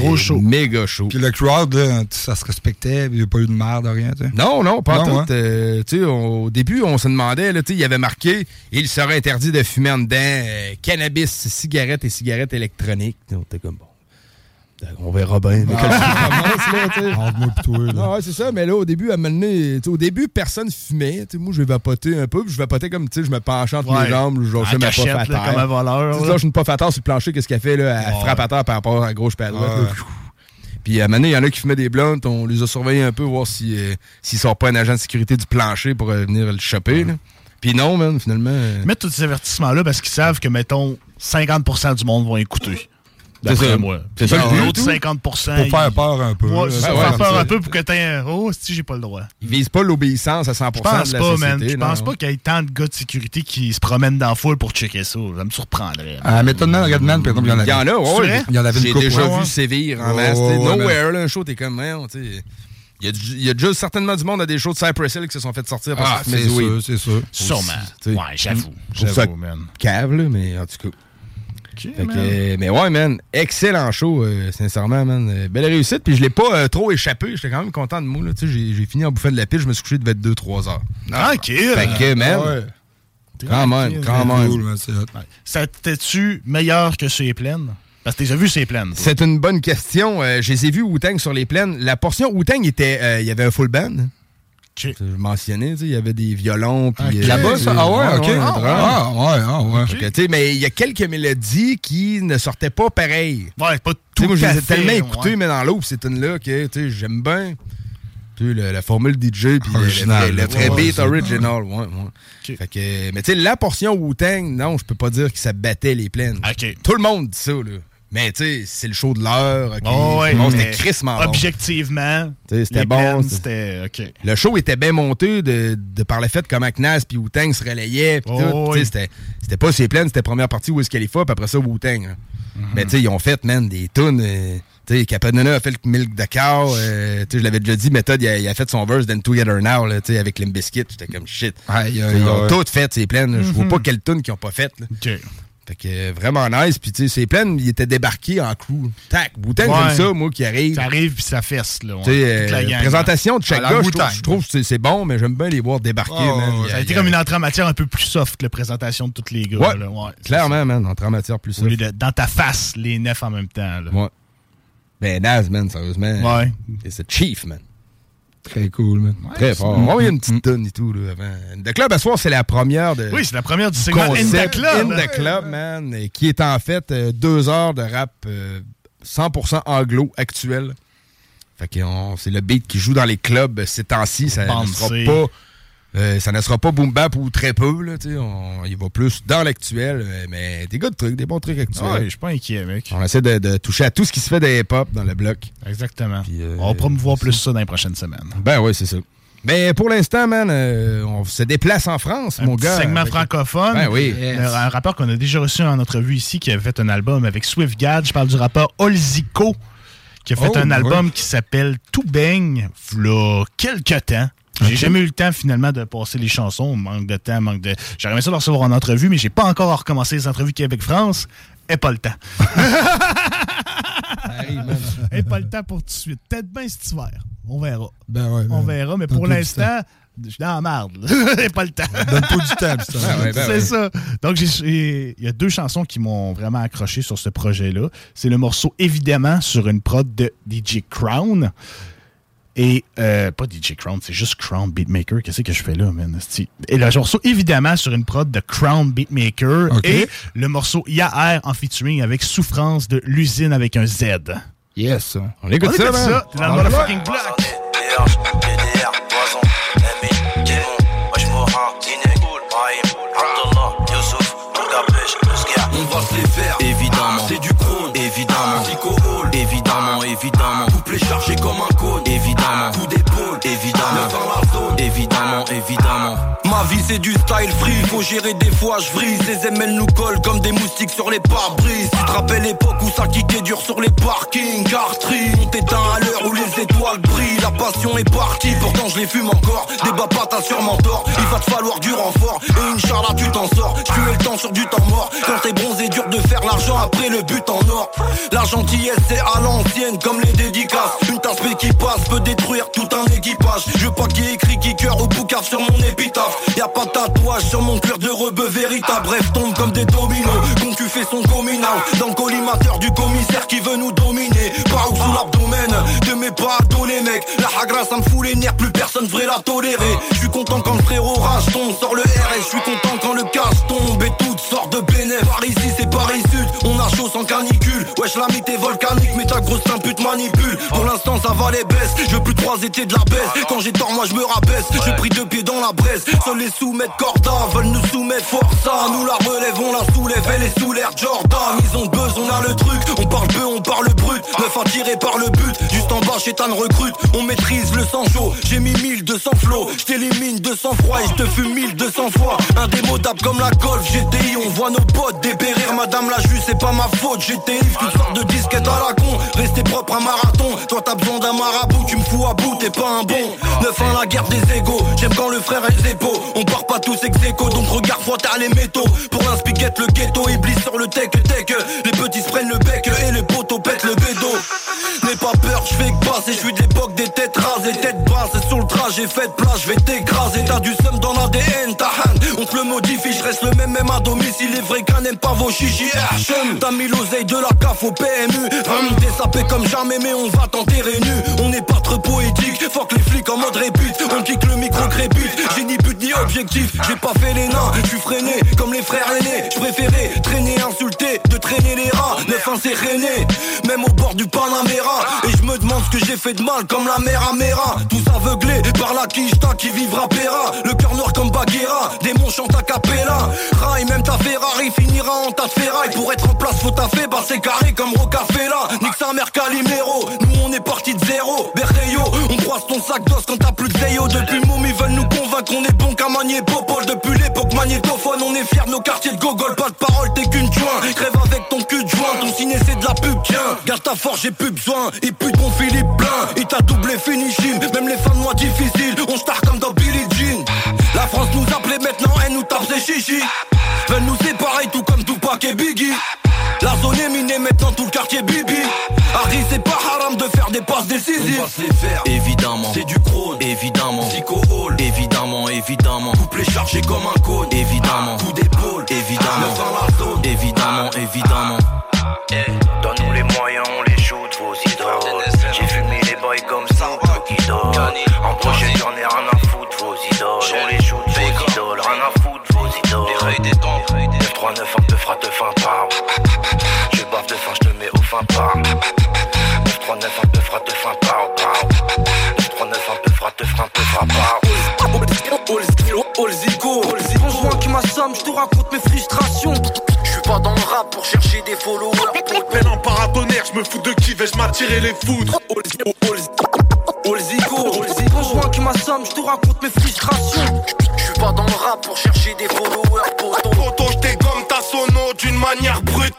méga chaud. Puis le crowd, là, ça se respectait, il n'y a pas eu de merde, rien, tu sais. Non, non, pas Non, tout. hein. Euh, tu sais, on- au début, on se demandait, là, tu sais, il y avait marqué, il serait interdit de fumer en dedans euh, cannabis, cigarettes et cigarettes électroniques. On était comme, bon, on verra bien. Mais Ah. quand tu commences, là, tu sais. Entre-moi pis toi, là. Non, ouais, c'est ça, mais là, au début, à un moment donné, au début, personne fumait. Moi, je vais vapoter un peu, puis je vapotais comme, tu sais, je me penchais entre Ouais. mes jambes, je lâchais ma cachette, à là, terre. comme un voleur, Tu sais, là. lâche une puff à terre sur le plancher, qu'est-ce qu'elle fait, là? Elle Ouais. frappe à terre par rapport à gauche, droite. Ouais. là. Puis à un moment donné, il y en a qui fumaient des blunts, on les a surveillés un peu, voir si, euh, s'ils sortent pas un agent de sécurité du plancher pour euh, venir le choper. là. Puis non, man, finalement. euh, Ils mettent tous ces avertissements-là parce qu'ils savent que, mettons, 50% du monde vont écouter. C'est D'après ça. moi. C'est ça le but. L'autre 50 Pour faire peur un peu. Ouais, c'est Ouais, faire peur un peu pour que t'aies un. Oh, si j'ai pas le droit. Ils visent pas l'obéissance à 100% Je pense de la pas, man. Je pense pas qu'il y ait tant de gars de sécurité qui se promènent dans la foule pour checker ça. Ça me surprendrait. À Method Man, Redman, par exemple, il y en avait. Il y en a, ouais. Il y en avait une J'ai déjà vu sévir en masse. Nowhere, là, un show, t'es comme, man, tu sais. Il y, a, du- il y a déjà certainement du monde à des shows de Cypress Hill qui se sont fait sortir parce Ah, c'est sûr, c'est sûr. Sûrement. tu sais. Ouais, j'avoue. J'avoue, man. cave, là, mais en tout cas. Ok, Fait que, man. euh, mais ouais, man, excellent show, euh, sincèrement, man. Euh, belle réussite, puis je l'ai pas euh, trop échappé. J'étais quand même content de moi, là. Tu sais, j'ai fini en bouffant de la pile, je me suis couché, il devait être 2-3 heures. Tranquille. Fait que, man, Ah ouais. quand même, quand même. Cool, man, c'est hot. Ça t'es-tu meilleur que chez les plaines? Parce que t'as déjà vu ces plaines. C'est une bonne question. Euh, je les ai vus Wu-Tang sur les plaines. La portion Wu-Tang était. euh, Il y avait un full band. Je mentionnais, il y avait des violons. Puis, Ok. euh, Là-bas, ça? Ah ouais, ok. Ah, ah, ouais, ah, ouais. Mais il y a quelques mélodies qui ne sortaient pas pareil. Ouais, pas tout moi, je les ai tellement écoutés, ouais. mais dans l'autre, c'est une là que, j'aime bien. Le- la formule DJ, puis le- le, Ouais, beat original. Ouais, ouais. Fait que, mais tu sais, la portion Wu-Tang, non, je peux pas dire que ça battait les plaines. Tout le monde dit ça, là. Mais tu sais, c'est le show de l'heure. ok? Oh, ouais, Bon, c'était crissement. Objectivement, c'était bon, c'était-. Le show était bien monté de, de par le fait comment Knas puis Wu-Tang se relayaient. Oh, tout. Oui. C'était pas ses plaines, c'était première partie Wiz Khalifa, puis après ça Wu-Tang. là. Mhm. Mais tu sais, ils ont fait, man, des tunes. euh, tu sais, Capanona a fait le Milk de cow. euh, tu sais, je l'avais déjà dit, Method, il a, il a fait son verse d'En Together Now, là, tu sais, avec Limp Bizkit. J'étais comme shit. Ils ont toutes fait ces plaines. là. Je vois pas quelle tune qu'ils ont pas faite. là. OK. Fait que vraiment nice. Puis tu sais, ces plaines, ils étaient débarqués en crew. Tac, Wu-Tang, Ouais. j'aime ça, moi, qui arrive. Ça arrive puis ça fesse, là. ouais. La euh, gang, présentation de chaque la gars, je trouve, que c'est- c'est bon, mais j'aime bien les voir débarquer. Oh, man. Il ça a été il comme une entrée en matière un peu plus soft que la présentation de tous les gars. Ouais, là. C'est clairement, man, entre en matière plus soft. de- dans ta face, les neuf en même temps. Là. Ouais. Ben, Naz, man, sérieusement. Ouais. C'est Chief, man. Très cool, man. Très fort. Mm. On va envoyer une petite tonne et tout, là, avant. The Club, à ce soir, c'est la première de. Oui, c'est la première du segment In the concept Club. In the Club, man, et qui est en fait euh, deux heures de rap euh, 100% anglo actuel. Fait que on- c'est le beat qui joue dans les clubs euh, ces temps-ci. Ça ne sera pas. Euh, ça ne sera pas boom bap ou très peu, là, tu sais. on- Il va plus dans l'actuel, euh, mais des de trucs, des bons trucs actuels. Ouais, je suis pas inquiet, mec. On essaie de, de toucher à tout ce qui se fait des hip-hop dans le bloc. Exactement. euh, On va promouvoir plus ça dans les prochaines semaines. Ben oui, c'est ça. Mais pour l'instant, man, euh, on se déplace en France, Un mon petit gars. segment avec- francophone. Ben oui. Un rappeur qu'on a déjà reçu en entrevue ici qui a fait un album avec Swift Gad. Je parle du rappeur Olzico qui a fait Oh, un album oui. qui s'appelle Tout baigne, v'là quelques temps. J'ai jamais eu le temps finalement de passer les chansons. Manque de temps, manque de. J'aurais aimé ça recevoir en entrevue, mais j'ai pas encore recommencé les entrevues Québec-France. Et pas le temps. Et pas le temps pour tout de suite. Peut-être bien cet hiver. On verra. Ben ouais, On verra, mais pour l'instant, je suis dans la merde. là. [laughs] J'ai pas le temps. Donne pas du temps, putain. Ah [laughs] ouais, ben c'est ouais. ça. Donc, il y a deux chansons qui m'ont vraiment accroché sur ce projet-là. C'est le morceau Évidemment sur une prod de DJ Crown. Et, euh, pas DJ Crown, c'est juste Crown Beatmaker. Qu'est-ce que je fais là, man? Et le morceau Évidemment sur une prod de Crown Beatmaker. Ok. Et le morceau Yaher en featuring avec Souffrance de l'usine avec un Z. Yes. On écoute On ça, écoute man. ça. T'es dans le motherfucking block. Vie c'est du style free, faut gérer des fois je brise Les ML nous collent comme des moustiques sur les pare-brises. Tu te rappelles l'époque où ça kickait dur sur les parkings. Cartry, on t'éteint à l'heure où les étoiles brillent. La passion est partie, pourtant je les fume encore. Débat pas t'as sûrement tort, il va te falloir du renfort. Et une charla tu t'en sors, je le temps sur du temps mort. Quand t'es bronzé dur de faire l'argent après le but en or. La gentillesse c'est à l'ancienne comme les dédicaces. Une tasse qui passe peut détruire tout un équipage. Je veux pas qui écrit qui cœur au boucard sur mon épitaphe Y'a pas de tatouage sur mon cuir de rebeu véritable. Bref tombe comme des dominos. Quand tu son communal Dans le collimateur du commissaire qui veut nous dominer. Par où sous l'abdomen. De mes pas les mecs La hagra ça me fout les nerfs. Plus personne devrait la tolérer. Je suis content quand le frérot rage tombe Sort le RS Je suis content quand le casse tombe Et toutes sortes de bénéfices. Par ici c'est Paris Sud On a chaud sans canicule. Wesh la mythe est volcanique Mais ta grosse pute manipule. Pour l'instant ça va les baisses Je veux plus trois étés de la baisse. Quand j'ai tort moi je me rabaisse. Je pris deux pieds dans la braise les soumettre Corda Veulent nous soumettre Forza Nous. La relève on la soulève Elle est sous l'air Jordan. Ils ont buzz on a le truc On parle peu on parle brut. Neuf attiré par le but Juste en bas chez Tan recrute. On maîtrise le sang chaud J'ai mis 1200 flots. Je t'élimine 200 froid Et je te fume 1200 fois. Indémodable comme la golf GTI On voit nos potes dépérir. Madame la juge c'est pas ma faute GTI toutes sortes de disquettes à la con Rester propre à marathon. Toi t'as besoin d'un marabout Tu me fous à bout t'es pas un bon. Neuf à la guerre des égaux J'aime quand le frère est zépo On part pas tous ex -écho, Donc regarde fois t'as les métaux. Pour un spigot le ghetto Iblis sur le tech tech. Les petits se prennent le bec Et les poteaux pètent le bédo. N'aie pas peur je fais que passer Je suis de l'époque des têtes rasées Tête basse sur le trajet fait de place Je vais t'écraser. T'as du seum dans l'ADN Ta hand on te le modifie Je reste le même même à domicile. Les vrais qu'un n'aime pas vos chichis T'as mis l'oseille de la CAF au PMU Hum, T'es sapé comme jamais mais on va t'enterrer nu. On n'est pas trop poétique. Fuck les flics en mode répute. On kick le micro crépute J'ai ni but ni objectif J'ai pas fait les nains Je suis freiné comme les frères aînés. Je préférais traîner insulter De traîner les rats Neuf rené Même au bord du Panamera. Et je me demande ce que j'ai fait de mal Comme la mer Amera. Tous aveuglés par la quicheta qui vivra Pera. Le cœur noir comme Baguera Démon chante à capella Rail même ta Ferrari finira en tas de ferraille. Pour être en place faut taffer Bah c'est carré comme Rocafella Nique sa mère Calimero. Nous on est parti de zéro. Berreyo On croise ton sac d'os quand t'as plus de Zeyo Depuis môme ils veulent nous convaincre qu'on est bon qu'à manier Popol Depuis l'époque magnétophone. On est fiers de nos quartiers de gogol Pas de parole t'es qu'une joint. Crève avec ton cul de joint Ton ciné c'est de la pub Tiens. Garde ta force j'ai plus besoin. Et de bon Philippe plein Il t'a doublé finishing Même les de mois difficiles On star comme dans Billie Jean. La France nous appelait maintenant Elle nous tape ses chichis. Veulent nous séparer tout comme la zone est minée, maintenant tout le quartier bibi. Harry, c'est pas haram de faire des passes décisives. On passe les faire, évidemment. C'est du crône, évidemment. Psycho hall, évidemment, évidemment. Couplé chargé comme un cône, évidemment. Coup d'épaule, évidemment. Neuf dans la zone, évidemment, évidemment. Eh, donne-nous les moyens, on les shoot, vos idoles. J'ai fumé les boys comme ça, qui dort. En projet, j'en ai rien à foutre, vos idoles. On les shoot, vos idoles. Rien à foutre, vos idoles. Les reuils des temps, 3 9 frappe de fin par Je bave de fin, je te mets au fin par 939 un peu frappe de fin par 939 un peu frappe de fin, un peu frappe par Conjoint qui m'assomme, je te raconte mes frustrations pas dans le rap pour chercher des followers. Pour un paratonnerre, je me fous de qui vais-je m'attirer les foudres. Olzico, conjoint qui m'assomme, je te raconte mes frustrations. Je suis pas dans le rap pour chercher des followers. Pour ton je d'une manière brute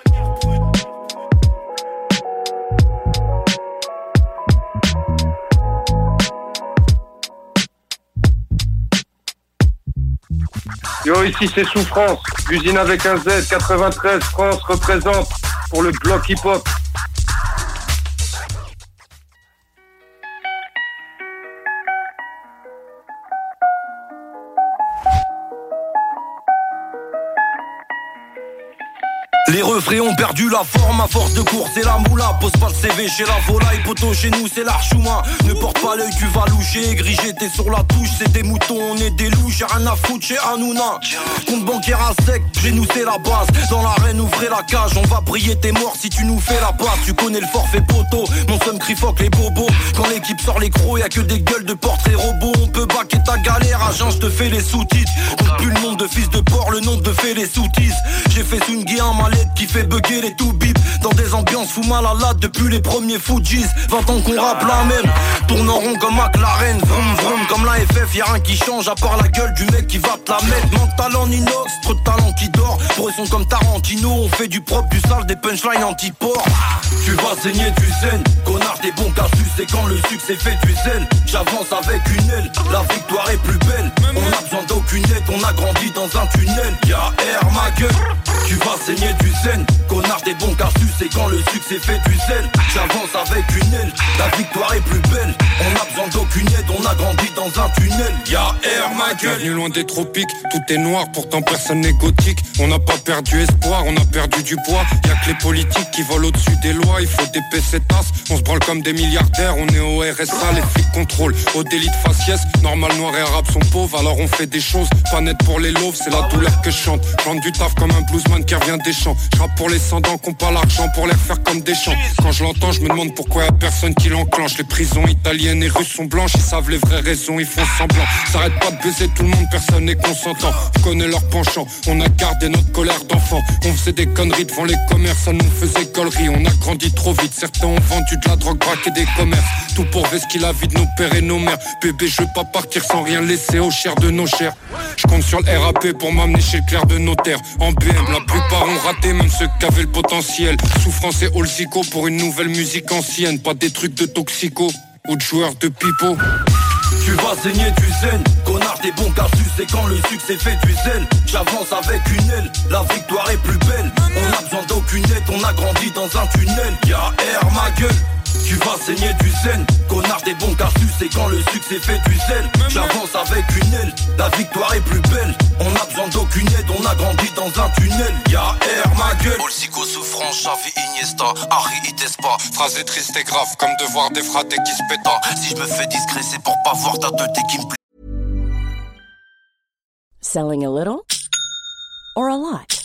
Yo, ici c'est Souffrance, l'usine avec un Z, 93, France représente pour le bloc hip-hop. Refrains ont perdu la forme. À force de course et la moula. Pose pas le CV chez la volaille, poteau chez nous c'est l'archouma Ne porte pas l'œil, tu vas loucher, grigé t'es sur la touche. C'est des moutons, on est des loups, j'ai rien à foutre chez Hanouna. Compte bancaire à sec, chez nous c'est la base. Dans l'arène ouvrez la cage, on va briller tes morts si tu nous fais la passe. Tu connais le forfait poteau, mon crie fuck les bobos. Quand l'équipe sort les crocs, y'a que des gueules de portraits robots On peut baquer ta galère, agent je te fais les sous-titres. Compte plus le nombre de fils de porc, le nombre de fait les sous J'ai fait Sungi en mallette qui fait bugger les tout bip Dans des ambiances fou malades depuis les premiers Fujis 20 ans qu'on rappe la même Tourneront comme McLaren. Vroom vroom comme la FF Y'a rien qui change à part la gueule du mec qui va te la mettre. Manque talent inox, trop de talent qui dort. Pour comme Tarantino On fait du propre, du sale, des punchlines anti-port Tu vas saigner du zen Connard des bons cassus C'est quand le succès fait du zen. J'avance avec une aile La victoire est plus belle. On a besoin d'aucune aide On a grandi dans un tunnel. Y'a air ma gueule Tu vas saigner du zen Connard des bons cassus C'est quand le succès fait du zen J'avance avec une aile La victoire est plus belle On a besoin d'aucune aide On a grandi dans un tunnel Y'a air ma gueule Bienvenue loin des tropiques, tout est noir, pourtant personne n'est gothique. On n'a pas perdu espoir, on a perdu du poids. Y a que les politiques qui volent au-dessus des lois, il faut PC tasses. On se branle comme des milliardaires, on est au RSA, les flics contrôlent. Au délit de faciès, normal, noir et arabe sont pauvres, alors on fait des choses pas nettes pour les loaves, c'est la douleur que je chante. Plante du taf comme un bluesman qui revient des champs. Je pour les sans-dents qu'on pas l'argent pour les refaire comme des champs. Quand je l'entends, je me demande pourquoi y a personne qui l'enclenche. Les prisons italiennes et russes sont blanches, ils savent les vraies raisons, ils font semblant. S'arrête pas de baiser tout le monde, personne n'est consentant. Je connais leur penchant, on a gardé notre colère d'enfant. On faisait des conneries devant les commerces, ça nous faisait gollerie. On a grandi trop vite, certains ont vendu de la drogue, braqué des commerces. Tout pour vesquer la vie de nos pères et nos mères. Bébé, je veux pas partir sans rien laisser aux chers de nos chers. Je compte sur le RAP pour m'amener chez le clerc de notaire. En BM, la plupart ont raté, même ceux qui avaient le potentiel. Souffrance et Olzico pour une nouvelle musique ancienne. Pas des trucs de toxico ou de joueurs de pipeau. Tu vas saigner du zen Connard des bons cassus C'est quand le succès fait du zen J'avance avec une aile. La victoire est plus belle. On a besoin d'aucune aide. On a grandi dans un tunnel. Y'a air ma gueule tu vas saigner du zen, connard des bons cassus C'est quand le succès fait du zen J'avance avec une aile, la victoire est plus belle. On a besoin d'aucune aide, on a grandi dans un tunnel. Y'a air ma gueule. Olsico souffrance, Xavi Iniesta, Harry Itespa Phrase triste et grave, comme de voir des fratés qui se pétent Si je me fais discret, c'est pour pas voir ta tête qui me plaît. Selling a little or a lot?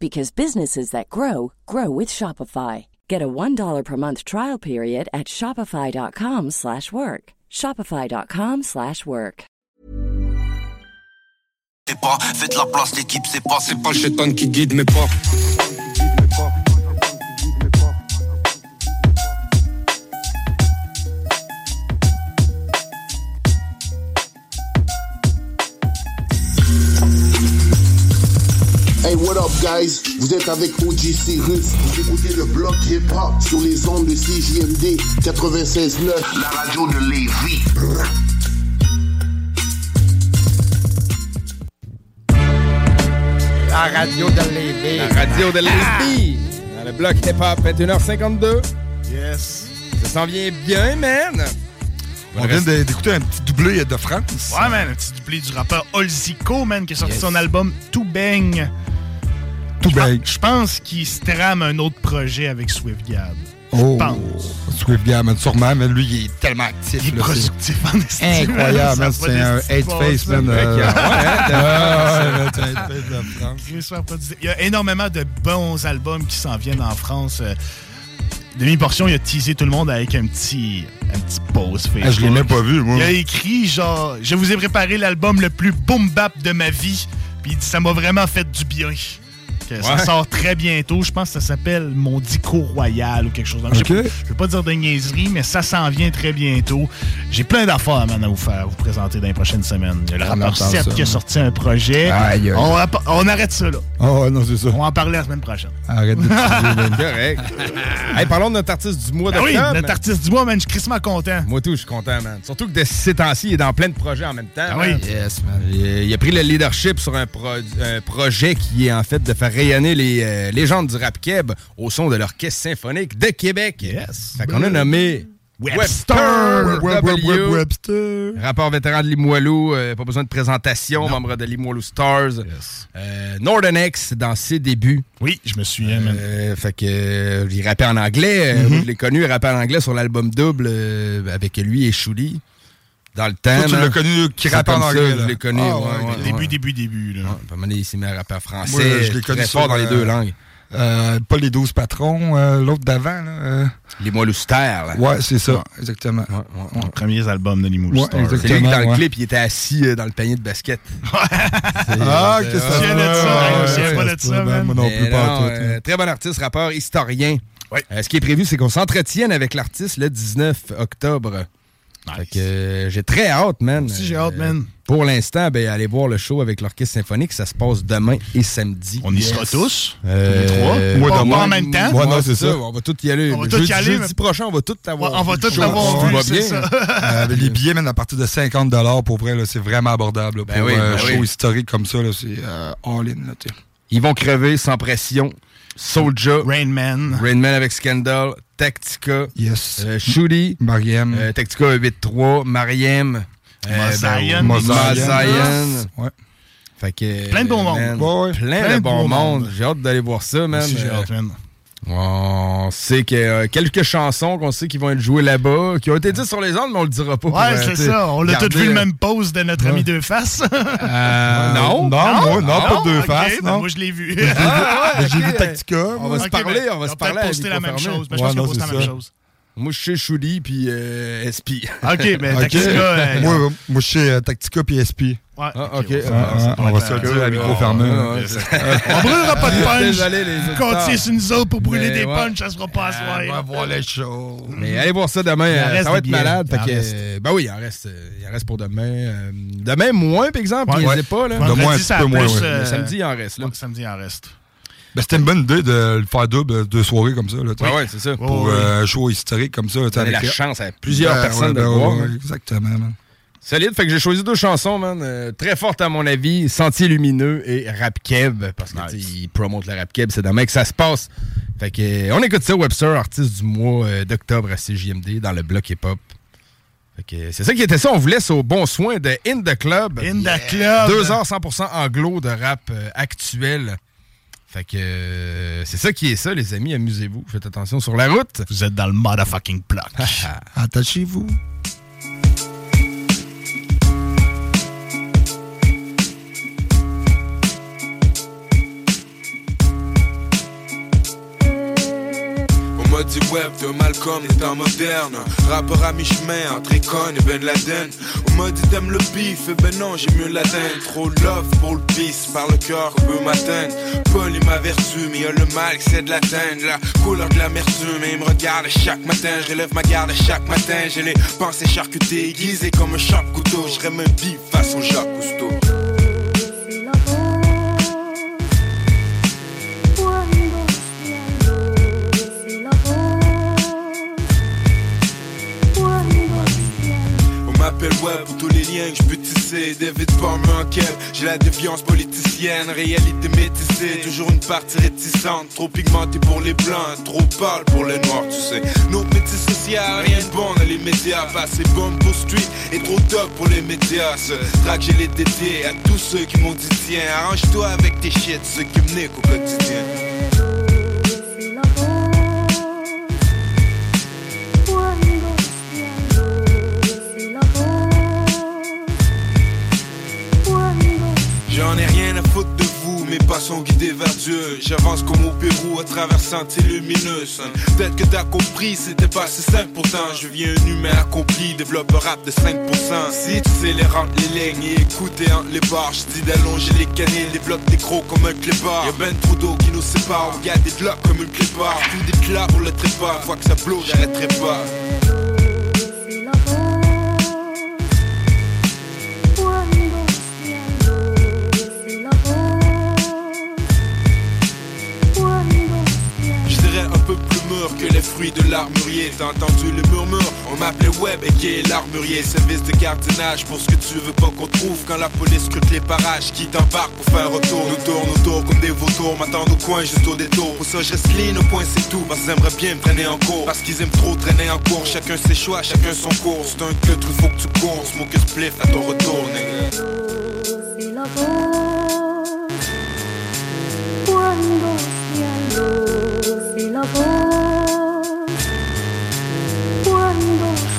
because businesses that grow grow with Shopify. Get a $1 per month trial period at Shopify.com slash work. Shopify.com slash work. Pas, faites la place, l'équipe, c'est pas, c'est pas le qui guide mes pas. Up, guys? Vous êtes avec OG Cyrus. Vous écoutez le bloc hip-hop sur les ondes de CJMD 96.9, la radio de Lévis. La radio de Lévis. La radio de Lévis. Dans le bloc hip-hop, 21h52. Yes. Ça s'en vient bien, man. On vient d'écouter un petit doublé de France. Ouais, man, un petit doublé du rappeur Olzico, man, qui a sorti Yes. son album Tout Bang. Tout. Je pense qu'il se trame un autre projet avec SwiftGab. Oh, pense. Swift Gammon, sûrement, mais lui, il est tellement actif. Il est productif en estime. Incroyable, c'est un hate face, man. euh, hein, ah. Il y a énormément de bons albums qui s'en viennent en France. Euh, Demi-portion, il a teasé tout le monde avec un petit, un petit pause Facebook. Ah, je l'ai même pas vu, moi. Il a écrit genre, je vous ai préparé l'album le plus boom bap de ma vie. Puis il dit, ça m'a vraiment fait du bien. Que Ça sort très bientôt. Je pense que ça s'appelle Mon Dico Royal ou quelque chose. comme ça. Je ne vais pas dire de niaiserie, mais ça s'en vient très bientôt. J'ai plein d'affaires man, à vous faire, vous présenter dans les prochaines semaines. Il y a le rappeur entend 7 ça, qui a sorti un projet. Aïe, aïe. On, arrête ça là. Oh, non, c'est ça. On va en parler la semaine prochaine. Arrête de. [laughs] Correct. hey, parlons de notre artiste du mois Ben oui, d'octobre. notre artiste du mois, man, je suis crissement content. Moi tout, je suis content, man. Surtout que de ces temps-ci, il est dans plein de projets en même temps. Ah man. oui. Yes, man. Il, il a pris le leadership sur un, pro- un projet qui est en fait de faire rayonner les euh, légendes du rap keb au son de l'Orchestre symphonique de Québec. Yes. Fait qu'on a nommé Webster. Web- web- web- W. Webster. Rapport vétéran de Limoilou, euh, pas besoin de présentation, membre de Limoilou Stars. Euh, Northern X dans ses débuts. Oui, je me souviens. Euh, fait que il rappait en anglais. moi, je l'ai connu, il rappait en anglais sur l'album double avec lui et Shuli. Dans le temps. Toi, tu l'as connu qui C'est rappait en comme ça, anglais, Je l'ai connu. Ah, ouais, ouais, ouais, Début, ouais. début, début. Ouais, un moment donné, il s'est mis à rapper en français. Moi, je l'ai connu très fort dans les euh, deux langues. Euh, pas les 12 patrons, euh, l'autre d'avant. là, euh. Les Moiloustères. là. Ouais, c'est ça, exactement. Les premiers albums de Ouais, Stars. exactement. C'est lui qui, dans le ouais. clip, il était assis euh, dans le panier de basket. [laughs] Ah, C'est- que ça Je de ça, Ouais, je ouais, pas de ça, pas man. Moi non plus, pas tout. euh, Très bon artiste, rappeur, historien. Euh, ce qui est prévu, c'est qu'on s'entretienne avec l'artiste le 19 octobre. Fait que euh, j'ai très hâte, man. Si j'ai hâte, man. Pour l'instant, ben, allez voir le show avec l'Orchestre Symphonique. Ça se passe demain et samedi. On y sera tous? Euh, les trois? moi, demain, en même temps? moi, non, c'est ça. On va tous y aller. On va tous y aller, jeudi mais- prochain, on va tous avoir. Ouais, on va tous l'avoir On vu, va c'est bien. ça. [laughs] Euh, les billets, même à partir de 50 pour vrai, c'est vraiment abordable. là, Ben pour oui, un ben show oui. historique comme ça, c'est euh, all-in. Ils vont crever sans pression. Soulja, Rain Man. Rain Man avec Scandal, Tactica, Yes. euh, Shooty, Mariam. euh, Tactica 8-3, Mariem, euh, Mazayan. Mazayan. Mazayan. Ouais. Fait que, Plein de bon monde. man, Ouais. Plein, de bon monde. J'ai hâte d'aller voir ça, man. Si j'ai Euh, hâte, man. On sait que euh, quelques chansons qu'on sait qui vont être jouées là-bas, qui ont été dites sur les ondes, mais on le dira pas. pour, Ouais, euh, c'est ça. On l'a tous vu le même pose de notre ami Deux Faces. euh, [laughs] non. Non, moi, non, pas de deux faces, ben non. Moi, je l'ai [laughs] vu. Ah, Mais J'ai ok. vu Tactica. On va se Ok, parler, ben, on va se parler. à posté la même chose. Mais je pense posté la même chose. Moi, je suis chez Shuli puis euh, SP. OK, ben, Ok. Tactica, euh, Moi, moi, je suis euh, Tactica puis SP. Ouais, Ah, ok. pas on va se le dire à micro fermé. [laughs] On brûlera pas de [laughs] punch. Comptez sur nous autres pour brûler des punchs, ça sera pas à On va soir. voir les shows. Mais allez voir ça demain, euh, ça va être malade. euh, ben oui, il en reste, euh, il en reste pour demain. Euh, demain, moins, par exemple, est pas. Vendredi, un petit peu moins, euh, samedi, il en reste. Ouais, Samedi, il en reste. Ben, c'était une bonne idée de le faire double, deux soirées comme ça. Là. Ouais, ouais, c'est ça. Pour euh, un show historique comme ça. Donner la chance à plusieurs Ben, personnes ouais, de ben, le voir. ouais, hein. Exactement. man. Solide, fait que j'ai choisi deux chansons, man. euh, très fortes à mon avis. Sentier lumineux et Rap Keb. Parce que Nice. ils promotent le Rap Keb, c'est demain que ça se passe. Fait que euh, on écoute ça, Webster, artiste du mois euh, d'octobre à CJMD dans le bloc hip-hop. Fait que c'est ça qui était ça. On vous laisse au bon soin de In the Club. In the club. Deux heures 100% anglo de rap actuel. Fait que c'est ça qui est ça, les amis. Amusez-vous. Faites attention sur la route. Vous êtes dans le motherfucking block. [laughs] Attachez-vous. M'a dit web de Malcolm, les temps modernes. Rappeur à mi-chemin entre Econ et Ben Laden. On m'a dit t'aimes le bif, et ben non j'ai mieux l'atteindre. Trop love pour le peace, par le cœur on peut m'atteindre. Paul est ma vertu, mais y a le mal c'est de l'atteindre. La couleur de l'amertume, et il me regarde chaque matin. Je relève ma garde chaque matin, j'ai les pensées charcutées Aiguisées comme un sharp couteau, je un bif façon Jacques Cousteau m'appelle web pour tous les liens que je peux tisser. David Palmer Kev, j'ai la déviance politicienne. Réalité métissée, toujours une partie réticente. Trop pigmentée pour les blancs, trop pâle pour les noirs tu sais. Notre métier social, rien de bon dans les médias. Pas assez bon pour street et trop top pour les médias. Ce track j'ai les dédiés à tous ceux qui m'ont dit tiens Arrange-toi avec tes shit, ceux qui me au quotidien vous, mes pas sont guidés vers Dieu. J'avance comme au Pérou à travers sentiers lumineux. son. Peut-être que t'as compris, c'était pas si simple pourtant. Je viens un humain accompli, développe rap de 5%. Si tu sais les rentes, les lignes et écouter les barres, je dis d'allonger les canines, les blocs des gros comme un clébard. Y'a ben trop d'eau qui nous sépare, on garde des blocs comme une clébard. Tout des clats pour le trépas, fois que ça blow, j'arrêterai pas. Fruit de l'armurier. T'as entendu le murmure? On m'appelait Web et qui est l'armurier? Service de gardiennage pour ce que tu veux pas qu'on trouve quand la police scrute les parages. Qui t'embarque pour faire retour Nous tourne autour comme des vautours, m'attendent au coin juste au détour. Pour ça, je reste au point, c'est tout. Parce qu'ils aimeraient bien me traîner en cours. Parce qu'ils aiment trop traîner en. Chacun ses choix, chacun son cours. C'est un que faut que tu cours. Smoke a spliff à ton retour,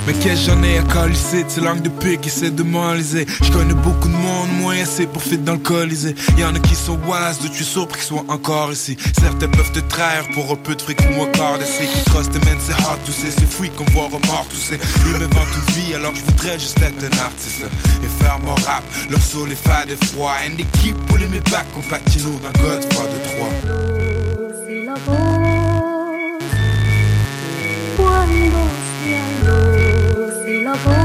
Mais qu'est-ce j'en ai à calisser? De ces langues de pique qui essaient de Je connais beaucoup de monde, moins assez pour fit dans le Y'en a qui sont wise, de tu es sûr qu'ils soient encore ici. Certains peuvent te trahir pour un peu de fric ou quart d'essai Qui trust tes men, c'est hard, tu sais, c'est fouille qu'on voit remords, sais. Ils me vendent une vie alors je voudrais juste être un artiste. Et faire mon rap, leur soul est fait de froid. And they keep pulling me back comme Patino dans Godfather 3 c'est la voz cuando cielo c'est la voz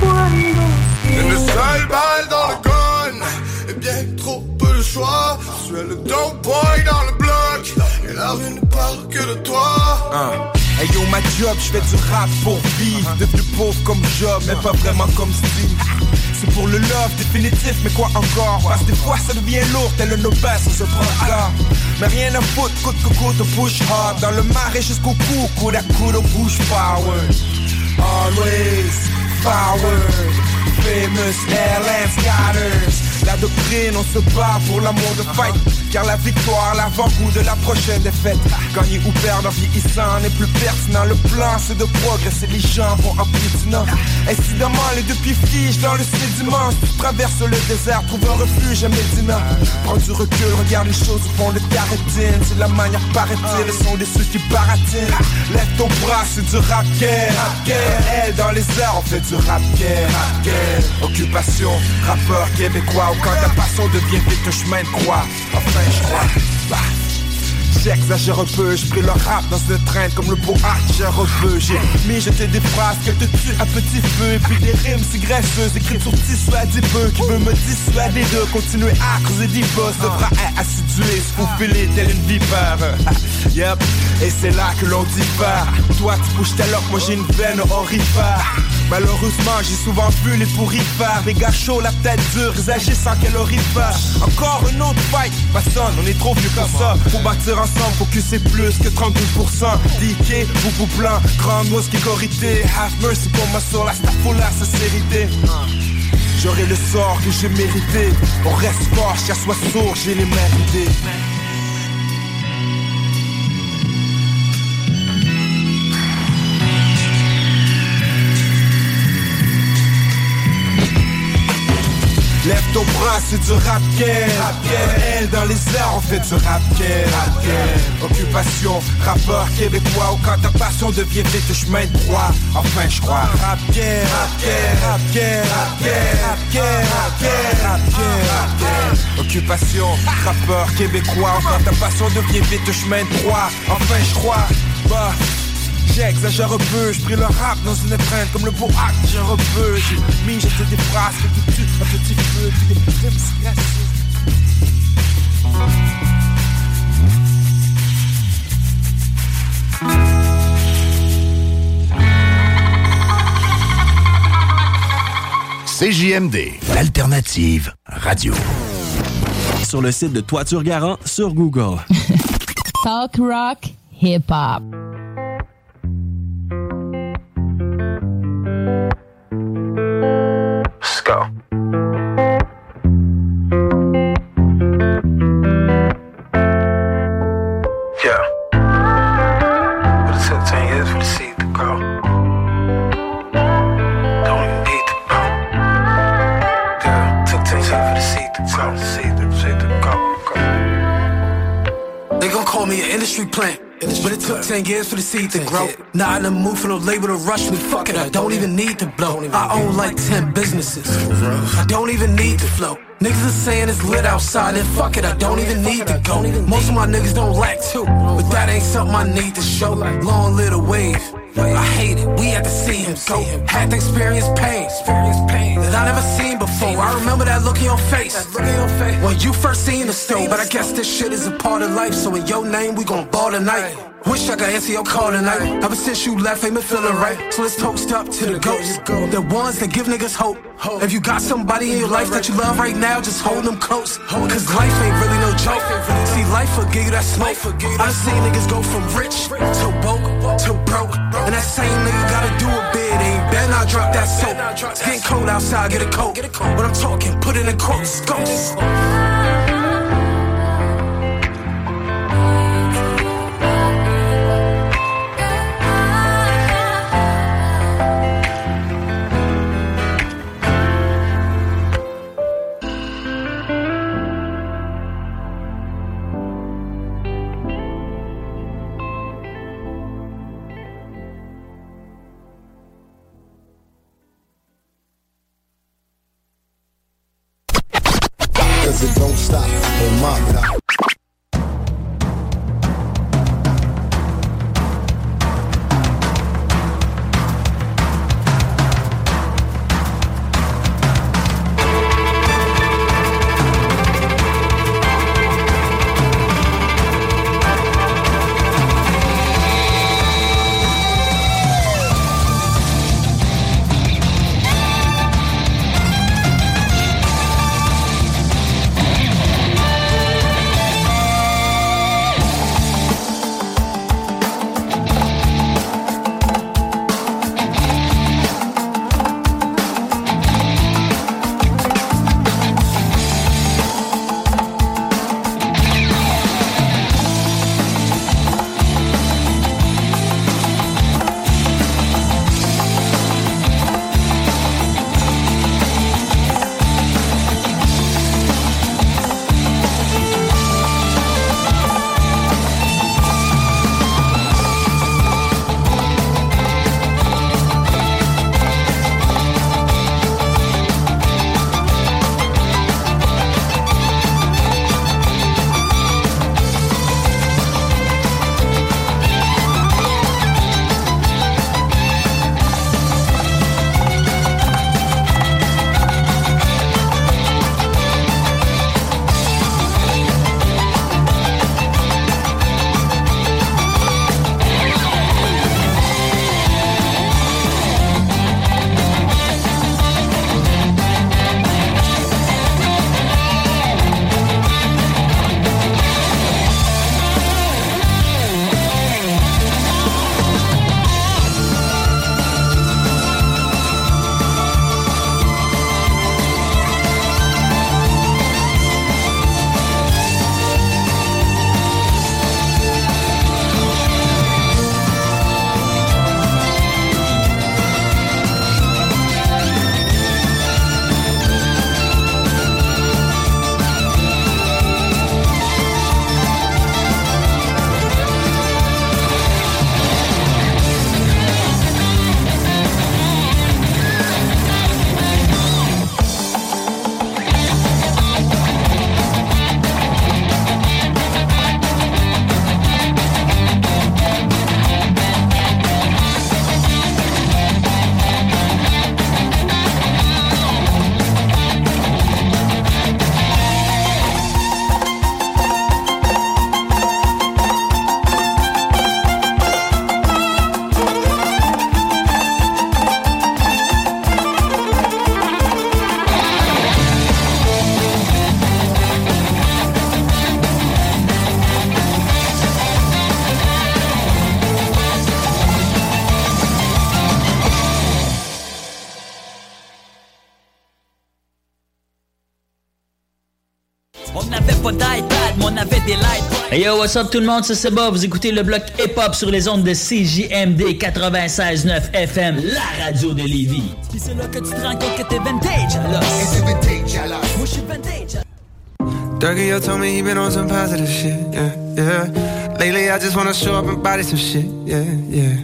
cuando Et le seul balle dans le gun Et bien trop peu de choix Je suis le dope boy dans le bloc Et la rue ne parle que de toi Hein. Hey ma job, je fais du rap pour vie. Devenu pauvre comme job, mais pas vraiment comme style. C'est pour le love définitif, mais quoi encore? Parce des fois ça devient lourd, tel un obèse se prend là. Mais rien à foutre, coûte que coûte, push hard. Dans le marais jusqu'au cou, coude à coude, on power. Always forward, famous airline scatters. La doctrine, on se bat pour l'amour de fight. Car la victoire, l'avant-goût de la prochaine défaite. Gagner ou perdre en vieillissant n'est plus pertinent. Le plan, c'est de progresser, les gens vont en piétinant. Incidemment, les deux pieds dans le sédiment. Tu traverses le désert, trouve un refuge à Médina. Prends du recul, regarde les choses au fond de ta rétine. C'est la manière, paraît-il, le son des ceux qui baratinent. Lève ton bras, c'est du rap game. Elle, dans les airs, on fait du rap. Rap game. Occupation, rappeur québécois. Quand ta passion devient vite un chemin de croix. Enfin, je crois. Bah. J'exagère un peu, je pris le rap dans ce train comme le beau j'ai peu J'ai mis jeté des phrases que te tuent à petit feu Et puis des rimes si graisseuses écrites sur tissu peu Qui veut me dissuader de continuer à creuser des bosses Devra être assidué, se faufiler telle une vipère. [laughs] Yep, et c'est là que l'on diffère. Toi tu bouges ta loque, moi j'ai une veine orifère. Malheureusement, j'ai souvent vu les pourris faire. Les gars chauds, la tête dure, ils agissent sans calorifère Encore une autre fight, personne, on est trop vieux pour ça. Pour bâtir ensemble, faut que c'est plus que 32% DK, beaucoup blanc, grande mosquée corité Have mercy pour ma soul, la staff pour la sincérité. J'aurai le sort que j'ai mérité. On reste fort, chien soit sourd, j'ai les mérités Ton bras, c'est du rap. Elle dans les airs, on fait du rap. Occupation, rappeur québécois. Ou quand ta passion devient vite chemin de croix. Enfin, je crois. Rap game, rap rap. Occupation, rappeur québécois. Ou quand ta passion devient vite chemin de croix. Enfin, je crois. Bah. J'exagère un peu, je pris le rap dans une étreinte comme le beau acte, j'ai un peu J'ai mis, j'étais des phrases que tu tues, un petit si gracieuses. CJMD, l'alternative radio. Sur le site de Toiture Garant sur Google. [laughs] Talk rock, hip hop. 10 years for the seed to grow. Not in the mood for no label to rush me. Fuck it, I don't even need to blow. I own like 10 businesses. I don't even need to flow. Niggas are saying it's lit outside, and fuck it, I don't even need to go. Most of my niggas don't lack too, but that ain't something I need to show. Long little wave, I hate it. We had to see him go. Had to experience pain. experience pain That I never seen before. I remember that look in your face. When you first seen the stove. But I guess this shit is a part of life. So in your name, we gon' ball tonight. Wish I could answer your call tonight. Ever since you left, ain't been feeling right. So let's toast up to the ghosts. The ones that give niggas hope. If you got somebody in your life that you love right now, just hold them close. Cause life ain't really no joke. See, life will give you that smoke. I seen niggas go from rich to woke to broke. And that same nigga gotta do a bid. Ain't better not drop that soap. It's getting cold outside, get a coat. When I'm talking, put it in quotes. Ghosts. Yo, what's up tout le monde, c'est Seba. Vous écoutez le bloc hip-hop sur les ondes de CJMD 96.9 FM, la radio de Lévis. Puis c'est là que tu te rends compte que t'es vintage, alors. Et t'es vintage, alors. Moi, je suis vintage. Dougie, yo told me he been on some positive shit, yeah, yeah. Lately, I just wanna show up and body some shit, yeah, yeah.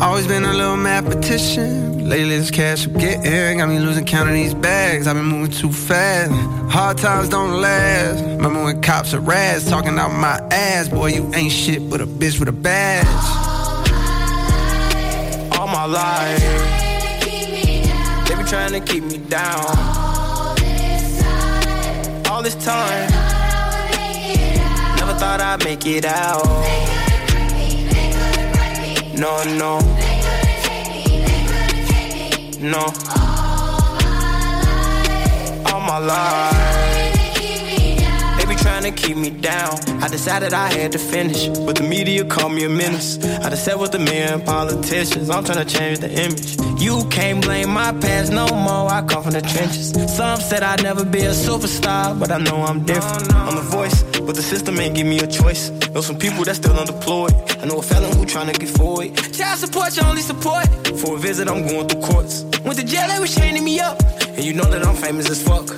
Always been a little mathematician. Lately, this cash I'm getting got me losing count of these bags. I've been moving too fast. Hard times don't last. Remember when cops are rats talking out my ass? Boy, you ain't shit but a bitch with a badge. All my life. They be trying to keep me down. All this time. all this time. Never thought I'd make it out. No, no. No. All my life. Trying to keep me down. I decided I had to finish, but the media called me a menace. I just sat with the men politicians. I'm trying to change the image. You can't blame my past no more. I come from the trenches. Some said I'd never be a superstar, but I know I'm different. I'm the voice, but the system ain't give me a choice. Know some people that still unemployed. I know a felon who trying to get forward. Child support, your only support. For a visit, I'm going through courts. Went to jail, they was chaining me up. And you know that I'm famous as fuck.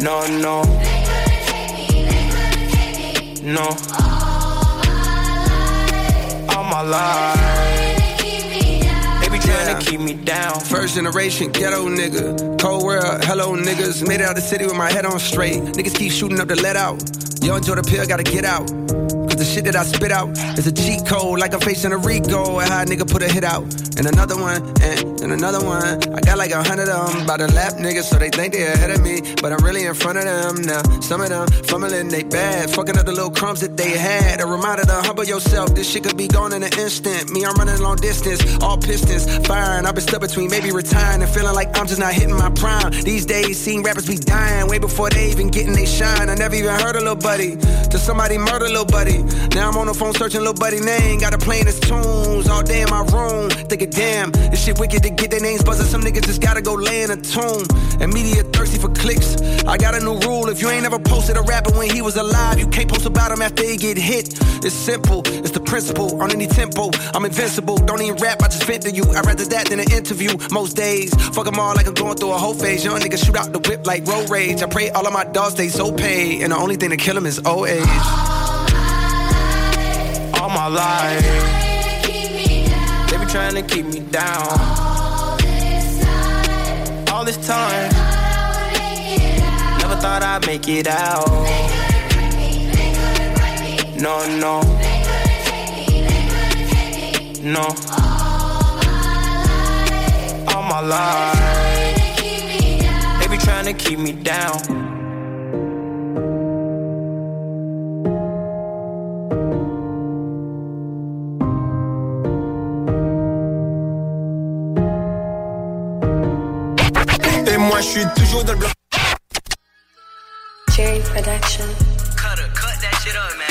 No, no. They couldn't take me, they couldn't take me. No. All my life. They be trying to keep me down. First generation ghetto nigga. Cold world, hello niggas. Made it out the city with my head on straight. Niggas keep shooting up the let out. Yo, enjoy the pill, gotta get out. Cause the shit that I spit out is a cheat code, like I'm facing a Rico. And how a nigga put a hit out. And another one, and, and another one. I got like a hundred of them by the lap niggas, so they think they ahead of me. But I'm really in front of them now. Some of them fumbling they bad, fucking up the little crumbs that they had. A reminder to humble yourself, this shit could be gone in an instant. Me, I'm running long distance, all pistons firing. I've been stuck between maybe retiring and feeling like I'm just not hitting my prime. These days, seeing rappers be dying way before they even getting they shine. I never even heard a little buddy till somebody murder little buddy. Now I'm on the phone searching little buddy name, got to playing his tunes all day in my room. Thinking, damn, this shit wicked to get their names buzzing. Some niggas just gotta go lay in a tomb. And media thirsty for clicks. I got a new rule: if you ain't ever posted a rapper when he was alive, you can't post about him after he get hit. It's simple, it's the principle. On any tempo, I'm invincible. Don't even rap, I just vent to you. I'd rather that than an interview. Most days, fuck them all like I'm going through a whole phase. Young niggas shoot out the whip like road rage. I pray all of my dogs stay so paid, and the only thing to kill them is old age. All my life. They be trying to keep me down. All this time. all this time. Never thought I'd make it out. Me, me, No, no. Me, No. All my life. They be trying to keep me down. Moi, je suis toujours dans le bloc. Jerry Production. Cut, cut that shit up, man.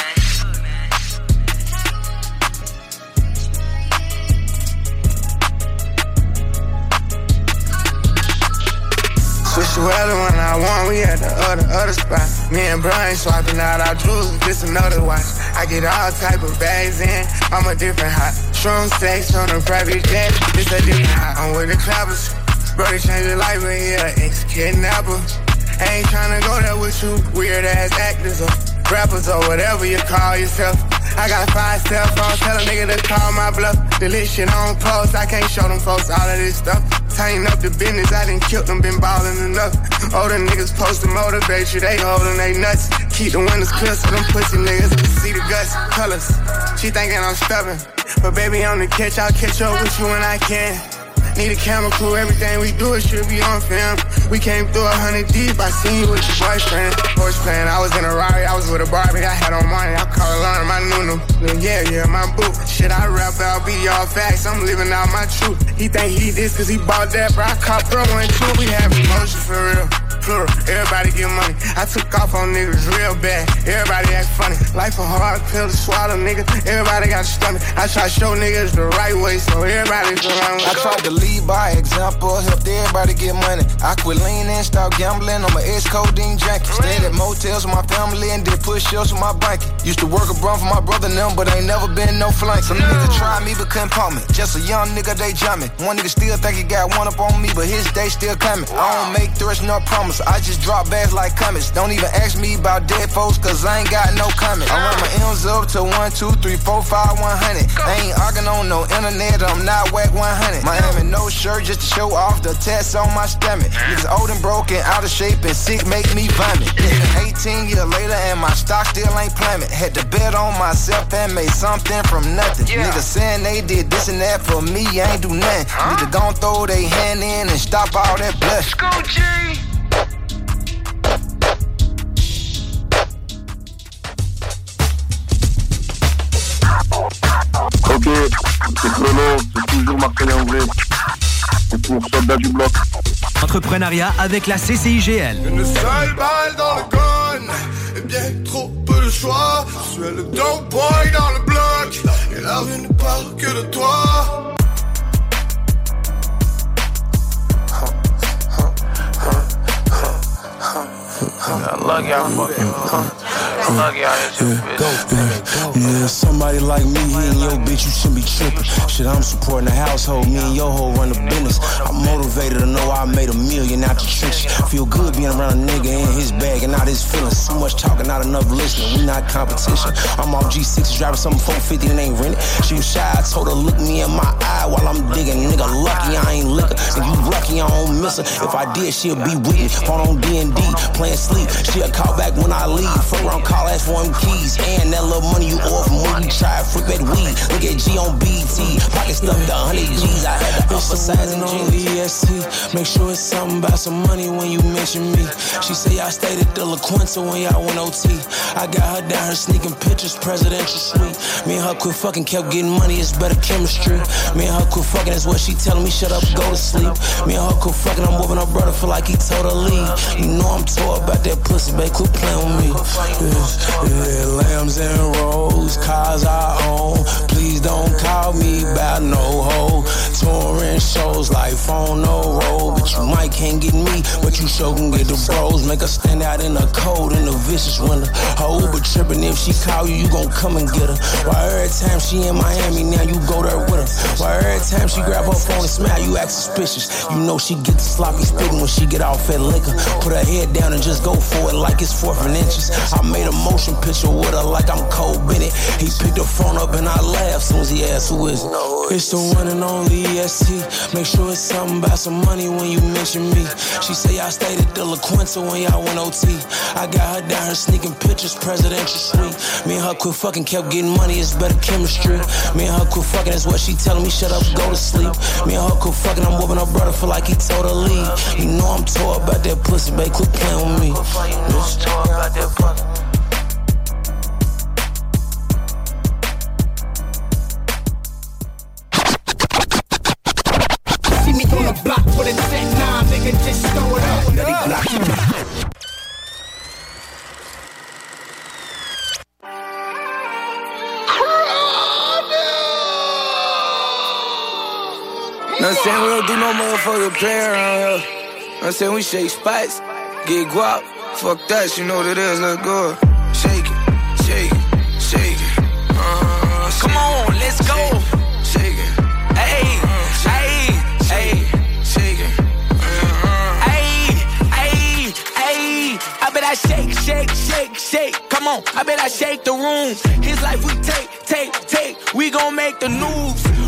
Switch the weather when I want, we at the other, other spot. Me and Brian swapping out our jewels, this another watch. I get all type of bags in, I'm a different hot. Strong sex on a private jet, this a different hot. I'm with the clappers, brother change your life, but he a ex-kidnapper. Ain't tryna go there with you, weird ass actors or rappers or whatever you call yourself. I got five cell phones, tell a nigga to call my bluff. Delete shit on post, I can't show them folks all of this stuff. Tighten up the business, I done killed them, been ballin' enough. Older niggas supposed to motivate you, they holdin' they nuts. Keep the windows clear so them pussy niggas can see the guts, colors. She thinking I'm stubborn, but baby on the catch, I'll catch up with you when I can. Need a camera crew, everything we do it should be on film. We came through a hundred deep, I seen you with your boyfriend. Horse playing, I was in a Rari, I was with a Barbie, I had on money, I call Alana my Nunu. Yeah, yeah, my boo. Shit, I rap out, be all facts, I'm living out my truth. He think he this cause he bought that, bro. I caught bro one too, we have emotion for real. Plural. Everybody get money. I took off on niggas real bad. Everybody act funny. Life a hard pill to swallow, nigga. Everybody got a stomach. I try to show niggas the right way so everybody's around. I tried to lead by example, helped everybody get money. I quit leaning, start gambling on my ex codeine junkie. Stayed at motels with my family and did push ups with my blanket. Used to work a brum for my brother and them, but ain't never been no flank. Some niggas tried me but couldn't pump me. Just a young nigga, they jumping. One nigga still think he got one up on me, but his day still coming. I don't make threats nor I just drop bags like comets. Don't even ask me about dead folks, cause I ain't got no comment. I run my M's up to one, two, three, four, five, one hundred. I ain't arguing on no internet, I'm not whack 100. Miami, no shirt just to show off the tats on my stomach. Niggas old and broken, out of shape and sick, make me vomit. 18 years later, and my stock still ain't plummet. Had to bet on myself and made something from nothing. Niggas saying they did this and that for me, I ain't do nothing. Niggas gon' throw they hand in and stop all that blood. Ok, c'est Chrono, c'est toujours Marcel Anglais. C'est pour Soldat du Bloc. Entrepreneuriat avec la CCIGL. Une seule balle dans le gun Et bien trop peu de choix Je suis le dope boy dans le bloc Et la rue ne parle que de toi I fucking. Lucky I hit you, bitch. Yeah, somebody like me, he and your bitch, you shouldn't be tripping. Shit, I'm supporting the household, me and your hoe run the business. I'm motivated to know I made a million out the tricks. Feel good being around a nigga in his bag and not his feelings. So much talking, not enough listening. We not competition. I'm off G6 driving something 450 and ain't rented. She was shy, I told her look me in my eye while I'm digging. Nigga, lucky I ain't liquor. And you lucky I don't miss her. If I did, she'll be with me. Phone on D&D, playing sleep. She'll call back when I leave. Fuck around, call, ask for them keys. And that little money you owe from when you try to flip that weed. Look at G on BT. Pocket stuffed to 100 G's. I had to emphasize in only EST. Make sure it's something about some money when you mention me. She say I stayed at the La Quinta when y'all went OT. I got her down here sneaking pictures, presidential suite. Me and her quit fucking, kept getting money, it's better chemistry. Me and her quit fucking, that's what she telling me, shut up, go to sleep. Me and her quit fucking, I'm whooping her brother, feel like he told her leave. You know I'm tore about that pussy, babe, quit playing with me. Yeah, yeah, lambs and rolls, cars I own. Please don't call me about no hoe. Touring shows like phone no roll, but you might can't get me, but you sure can get the bros. Make her stand out in the cold in the vicious winter. Her Uber tripping, if she call you, you gon' come and get her. Why every time she in Miami, now you go there with her. Why every time she grab her phone and smile, you act suspicious. You know she get the sloppy spitting when she get off at liquor. Put her head down and just go for it like it's fourth and inches. I made a motion picture with her like I'm Cole Bennett. He picked the phone up and I laughed soon as he asked who is it. It's the one and only EST. Make sure it's something about some money when you mention me. She say I stayed at the La Quinta when y'all went OT. I got her down here sneaking pictures, presidential suite. Me and her quit fucking, kept getting money, it's better chemistry. Me and her quit fucking, that's what she telling me, shut up, go to sleep. Me and her quit fucking, I'm whooping her brother, feel like he told her leave. You know I'm tore about that pussy, babe, quit playing with me. Bitch. See me on the block with a 10-9, nigga, just throw it up. Let it block. Not saying we don't do no motherfucker play around here. I'm saying we shake spots, get guap. Fuck that, you know what it is, let's go. Shake it, shake it, shake it. Uh, Come on, let's go. Shake it. Hey, hey, hey, shake it. hey, hey, hey. I bet I shake, shake, shake, shake. Come on, I bet I shake the room. His life we take, take, take. We gon' make the news.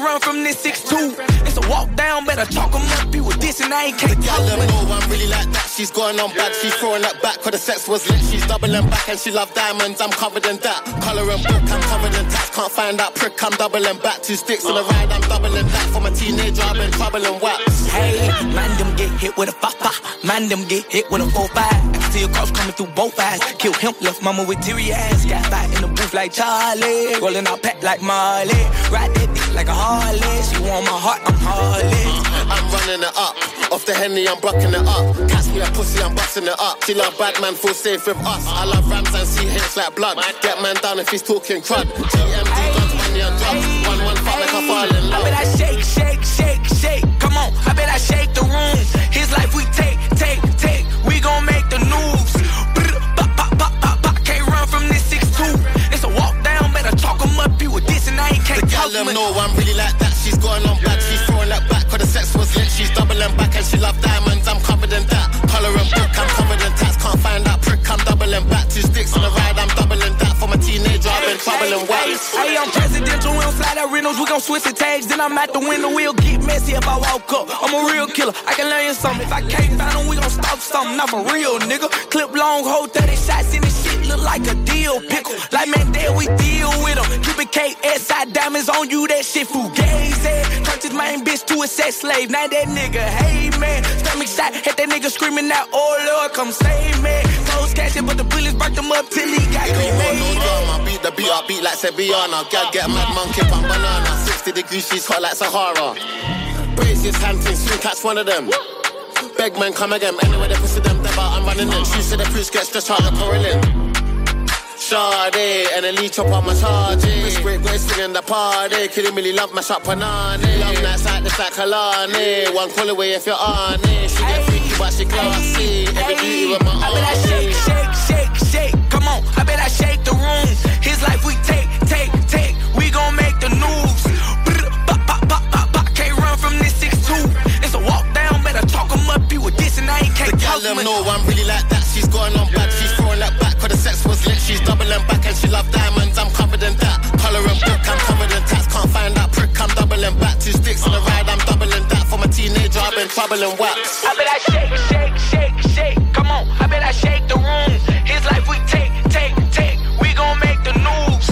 Can't run from this 6'2. It's a walk down, better chalk 'em up. You with this and I ain't can't Y'all let go, I'm really like that. She's going on bad, she's throwing that back. Cause the sex was lit, she's doubling back and she love diamonds. I'm covered in that. Color and book, I'm covered in tax. Can't find that prick, I'm doubling back. Two sticks on the uh-huh. ride, I'm doubling that. From a teenager, I've been troubling wax. Hey, man, them get hit with a fa fa. Man, them get hit with a four five. I can see a cross coming through both eyes. Kill him, left mama with teary eyes. Got back in the booth like Charlie. Rolling out pack like Marley. Ride that dick like a Harley. She want my heart, I'm Harley. Uh-huh. I'm running it up. Off the henny, I'm bucking it up. Catch me a pussy, I'm busting it up. She love bad man, feel safe with us. I love rams and see hits like blood. Get man down if he's talking crud. GMD guns, money and drugs. One one fuck like I fall in I bet I shake, shake, shake, shake. Come on, I bet I shake the room. His life we take, take, can't The gal them know I'm really like that. She's going on back, she's throwing that back. Cause the sex was lit, she's doubling back and she love diamonds. I'm covered in that. Color and book, I'm covered in tats. Can't find that prick, I'm doubling back. Two sticks on the ride, I'm doubling that. For my teenager, I've been troubling wax. Hey, I'm presidential, we don't fly that Reynolds, we gon' switch the tags, then I'm at the window, we'll get messy if I walk up. I'm a real killer, I can learn you something. If I can't find them, we gon' stop something, not for real, nigga. Clip long, hold 30 shots in this shit, look like a deal pickle. Like Mandela, we deal with them. It KSI diamonds on you, that shit fugazi. Turned his main bitch to a sex slave, now that nigga, hey man. Stomach shot, had that nigga screaming out, oh Lord, come save me. Close casket, but the bullets burnt him up till he got You know what, cremated. no drama. Beat the beat, I beat like Sevillana. Gal get mad monkey on banana. 60 degrees, she's hot like Sahara. Brace his hand soon catch one of them. Beg man, come again. Anyway, they pussy them, they I'm running in. She said the priest gets just charge of pouring Sade, and a leech up on my charge. Wrist break, go swinging the party. Killing really love my shot panani. Eh. Love nights like this like Kalani. Eh. One call away if you're on it. She get freaky, but she classy. Every beauty with my I bet I shake, shake, shake, shake. Come on, I bet I shake the room. His life we take, take, take. We gon' make the news. Bop, bop, bop, bop, bop. Can't run from this 6'2. It's a walk down, better talk 'em up. You with this and I ain't can't The them much. know I'm really like that. She's going on bad, she's was lit, she's doubling back and she love diamonds. I'm covered in that. Color and book, I'm covered in tats. Can't find that prick, I'm doubling back. Two sticks on the ride, I'm doubling that. For my teenager, I've been troubling wax. I bet I shake, shake, shake, shake. Come on, I bet I shake the room. His life we take, take, take. We gon' make the news.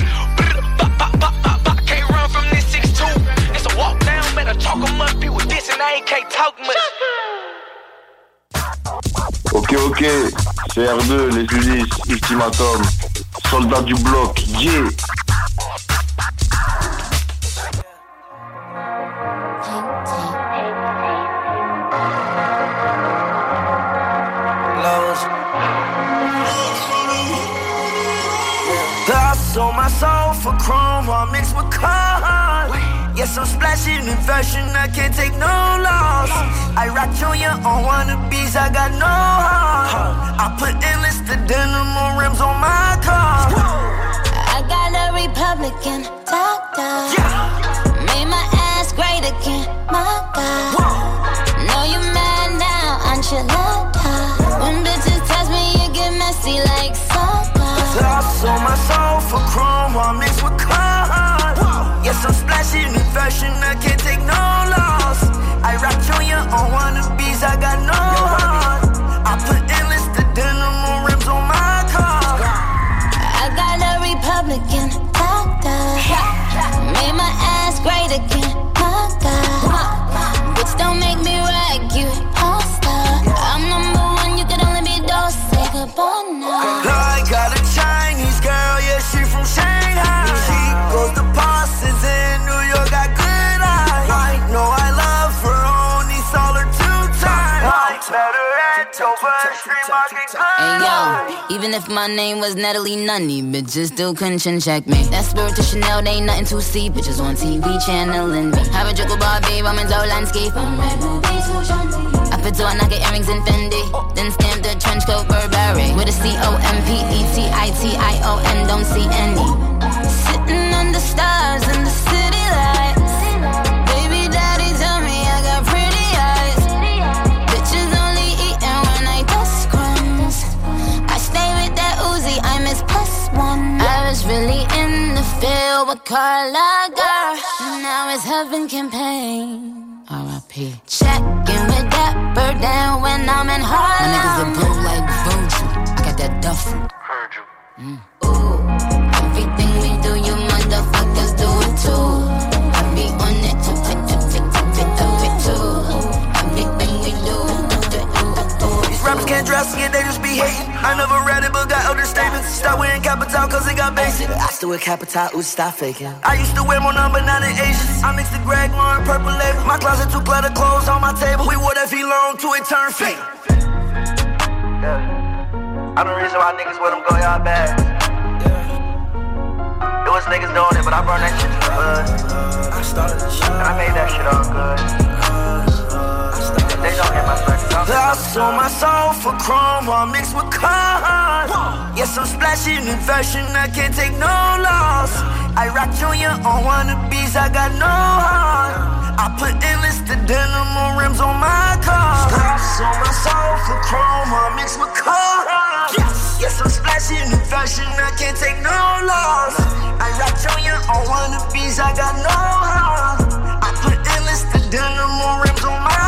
Can't run from this 6'2. It's a walk down, better talk 'em up. With this I ain't can't talk much. Ok, ok, c'est R2, les Ulysses, Ultimatum, soldat du bloc, yeah God sold my soul for chrome, all mixed with cars. Yes, I'm splashing in fashion, I can't take no loss. I rock Junior on wannabes, I got no heart. I put endless the denim on rims on my car. I got a Republican doctor. Made my ass great again, my God. Know you mad now, enchilada. When bitches touch me, you get messy like soda. God sold my soul for chrome, all mixed with cars. Yes, I'm splashing in fashion, I can't take no loss. I rock on wannabes, I got no heart. I put endless Hey yo, even if my name was Natalie Nunny, bitches still couldn't chin check me. That spirit to Chanel, they ain't nothing to see. Bitches on TV channeling me. Have a joke about babe, I'm in landscape. I'm red rubies, I put two nugget earrings in Fendi. Then stamp the trench coat Burberry. With a C O M P E T I T I O N, don't see any. Sitting under stars in the city lights. One. I was really in the field with Carla girl. Now it's heaven campaign. R.I.P. Checking with that bird down when I'm in Harlem. My niggas are blue like Virgil. I got that duffel. Mm. Ooh, everything we do, you motherfuckers do it too. I be on it, too. Everything we do, do, do, do, do. These rappers can't dress it, they just be hating. I never read it, but capital cause it got basic. I Still with capital, ooh, stop faking. I used to wear more number nine in Asians. I mixed the Greg Lauren purple label. My closet too cluttered, clothes on my table. We wore that V-long till it turned fake. Yeah. I'm the reason why niggas with them go y'all bad. It was niggas doing it, but I brought that shit to the hood. And I made that shit all good. They don't get my sold my soul for chrome while mixed with cars. Yes, I'm splashing in fashion, I can't take no loss. I rock Junior on one of these, I got no heart. I put enlisted denim on rims on my car. I sold my soul for chrome while mixed with cars. Yes, I'm splashing in fashion, I can't take no loss. I rock Junior on one of these, I got no heart. I put enlisted denim on rims on my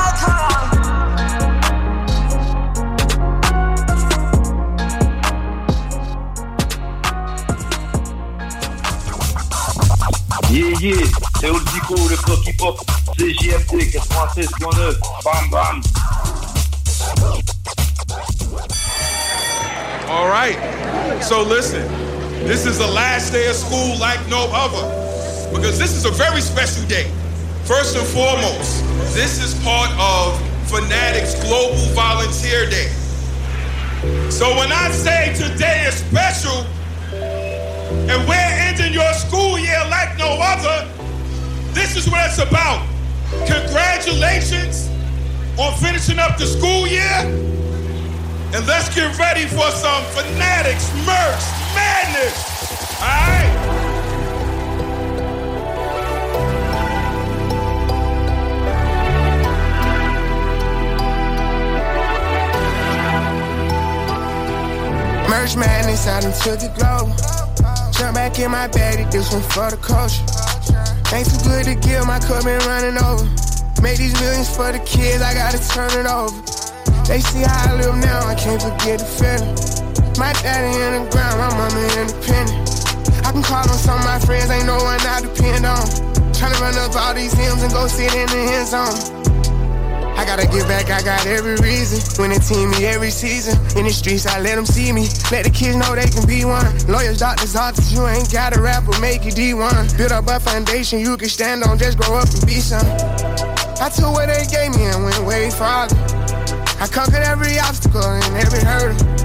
Yeah, yeah, c'est Old Zico, le hip-hop, CJMD 96.9, bam bam. All right. So listen, this is the last day of school like no other because this is a very special day. First and foremost, this is part of Fanatics Global Volunteer Day. So when I say today is special and we're ending your school year like no other, this is what it's about. Congratulations on finishing up the school year. And let's get ready for some Fanatics merch madness. All right? Merch madness out into the globe. Jump back in my bag, this one for the culture. Ain't too good to give, my cup been running over. Made these millions for the kids, I gotta turn it over. They see how I live now, I can't forget the feeling. My daddy in the ground, my mama independent. I can call on some of my friends, ain't no one I depend on. Tryna run up all these hymns and go sit in the end zone. I gotta get back, I got every reason. Winning team me every season. In the streets, I let them see me. Let the kids know they can be one. Lawyers, doctors, artists, you ain't gotta rap or make it D1. Build up a foundation you can stand on, just grow up and be some. I took what they gave me and went way farther. I conquered every obstacle and every hurdle.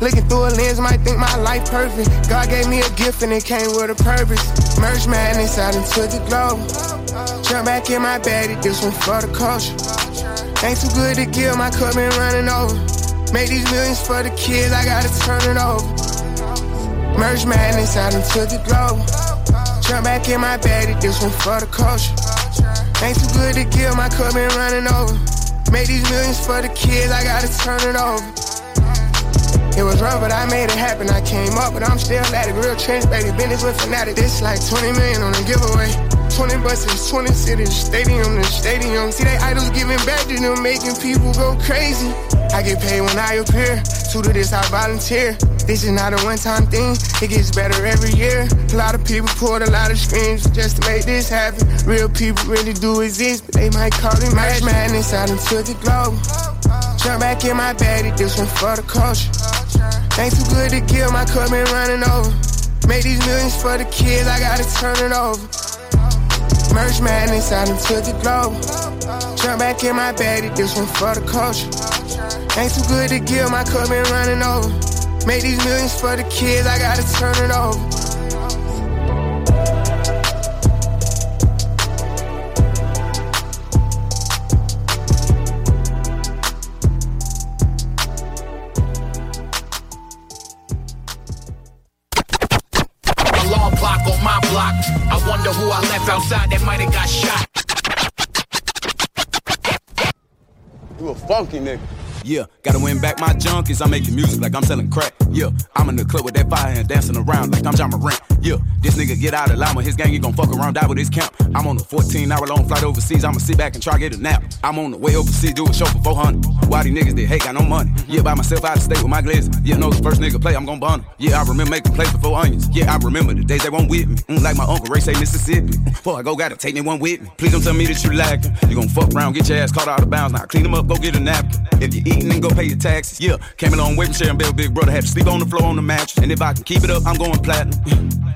Looking through a lens, might think my life perfect. God gave me a gift and it came with a purpose. Merge madness out into the globe. Jump back in my bag, this one for the culture. Ain't too good to give, my cup been running over. Made these millions for the kids, I gotta turn it over. Merge madness out into the globe. Jump back in my bag, this one for the culture. Ain't too good to give, my cup been running over. Made these millions for the kids, I gotta turn it over. It was rough, but I made it happen. I came up, but I'm still at it. Real trench, baby. Business with fanatic. This like 20 million on a giveaway. 20 buses, 20 cities, stadium to stadium. See, they idols giving back to them, making people go crazy. I get paid when I appear. To this, I volunteer. This is not a one time thing, it gets better every year. A lot of people pulled a lot of screams just to make this happen. Real people really do exist, but they might call it match madness out into the globe. Jump back in my bag, this one for the culture. Ain't too good to give, my cup been running over. Made these millions for the kids, I gotta turn it over. Merge madness out into the globe. Jump back in my bag, this one for the culture. Ain't too good to give, my cup been running over. Made these millions for the kids, I gotta turn it over. Might have got shot. You a funky nigga. Yeah, gotta win back my junkies. I'm making music like I'm selling crack. Yeah, I'm in the club with that fire and dancing around like I'm John Morant. Yeah, this nigga get out of line with his gang, he gon' fuck around, die with his camp. I'm on a 14 hour long flight overseas, I'ma sit back and try get a nap. I'm on the way overseas, do a show for 400. Why these niggas that hate got no money? Yeah, by myself out of state with my glizzy. Yeah, know the first nigga play, I'm gon' bun him. Yeah, I remember making plays for four onions. Yeah, I remember the days they won't with me. Mm, like my uncle Ray say Mississippi. Before I go, gotta take me one with me. Please don't tell me that you lacking. You gon' fuck around, get your ass caught out of bounds. Now clean them up, go get a napkin. If you eating, then go pay your taxes. Yeah, came a long way from sharing bed big brother. Had to sleep on the floor on the mattress. And if I can keep it up, I'm going platinum. [laughs]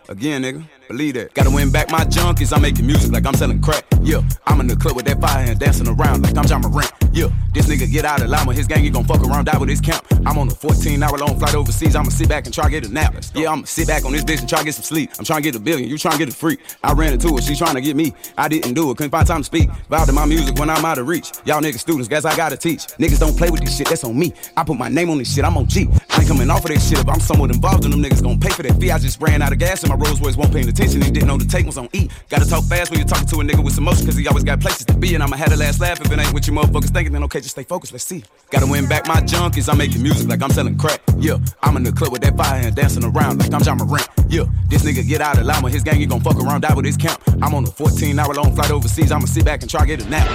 Again, nigga, believe that. Gotta win back my junkies. I'm making music like I'm selling crack. Yeah, I'm in the club with that fire and dancing around like I'm John Morant. Yeah, this nigga get out of llama. His gang, he gon' fuck around, die with his camp. I'm on a 14 hour long flight overseas. I'ma sit back and try get a nap. Yeah, I'ma sit back on this bitch and try get some sleep. I'm trying to get a billion, you trying to get a freak. I ran into her, she trying to get me. I didn't do it, couldn't find time to speak. Vowed to my music when I'm out of reach. Y'all niggas students, guess I gotta teach. Niggas don't play with this shit, that's on me. I put my name on this shit, I'm on G. I ain't coming off of that shit if I'm somewhat involved in them niggas gon' pay for that fee. I just ran out of gas and my Rolls Royce won't paying attention and didn't know the tape was on E. Gotta talk fast when you're talking to a nigga with some motion, cause he always got places to be. And I'ma have the last laugh if it ain't what you motherfuckers thinking, then okay, just stay focused, let's see. Gotta win back my junk, junkies, I'm making music like I'm selling crack. Yeah, I'm in the club with that fire and dancing around like I'm John Morant. Yeah, this nigga get out of llama, his gang, he gon' fuck around, die with his camp. I'm on a 14 hour long flight overseas, I'ma sit back and try to get a nap.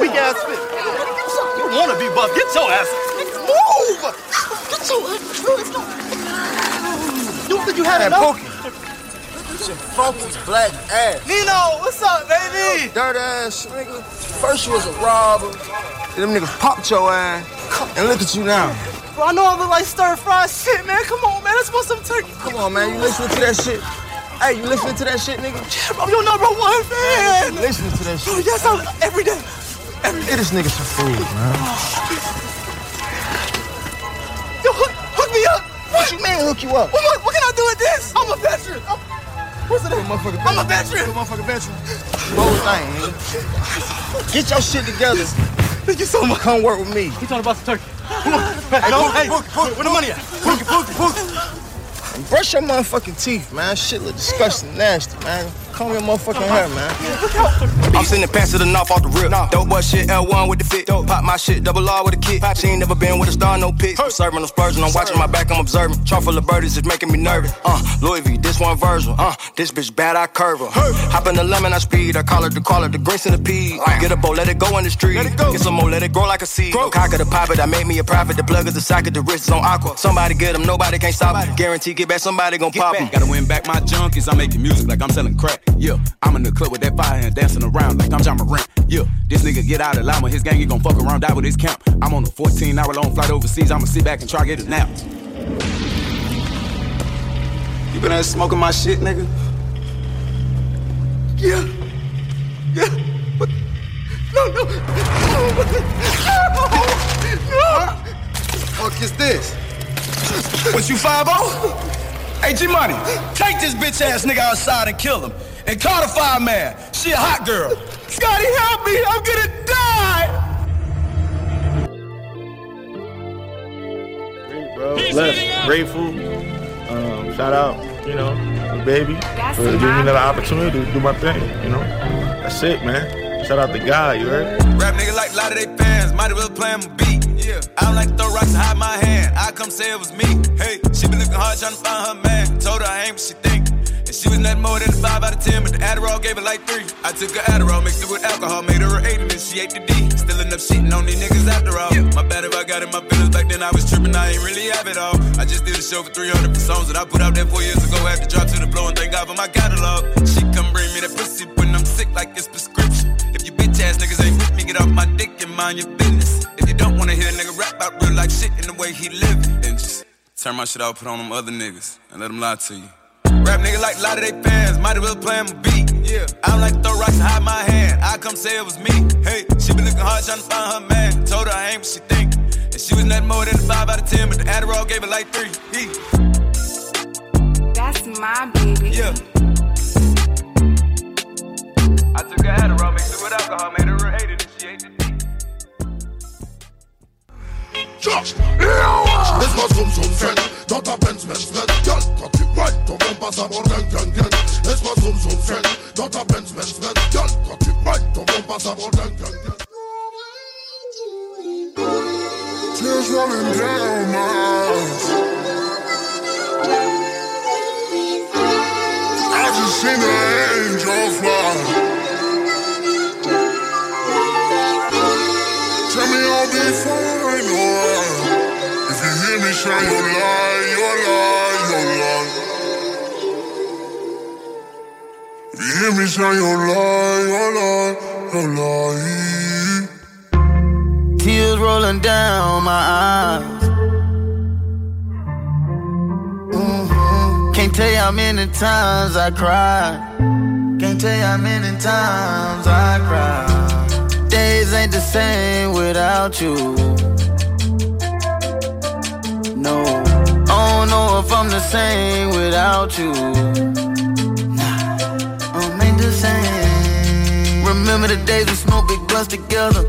Weak ass fit. You wanna be buff, get your ass. Move! Get your ass. You think you had enough? Shit, funky black ass. Nino, what's up, baby? Dirt ass nigga. First you was a robber, then them niggas popped your ass, and look at you now. Bro, I know I look like stir fried shit, man. Come on, man. Let's want some turkey. Come on, man. You listening to that shit? Hey, you listening to that shit, nigga? Yeah, bro, your number one fan. Listening to that shit? Bro, yes, I, every day. Every Get this nigga some food, man. What you hook you up? What, what, what can I do with this? I'm a veteran. I'm, what's it? Motherfucker, I'm a veteran. You a veteran. Whole thing. Get your shit together. Thank you so much. Come work with me. We talking about some turkey. Come on. Hey, no, hey, where the money at? Pookie, pookie, pookie. And brush your motherfucking teeth, man. Shit look disgusting, nasty, man. Comb your motherfucking hair, man. I'm sending pants to the north off the rip. Dope boy shit, L1 with the fit. Pop my shit, double R with a kid. She ain't never been with a star, no pics. I'm serving, I'm splurging, I'm watching my back, I'm observing. Trunk full of birdies is making me nervous. Uh, Louis V, this one version. Uh, this bitch bad, I curve her. Hop in the lemon, I speed. I call it the call it the grace in the pea. Get a bowl, let it go in the street. Get some more, let it grow like a seed. Cock of the pop it, I made me a profit. The plug is the socket, the wrist is on aqua. Somebody get him, nobody can't stop him. Guarantee get back, somebody gon' pop him. Gotta win back my junkies, I'm making music like I'm selling crack. Yeah, I'm in the club with that fire and dancing around like I'm John Morant. Yeah, this nigga get out of line with his gang, he gon' fuck around, die with his camp. I'm on a 14 hour long flight overseas, I'ma sit back and try to get a nap. You been out smoking my shit, nigga? Yeah. Yeah. What? No, no. No. No. What the Fuck is this? What you 5 Hey, G Money, take this bitch ass nigga outside and kill him. And call the fireman. She a hot girl. Scotty, help me. I'm gonna die. bro. Blessed, grateful. Um, shout out, you know, the baby for giving me another opportunity to do my thing. You know, that's it, man. Shout out the guy, you heard? Rap nigga like a lot of they fans, might as well play him a beat. Yeah. I don't like to throw rocks and hide my hand. I come say it was me. Hey, she been looking hard trying to find her man. Told her I ain't what she think. And she was nothing more than a 5 out of 10, but the Adderall gave her like 3. I took her Adderall, mixed it with alcohol, made her an 8, and then she ate the D. Still end up shitting on these niggas after all. My bad if I got in my feelings back then, I was tripping, I ain't really have it all. I just did a show for 300 for songs that I put out there four years ago. Had to drop to the floor and thank God for my catalog. She come bring me that pussy when I'm sick like it's prescription. If you bitch ass niggas ain't with me, get off my dick and mind your business. If you don't wanna hear a nigga rap about real life shit in the way he live, then just turn my shit out, put on them other niggas, and let them lie to you. Rap nigga like a lot of they fans, might as well play him a beat. Yeah, I don't like to throw rocks and hide my hand. I come say it was me. Hey, she been looking hard trying to find her man. Told her I ain't what she think. And she was nothing more than a 5 out of 10, but the Adderall gave her like 3. He. That's my baby. Yeah. I took her Adderall, mixed it with alcohol, made her a hater, then she ate the D. Just Laisse-moi zoom zoom zen Dans ta Benz Benz Benz Girl, quand tu whine Ton bon passe à bord gang gang gang Laisse-moi zoom zoom. Zen Dans ta Benz Benz Benz. Girl, quand tu whine Ton bon passe à bord gang gang gang Tears running down my eyes. I just seen an angel fly. Tell me I'll be fine, alright. If you hear me shine your light, your light, hear me light, your light. Tears rolling down my eyes. Mhm. Can't tell you how many times I cried. Can't tell you how many times I cried. Days ain't the same without you. No, I don't know if I'm the same without you. Same. Remember the days we smoked big blunts together.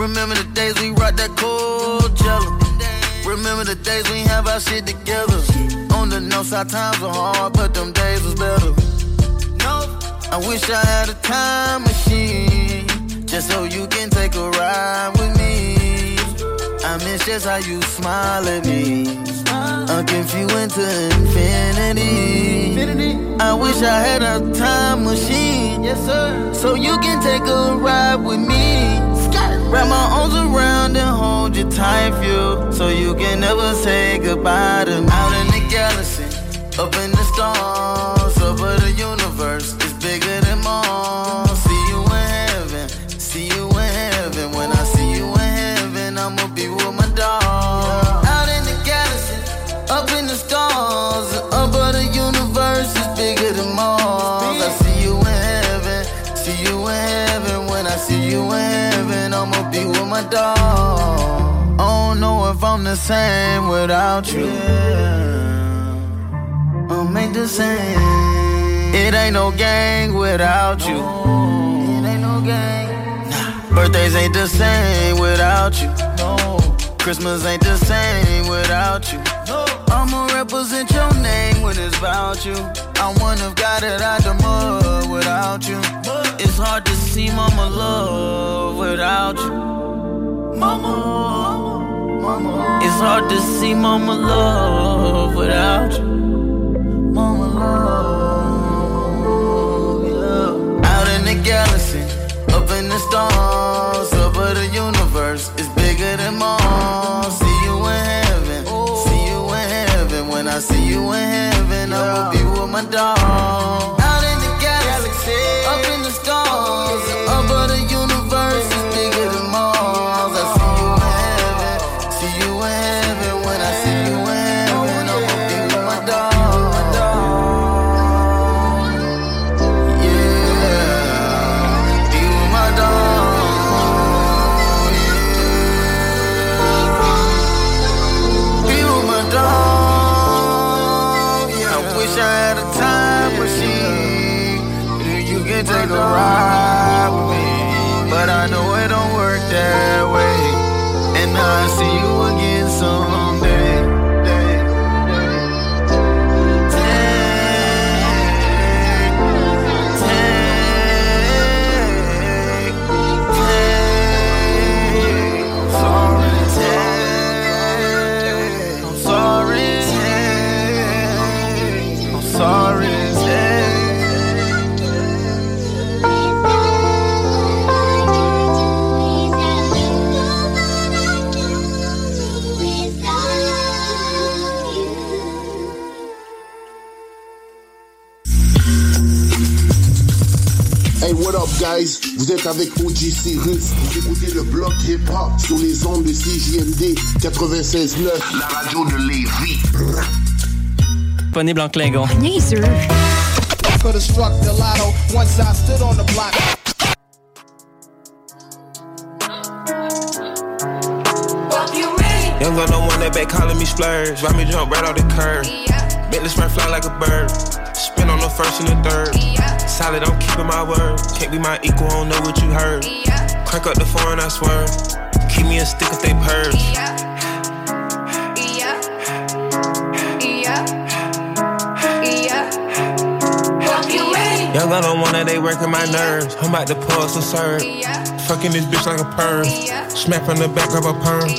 Remember the days we rocked that cold jello. Remember the days we have our shit together. On the north side times were hard, but them days was better. I wish I had a time machine, just so you can take a ride with me. I miss just how you smile at me. I'm confused to infinity. I wish I had a time machine, yes sir, so you can take a ride with me. Wrap my arms around and hold you tight, feel so you can never say goodbye to me. Out in the galaxy, up in the stars, I'm the same without you. I'm ain't the same. It ain't no gang without you. It ain't no gang. Nah. Birthdays ain't the same without you. No. Christmas ain't the same without you. No. I'ma represent your name when it's about you. I'm one of God that out the mud without you. It's hard to see mama love without you. mama. Mama, mama. It's hard to see mama love without you. Mama love, yeah. Out in the galaxy, up in the stars, Cyrus. Vous écoutez le bloc hip-hop sur les ondes de CJMD 96.9. La radio de Lévis. Disponible en Klingon. Niaiseux. Could have struck the lotto once I stood on the block. Young gun no one that back calling me splurge. Ride me jump right off the curb. Fly like a bird. On first and the third. Solid, I'm keeping my word. Can't be my equal, I don't know what you heard. Crank up the phone, I swear. Keep me a stick if they purge. Yeah. Young on one that they working my nerves. I'm about to pull some serve. Fucking this bitch like a perm. Smack from the back of a perm.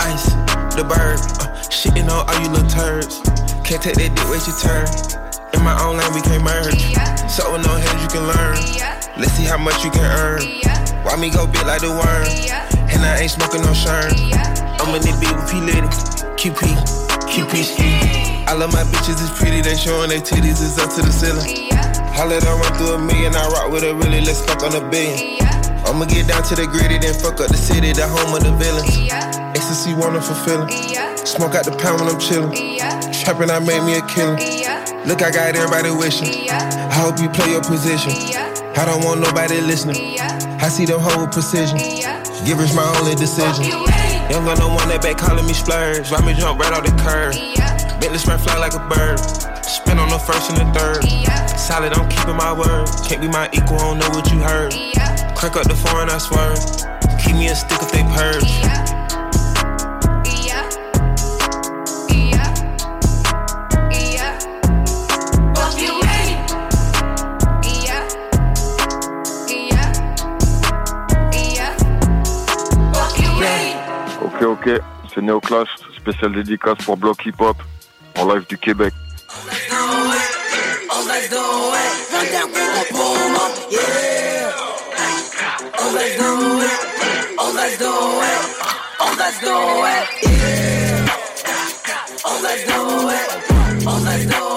Ice, the bird. Uh, shitting on all you little turds. Can't take that dick, wait your turn. In my own lane, we can't merge. So with no heads, you can learn. Let's see how much you can earn. Why me go big like the worm? And I ain't smoking no shern. I'm in the beat with P Litty. QP, QP. I love my bitches, it's pretty. They showing their titties, it's up to the ceiling. Let her run through a million, I rock with her really, let's fuck on a billion. I'ma get down to the gritty, then fuck up the city, the home of the villains. Ecstasy, wonderful feeling. Smoke out the pound when I'm chillin'. Trapping, I made me a killer. Look, I got everybody wishing. I hope you play your position. I don't want nobody listening. I see them hold precision. Givers my only decision. Young gun, no one that back calling me splurge. Ride me jump right off the curb. Bentley spread fly like a bird. Spin on the first and the third. Solid, I'm keeping my word. Can't be my equal, I don't know what you heard. Crack up the foreign, I swear. Keep me a stick if they purge. Ok, c'est Néoclash, spécial dédicace pour Block Hip Hop, en live du Québec. Oh.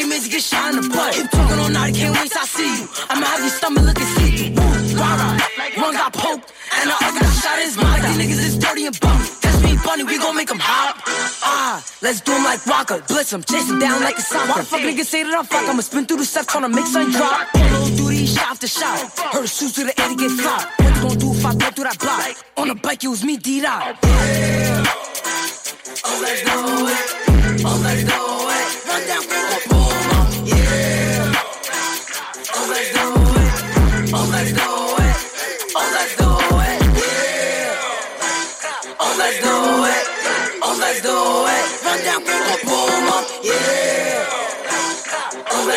Like music get shot in the butt. Keep talking all night, can't wait till I see you. I'ma have your stomach looking see through. Rah rah. One got poked, and the other got shot in his mouth. These niggas is dirty and bummy. That's me bunny, we gon' make them hot. Ah, let's do 'em like Rocker. Blitz 'em, chase 'em down like a soccer. Why the fuck niggas say that I'm fuck? I'ma spin through the steps, tryna make some drop. Polo duty, shot after shot. Heard shoes to the Eddie get flop. What you gon' do if I go through that block? On the bike, it was me, D-Dot. Oh, let's do it. Oh, let's do it. Run down,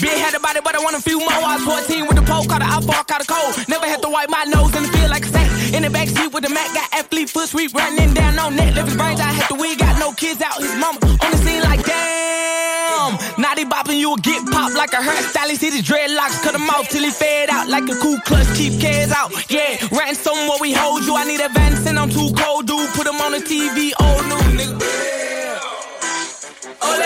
Been had about body, but I want a few more. I was 14 with the pole, caught an outfall, caught a cold. Never had to wipe my nose and feel like a saint. In the backseat with the Mac, got athlete foot sweep running down on net. Left his brains, I had the wig, got no kids out. His mama on the scene like damn. Naughty bopping, you will get popped like a hairstylist. Hit his dreadlocks, cut him off till he fade out like a cool clutch. Keep cares out, yeah. Ransom where we hold you. I need advance and I'm too cold, dude. Put him on the TV, old news, nigga. Oh,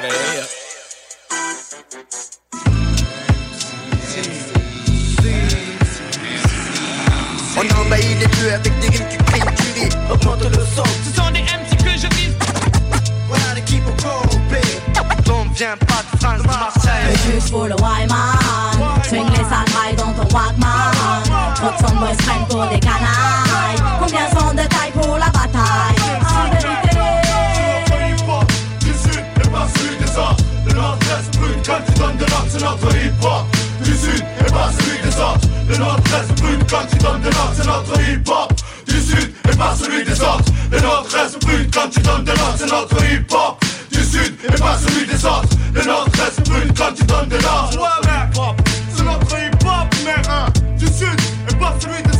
let's On envahit les bleus avec des rimes qui crient, tu ris, augmente le son. Ce sont des MC que je vise. Voilà l'équipe au complet. On vient pas de France, de Marseille. Le juste pour le Wyman. Swing les sangrais dans ton Walkman. Votre son me prennent pour des canailles. Combien sont de taille pour la bataille? En vérité. Du sud et pas celui des autres Le nord-est brûle quand tu donnes de l'ordre C'est notre hip-hop. Du sud et pas celui des autres Le nord-est brûle quand tu donnes de l'ordre C'est notre hip-hop Du sud et pas celui des autres. Le nord-est brûle quand tu donnes de l'ordre C'est notre hip-hop Du sud et pas celui des autres. Le nord-est brûle quand tu donnes de hip-hop C'est notre hip-hop mais Du sud et pas celui des autres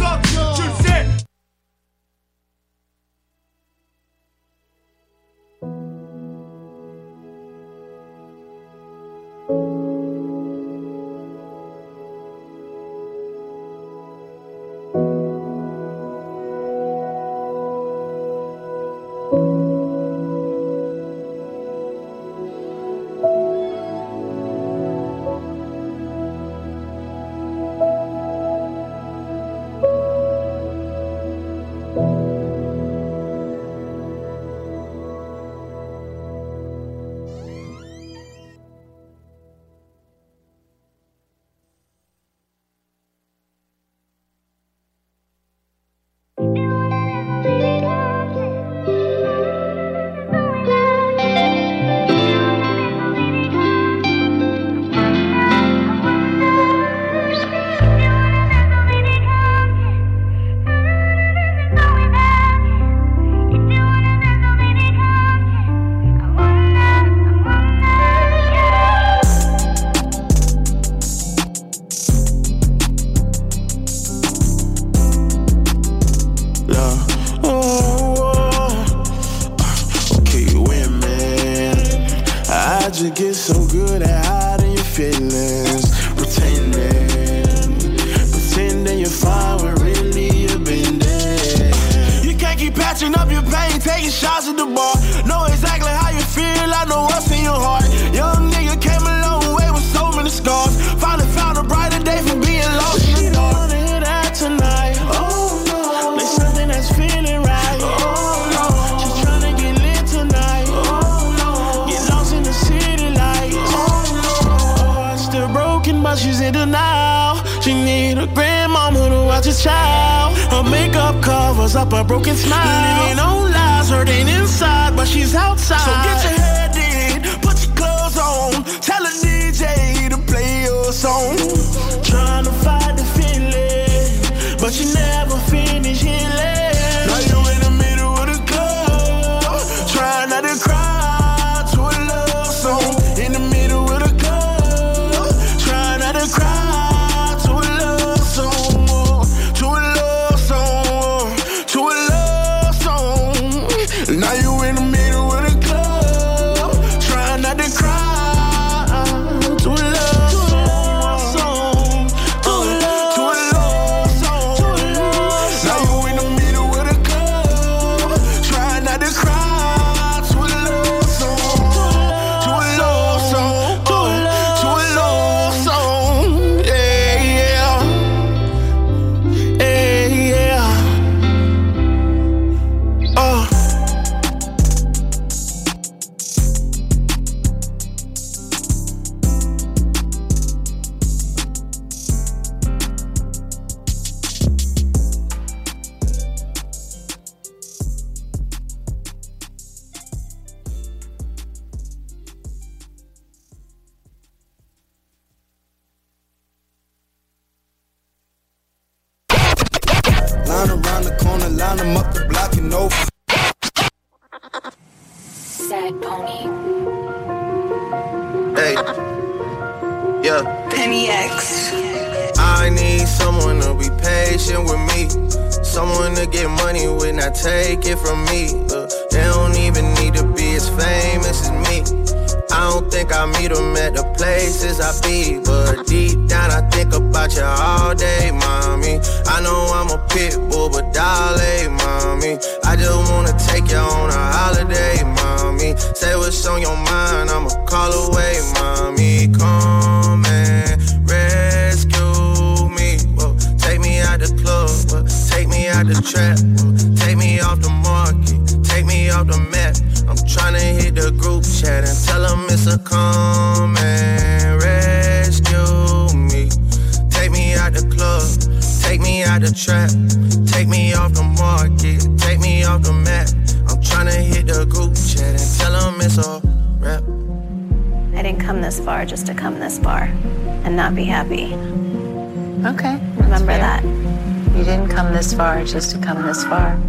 just to come this far.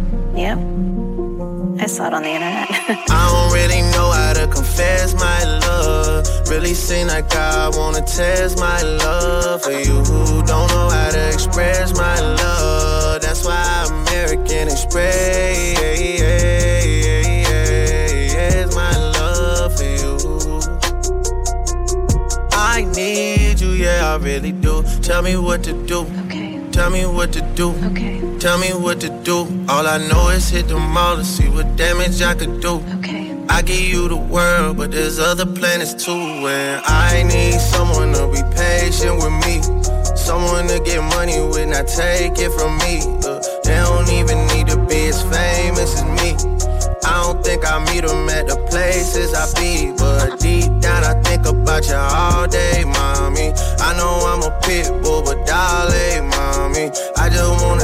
what to do. Okay. Tell me what to do. All I know is hit the mall to see what damage I could do. Okay. I give you the world, but there's other planets too. And I need someone to be patient with me. Someone to get money when I take it from me. Uh, they don't even need to be as famous as me. I don't think I meet them at the places I be. But deep down, I think about you all day, mommy. I know I'm a pit bull, but dolly, mommy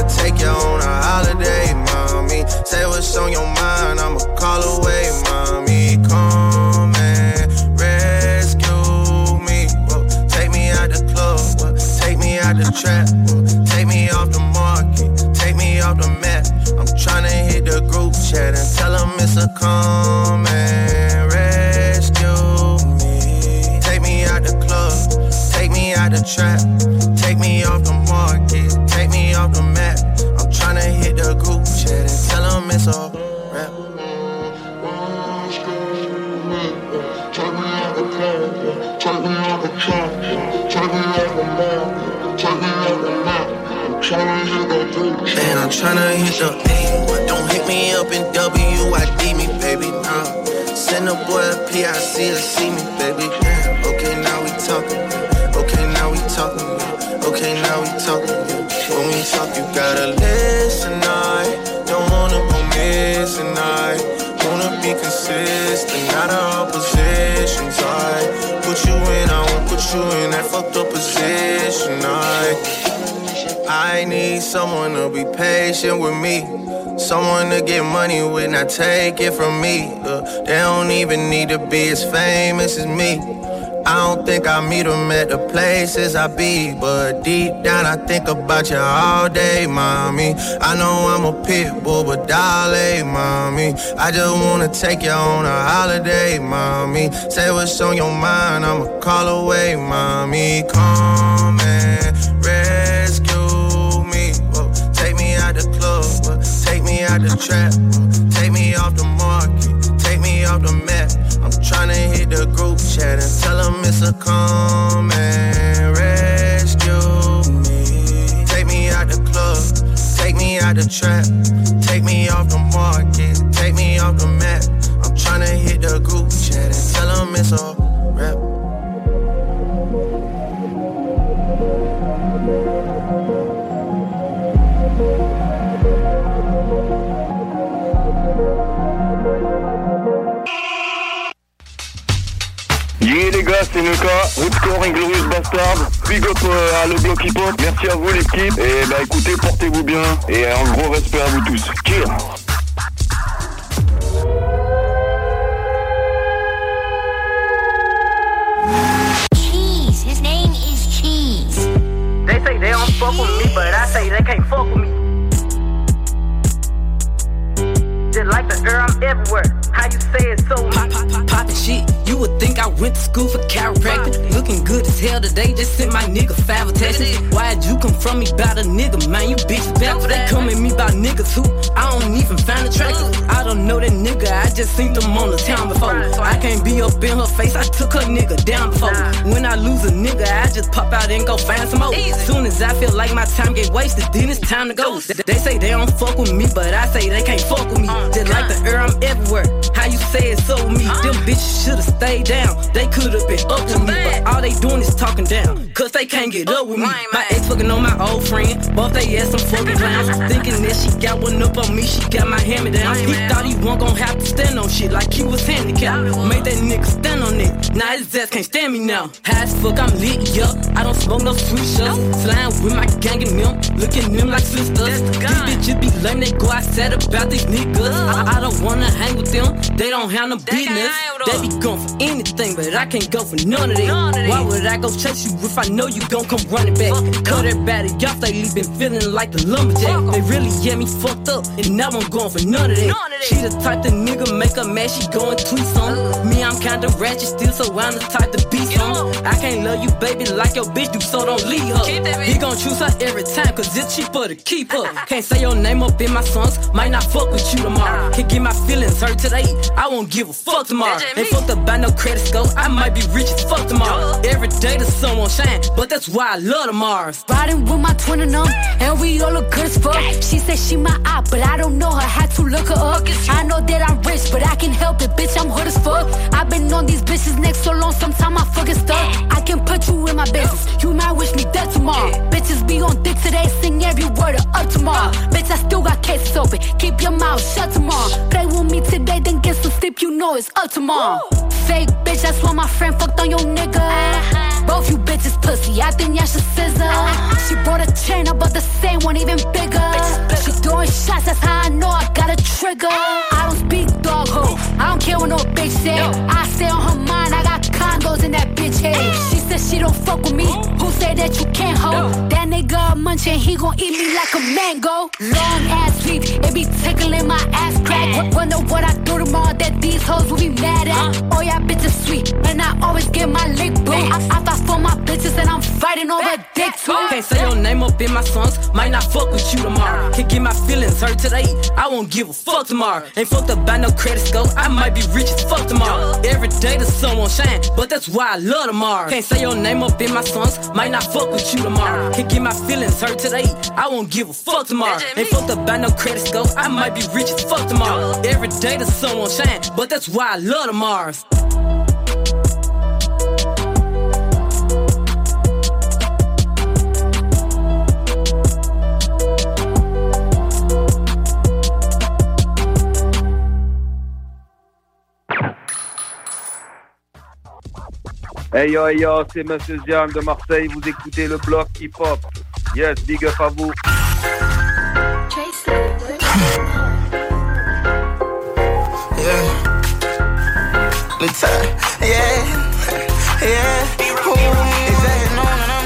take you on a holiday, mommy. Say what's on your mind, I'ma call away, mommy. Come and rescue me. Whoa. Take me out the club, whoa. take me out the trap, whoa. take me off the market, take me off the map. I'm tryna hit the group chat and tell them it's a come and. A, but don't hit me up in WID me, baby, nah. Send a boy a PIC to see me, baby, damn. Okay, now we talking. Okay, now we talking. Okay, now we talking. When we talk, you gotta listen, I don't wanna go missing, I wanna be consistent, not all positions, I put you in, I won't put you in that fucked up position, I I need someone to be patient with me. Someone to get money with, not take it from me. Uh, they don't even need to be as famous as me. I don't think I meet them at the places I be, but deep down I think about you all day, mommy. I know I'm a pit bull, but darling, mommy. I just wanna take you on a holiday, mommy. Say what's on your mind, I'ma call away, mommy. Come and rescue out the trap. Take me off the market, take me off the map. I'm tryna hit the group chat and tell them it's a come and rescue me. Take me out the club, take me out the trap. Take me Ripcore, Inglorious Bastard, big up euh, à le bloc hip hop, merci à vous l'équipe, et bah écoutez, portez-vous bien, et un gros respect à vous tous. Kill Cheese. His name is Cheese. They say they don't fuck with me, but I say they can't fuck with me. Just like the air, I'm everywhere. How you say it so Pop, pop, pop, poppin' shit. You would think I went to school for. As hell today. Just sent my nigga five attachments. Why'd you come from me about a nigga, man? You bitch back. They come at me about niggas who I don't even find a attractive. I don't know that nigga. I just seen them on the town before. I can't be up in her face. I took her nigga down before. When I lose a nigga, I just pop out and go find some more. As soon as I feel like my time get wasted, then it's time to go. They say they don't fuck with me, but I say they can't fuck with me. Just like the air, I'm everywhere. You say it so me? Them bitches should've stayed down. They could've been up with me, but all they doing is talking down. Cause they can't get up with me. My ex fucking on my old friend. Both they ass some fucking clowns. [laughs] Thinking that she got one up on me, she got my hammer me down. He thought he wasn't gonna have to stand on shit like he was handicapped. Made that nigga stand on it. Now his ass can't stand me now. High as fuck, I'm lit, yup. I don't smoke no sweet shots. Slime with my gang and them. Looking them like sisters. These bitches be lame, they go outside about these niggas. I, I don't wanna hang with them. They don't have no business. They be going for anything, but I can't go for none of that. Why would I go chase you if I know you gon' come running back? Uh, uh. Cut everybody off, they been feeling like the lumberjack. Uh, they really get me fucked up, and now I'm going for none of that. She the type the nigga make her mad, she going tweets on. Me, I'm kinda ratchet still, so I'm the type to be some. I can't love you, baby, like your bitch do, so don't leave her. He gon' choose her every time, cause it's cheaper to keep her. Can't say your name up in my songs, might not fuck with you tomorrow. Can't get my feelings hurt today, I won't give a fuck tomorrow. Ain't fucked up by no credit score, I might be rich as fuck tomorrow. Every day the sun won't shine, but that's why I love the Mars. Riding with my twin and them, and we all look good as fuck. She said she my op, but I don't know her. Had to look her up. I know that I'm rich, but I can help it, bitch. I'm hood as fuck. I've been on these bitches next so long, sometime I fucking stuck. I can put you in my business. You might wish me dead tomorrow. Bitches be on dick today, sing every word of up tomorrow. Bitch, I still got cases open. Keep your mouth shut tomorrow. Play with me today, then get some sleep. You know it's up tomorrow. Fake bitch, that's why my friend fucked on your nigga. Both you bitches pussy, I think y'all should scissor. She brought a chain, I bought the same one, even bigger. She throwing shots, that's how I know I got a trigger. I don't speak dog ho, I don't care what no bitch say. I stay on her mind, I got condos in that bitch head. Said she don't fuck with me, who say that you can't hold? That nigga a munchin', he gon' eat me like a mango. Long ass sleep, it be tickling my ass crack. W- Wonder what I do tomorrow that these hoes will be mad at. Oh yeah, bitches sweet, and I always get my lick boo. I, I fight for my bitches and I'm fighting over dick too. Can't say your name up in my songs, might not fuck with you tomorrow. Can't get my feelings hurt today, I won't give a fuck tomorrow. Ain't fucked up by no credit score, I might be rich as fuck tomorrow. Every day the sun won't shine, but that's why I love tomorrow. Can't say your name up in my songs, might not fuck with you tomorrow. Can get my feelings hurt today, I won't give a fuck tomorrow. Ain't fucked up by no credit score, I might be rich as fuck tomorrow. Every day the sun won't shine, but that's why I love the Mars. Hey yo, hey yo, c'est Monsieur Zian de Marseille, vous écoutez le bloc hip-hop. Yes, big up à vous. Yeah. Let's yeah, yeah.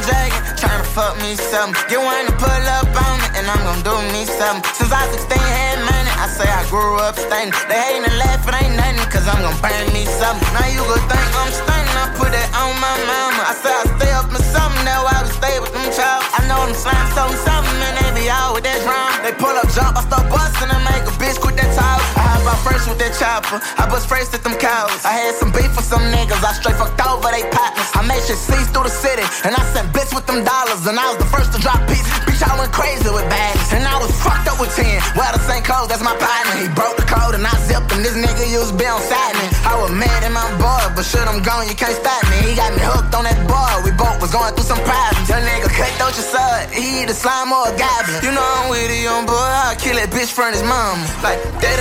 Jagging, tryna fuck me something. One to pull up on it, and I'm gon' do me something. Since I was 16, had money, I say I grew up stunning. They hating and laughing, ain't nothing, cause I'm gon' burn me something. Now you gon' think I'm stunning, I put that on my mama. I say I stay up in something, now I would stay with them child. I know them slimes something, something, and they be out with that drum. They pull up, jump, I start busting and make a bitch quit that talk. I out first with that chopper, I bust first at them cows. I had some beef with some niggas, I straight fucked over they partners. I made shit cease through the city, and I sent bits with them dollars, and I was the first to drop peace. Bitch, I went crazy with bags, and I was fucked up with 10. Well, the same clothes, that's my partner. He broke the code, and I zipped him. This nigga used to be on side me. I was mad at my boy, but shit, I'm gone, you can't stop me. He got me hooked on that boy, we both was going through some problems. Young nigga cut out your son, he either slime or a goblin. You know I'm with a young boy, I'll kill that bitch from his mom. Like, that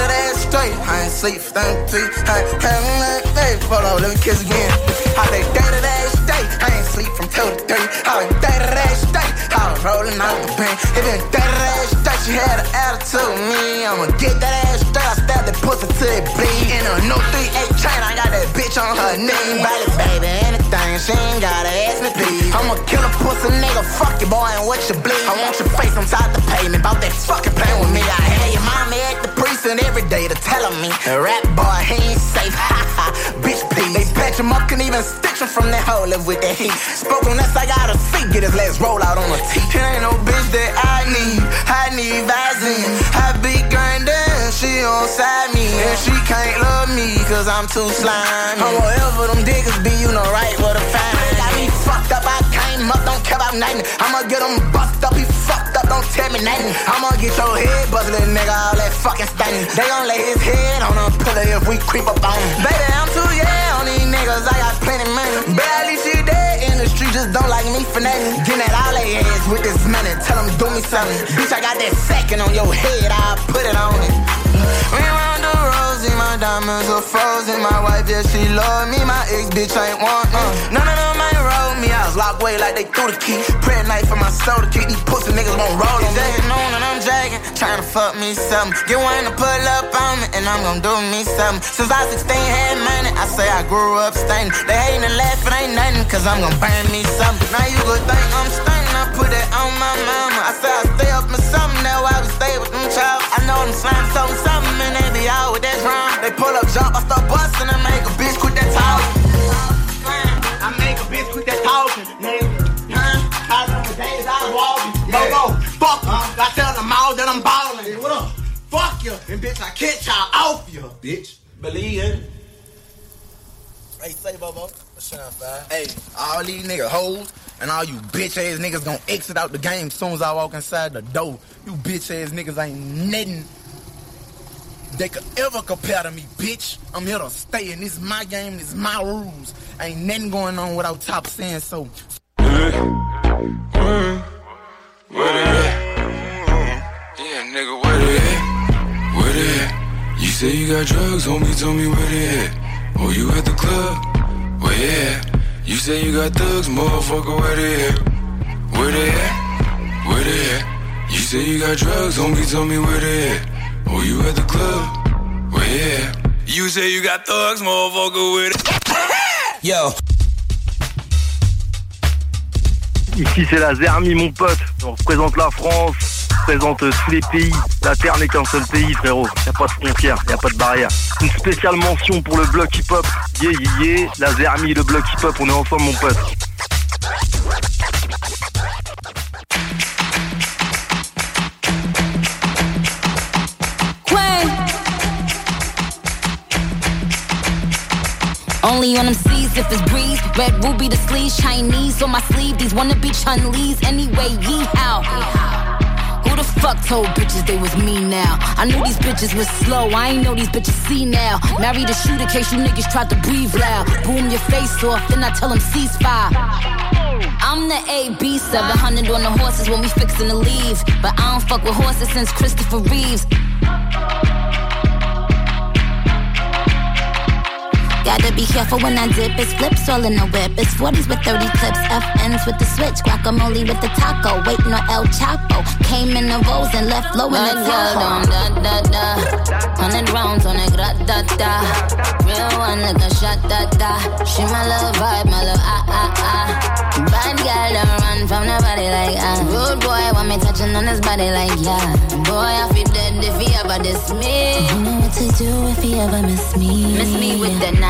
straight, I ain't sleep for 33. I ain't having that. Hold on, let me kiss again. I say, dead of that straight, I ain't sleep from 2 to 3. I was dead of that straight, I was rolling out the pen. It been dead of that straight, she had an attitude me. I'ma get that ass straight, I stabbed that pussy till it bleed. In a new 3-8 chain, I got that bitch on her knee. Body, baby, anything, she ain't gotta ask me, please. I'ma kill a pussy nigga, fuck you, boy, and what you bleed. I want your face inside the pavement, about that fucking playing with me. I had your mommy at the precinct every day to tell me, rap boy, he ain't safe, [laughs] ha ha, bitch, please. They patch him up, can even stitch him from that hole live with that heat. Spoke on that, I got a seat, get his legs roll out on the teeth. It ain't no bitch that I need, I need Vaseline. I be grindin', she on side me, and she can't love me, cause I'm too slimy. I'm whatever them diggers be, you know right where to find me. Got me fucked up, I came up, don't care about nothing. I'ma get him bust up, he fucked up, don't tell me nothing. I'ma get your head bust, nigga, all that fucking stunning. They gon' lay his head on a pillow if we creep up on him. Baby, I'm too yeah on these niggas, I got plenty money. Barely see just don't like me for nothing. Getting at all they heads with this money, tell them do me something. Bitch, I got that second on your head, I'll put it on it. We round the rosy, my diamonds are frozen. My wife, yeah, she love me. My ex bitch ain't want none. None of them ain't roll me. I was locked away like they threw the key. Praying night for my soul to keep these pussy niggas won't roll on me. on and I'm dragging, trying to fuck me something. Get one to pull up on me, and I'm gonna do me something. Since I was 16, had money, I say I grew up stunning. They hating and laughing, ain't nothing, cause I'm gonna burn me something. Now you gon' think I'm stunning, I put that on my mama. I say I stay up in something, now I would stay with them child. I know them slime something, something, and they be out with that drum. They pull up, jump, I start busting and make a bitch quit that talking. Talking, nigga. Huh? I remember days I was walking. Go, go, fuck you. I tell them all that I'm balling. Hey, what up? Fuck you. And bitch, I catch y'all off you, bitch. Believe it. Hey, say, Bobo. Hey, all these niggas hoes and all you bitch ass niggas gonna exit out the game soon as I walk inside the door. You bitch ass niggas ain't nothing they could ever compare to me, bitch. I'm here to stay, and this is my game, this is my rules. Ain't nothing going on without top saying so. Yeah, nigga, where they at? Where they at? You say you got drugs, homie, tell me where they at. Oh, you at the club? Where at? You say you got thugs, motherfucker, where they at? Where they at? Where they at? You say you got drugs, homie, tell me where they at. Oh, you at the club? You say you got thugs, where they [laughs] Yo. Ici c'est la Zermi mon pote, on représente la France, on représente tous les pays, la terre n'est qu'un seul pays frérot, y a pas de frontières, y a pas de barrière. Une spéciale mention pour le bloc hip hop, yeah yeah yeah, la Zermi, le bloc hip hop, on est ensemble mon pote. Only on them seas if it's breeze. Red ruby the sleeves, Chinese on my sleeve. These wanna be Chun Lee's anyway. Yee how. Who the fuck told bitches they was me now? I knew these bitches was slow. I ain't know these bitches see now. Married a shooter case you niggas tried to breathe loud. Boom your face off, then I tell them ceasefire. I'm the AB 700 on the horses when we fixin' to leave. But I don't fuck with horses since Christopher Reeves. Gotta be careful when I dip. It's flips all in the whip. It's 40s with 30 clips. FNs with the switch. Guacamole with the taco. Waiting on El Chapo. Came in the rolls and left low in the Tahoe. Da, da, da. Hundred rounds on a grat da da. Real one like a shot da da. She my love vibe, my love ah ah ah. Bad girl don't run from nobody like ah. Rude boy want me touching on his body like yeah. Boy I feel dead if he ever diss me. You know what to do if he ever miss me. Miss me with the na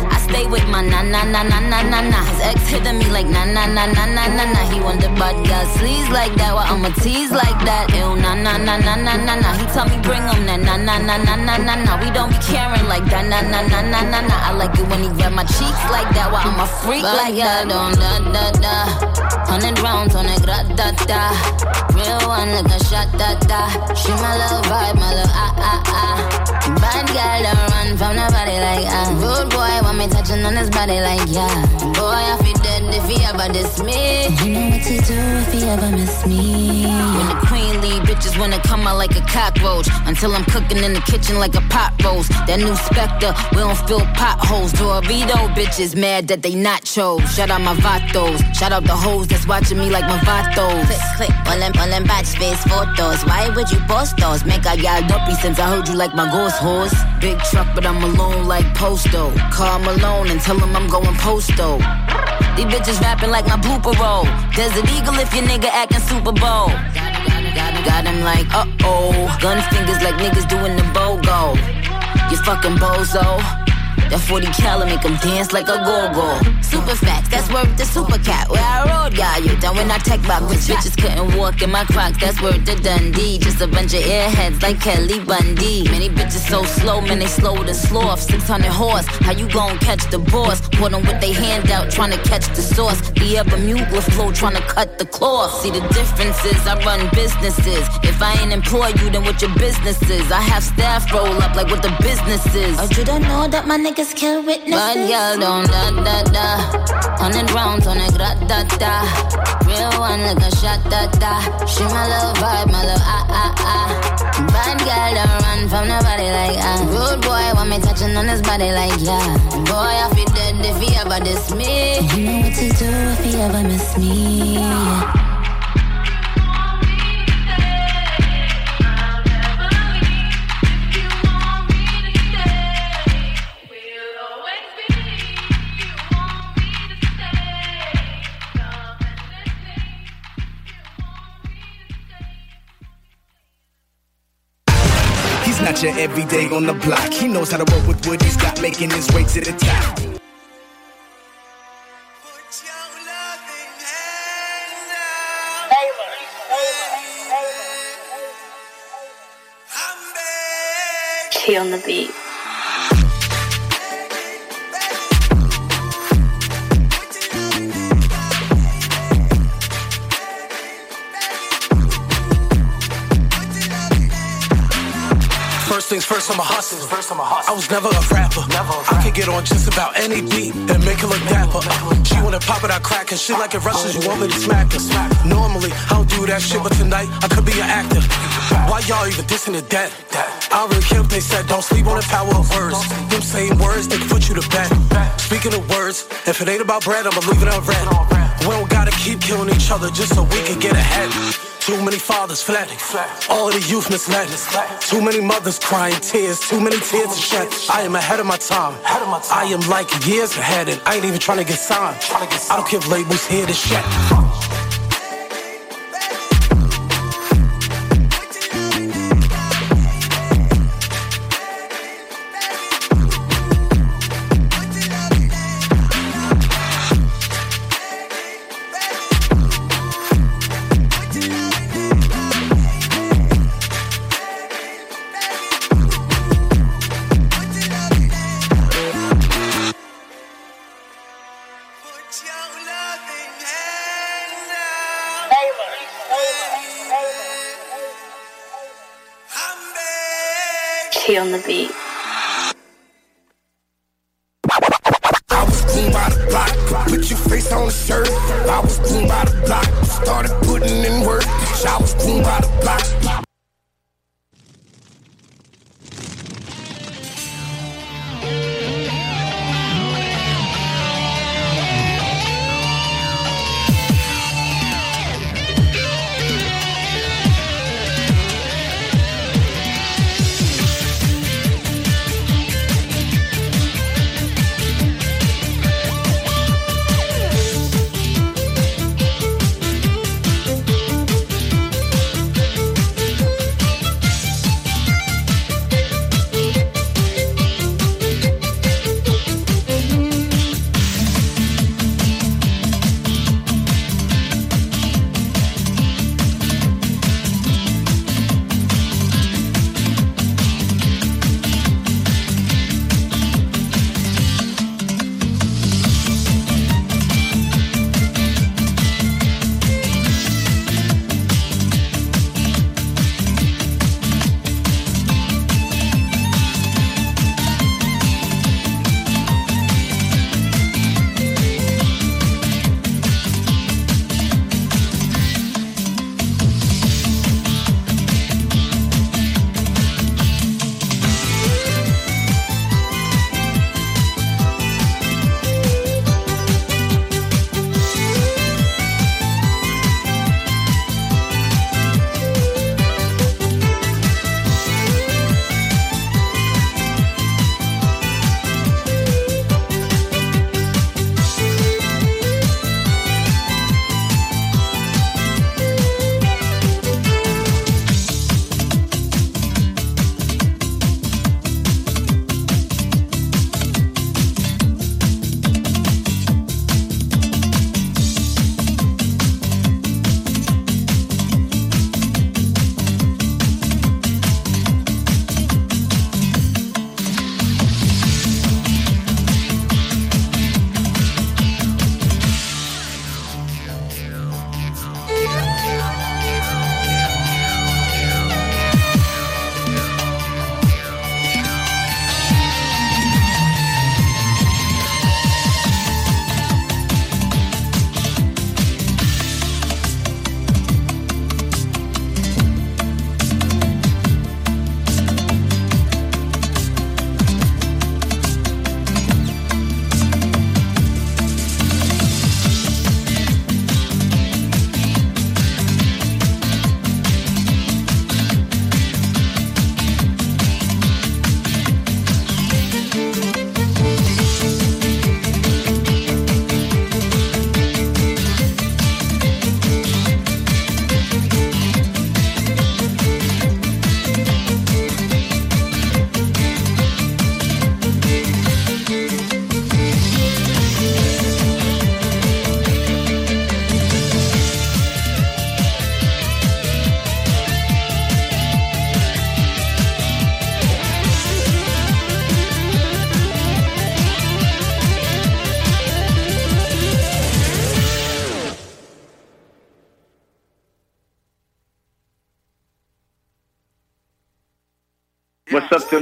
Stay with my na na na na na na na. His ex hitting me like na na na na na na na. He the bad girl sleaze like that, while I'ma tease like that. Ew na na na na na na na. He tell me bring him that na na na na na na na. We don't be caring like that na na na na na na. I like it when he grab my cheeks like that, while I'm a freak like that. Don't da da da. Hundred rounds on a grat da da. Real one like a shot da da. She my love vibe, my love ah ah ah. Bad girl don't run from nobody like ah. Rude boy want me touching on his body like yeah. Boy I feel dead if he ever diss me. You know what to do if he ever miss me. When the queen leave, bitches wanna come out like a cockroach. Until I'm cooking in the kitchen like a pot roast. That new Spectre, we don't fill potholes. Dorito bitches mad that they not chose. Shout out my vatos. Shout out the hoes that's watching me like my vatos. Click, click, all them, all them batch face photos. Why would you post those? Make I got dopey since I heard you like my ghost horse. Big truck, but I'm alone like Posto. Call Malone and tell him I'm going posto. These bitches rapping like my blooper roll. Desert Eagle if your nigga acting Super Bowl. Got him like, uh oh. Gun fingers like niggas doing the BOGO. You fucking bozo. That 40 cal make dance like a go-go. Super facts, that's worth the super cat. Where I rode, got you. Done when I tech back, bitch. Bitches couldn't walk in my crocs, that's worth the Dundee. Just a bunch of airheads like Kelly Bundy. Many bitches so slow, man, they slow to sloth. 600 horse, how you gon' catch the boss? Put them with they hand out, trying to catch the sauce. The ever mutla flow, trying to cut the cloth. See the differences, I run businesses. If I ain't employ you, then what your business is? I have staff roll up like what the business is. Or you don't know that my kill witnesses? Bad girl don't da da da. Hundred rounds on a grat da da. Real one like a shot da da. She my love vibe, my love ah ah ah. Bad girl don't run from nobody like ah. Rude boy want me touching on his body like yeah. Boy I feel dead if he ever diss me. You know what to do if he ever miss me. Yeah. He's not everyday on the block. He knows how to work with what he's got, making his way to the top. Key on the beat. First things first, I'm a hustler. I was never a rapper. never I can get on just about any beat and make it look dapper. She wanna pop it, I crack, and she like it rushes. You want me to smack her? Normally, I don't do that shit, but tonight I could be an actor. Why y'all even dissing the dead? I don't really care what they said. Don't sleep on the power of words. Them same words, they can put you to bed. Speaking of words, if it ain't about bread, I'ma leave it unread. We don't gotta keep killing each other just so we can get ahead. Too many fathers fled. All the youth misled. Too many mothers crying tears. Too many tears to shed. I am ahead of my time. I am like years ahead, and I ain't even trying to get signed. I don't if labels hear this shit.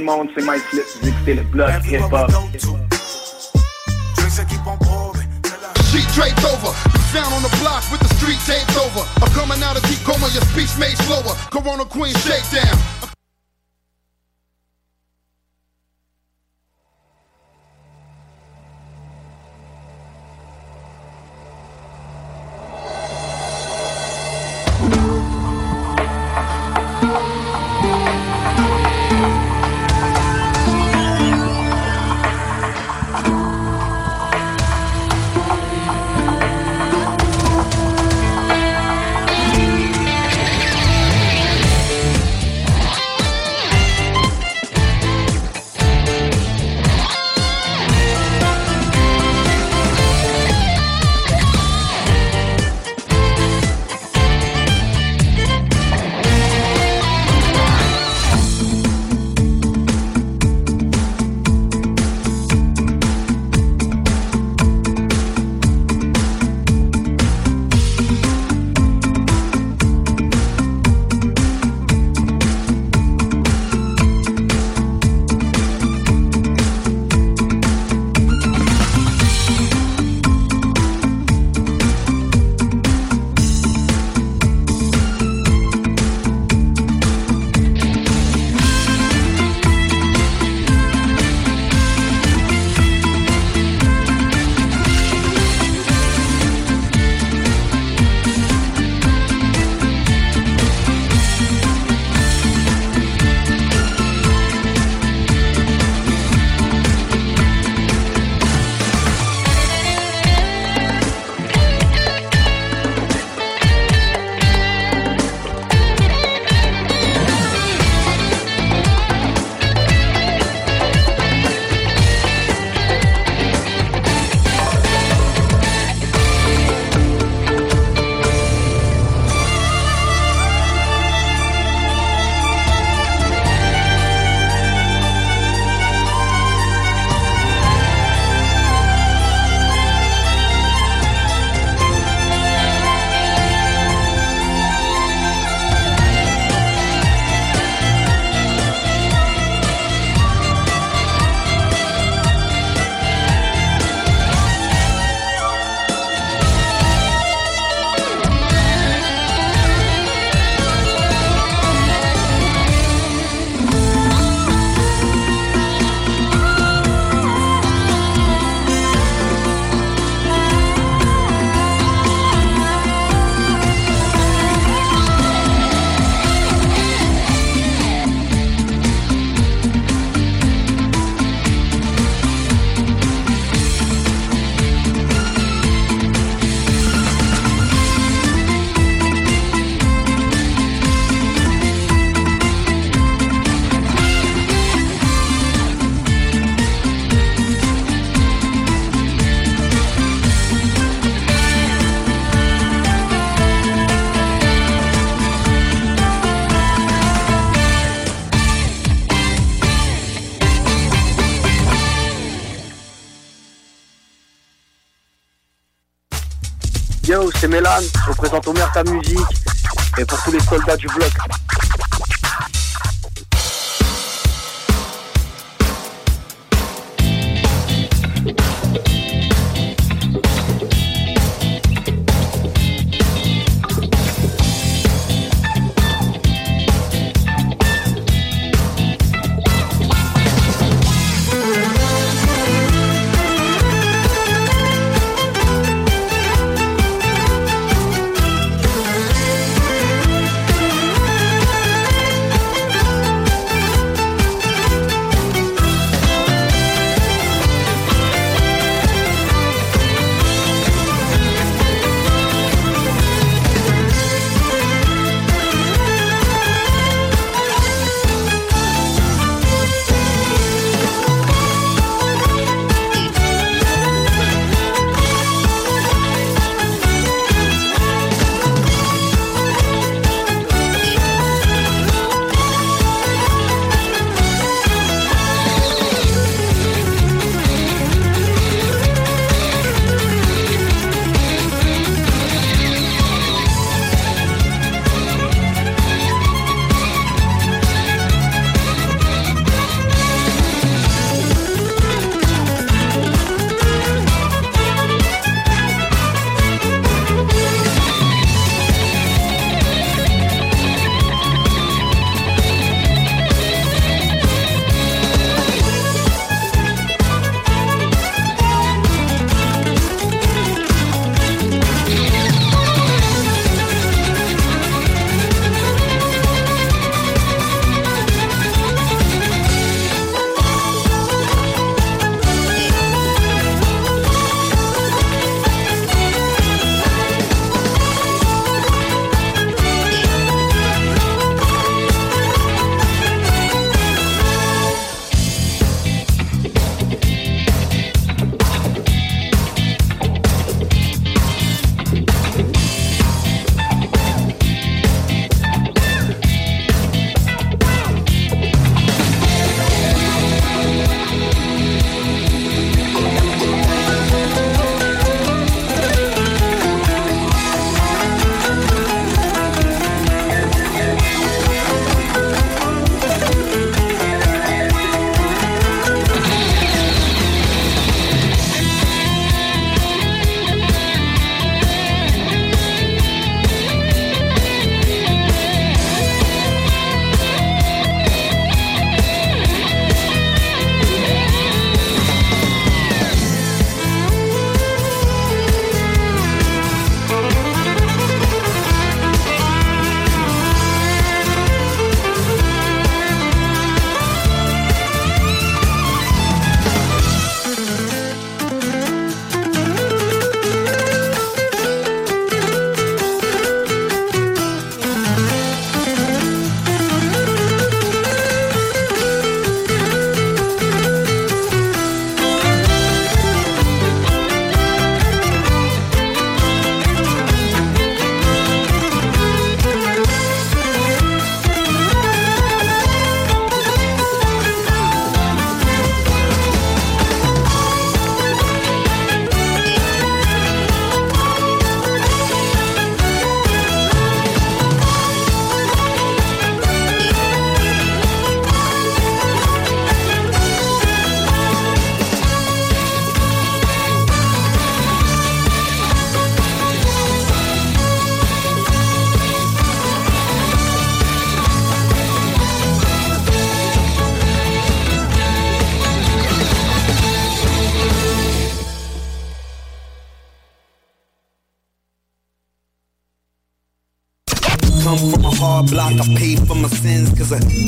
What's up tout le monde, c'est Mike Flip, vous écoutez le bloc hip-hop. Sheet draped over, you found on the block with the street taped over. I'm coming out of deep coma, your speech made slower. Corona Queen shakedown. Mélan, je représente Omerta Musique et pour tous les soldats du bloc.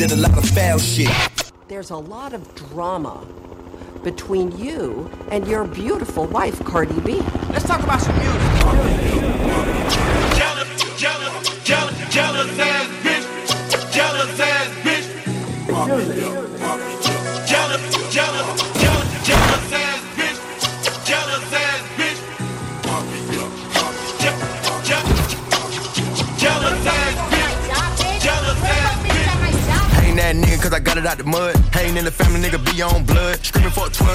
Did a lot of foul shit. There's a lot of drama between you and your beautiful wife, Cardi B. Let's talk about some music.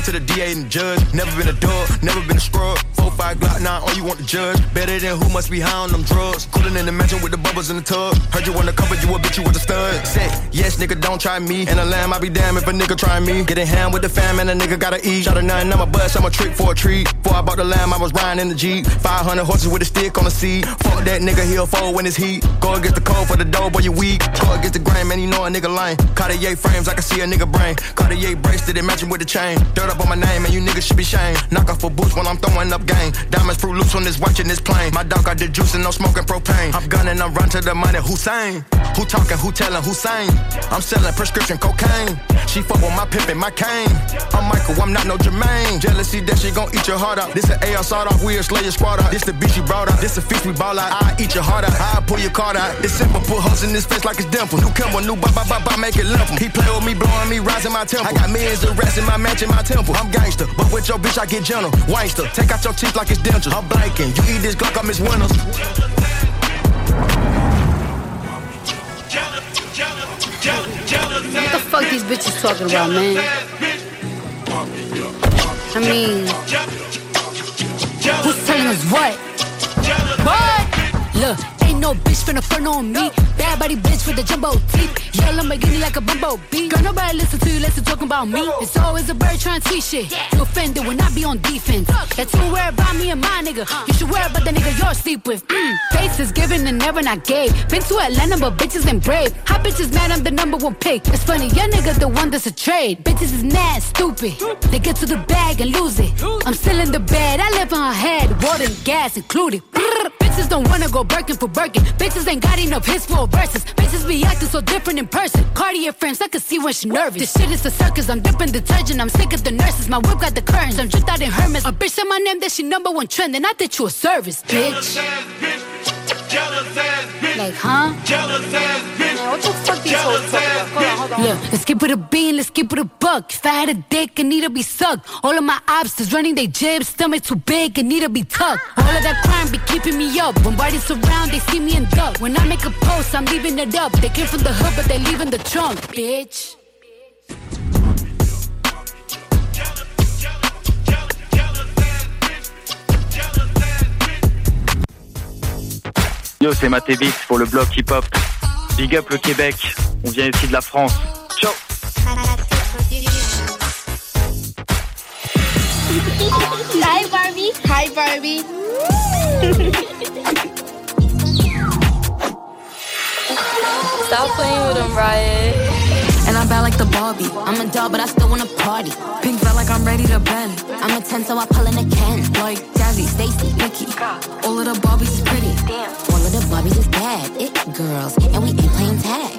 To the DA and the judge. Never been a dog, never been a scrub. Four, five Glock, nine, all you want to judge. Better than who must be high on them drugs. Cooling in the mansion with the bubbles in the tub. Heard you wanna cover you a bitch, you with a stud. Say, yes, nigga, don't try me. And a lamb, I be damn if a nigga try me. Get in hand with the fam, and a nigga gotta eat. Shot a nine, I'm a bust, I'm a trick for a treat. Before I bought the lamb, I was riding in the Jeep. 500 horses with a stick on the seat. Fuck that nigga, he'll fold when it's heat. Go against the cold for the dough, boy, you weak. Go against the grain, man, you know a nigga lame. Cartier frames, I can see a nigga brain. Cartier bracelet, it matching with the chain. Dirt up on my name, and you niggas should be shamed. Knock off for boots while I'm throwing up game. Diamonds fruit loops on this watch in this plane. My dog got the juice and no smoking propane. I'm gunning, I'm run to the money. Hussein. Who talking, who telling, Hussein? I'm selling prescription cocaine. She fuck with my pimp and my cane. I'm Michael, I'm not no Jermaine. Jealousy that she gon' eat your heart out. This an AR sawed off, we'll slay your squad out. This the beat she brought out. This a feast we ball out. I eat your heart out. I pull your card out. It's simple, put holes in his face like it's dimple. New Kimble, new ba ba ba, make it limp. He play with me, blowing me, rising my temple. I got millions of rats in my mansion, my temple. I'm gangster, but with your bitch I get gentle. Wangster, take out your teeth like it's dentures. I'm blanking. You eat this Glock, I miss winners. These bitches talking about, man? I mean, who's telling us what? What? Look, ain't no bitch finna front on me. Bad body bitch with the jumbo teeth. Yeah, Lamborghini like a bumblebee. Girl, nobody listen to you, listen talking about me. It's always a bird trying to tweet shit. You offended when I be on defense. That's too worried about me and my nigga. You should worry about the nigga you're sleep with. Mm. is given and never not gave. Been to Atlanta, but bitches ain't brave. Hot bitches mad, I'm the number one pick. It's funny, your nigga the one that's a trade. Bitches is mad, stupid. They get to the bag and lose it. I'm still in the bed, I live on her head. Water and gas included. Bitches don't wanna go Birkin for Birkin. Bitches ain't got enough hits for verses. Bitches be acting so different in person. Cartier friends, I can see when she nervous. This shit is a circus, I'm dipping detergent. I'm sick of the nurses. My whip got the curtains, I'm dripped out in Hermes. A bitch said my name, that she number one trend, and I did you a service, bitch. Like, huh? Man, what the fuck these hoes talking about? Hold on, hold on. Look, let's keep it a bean, let's keep it a buck. If I had a dick, it need to be sucked. All of my obstacles running they jibs, stomach too big, it need to be tucked. All of that crime be keeping me up. When bodies surround, they see me and duck. When I make a post, I'm leaving it up. They came from the hood, but they leaving the trunk, bitch. Yo, c'est Matt Beats pour le blog hip hop. Big up le Québec, on vient ici de la France. Ciao Hi, Barbie. Hi, Barbie. Stop playing with him, Riot. And I'm bad like Barbie. I'm a doll, but I still wanna party. Pink felt like I'm ready to bend. I'm a 10, so I pull in a can. Like Jazzy, Stacy, Nikki. All of the Barbies is pretty. Damn. All of the Barbies is bad. It girls, and we ain't playing tag.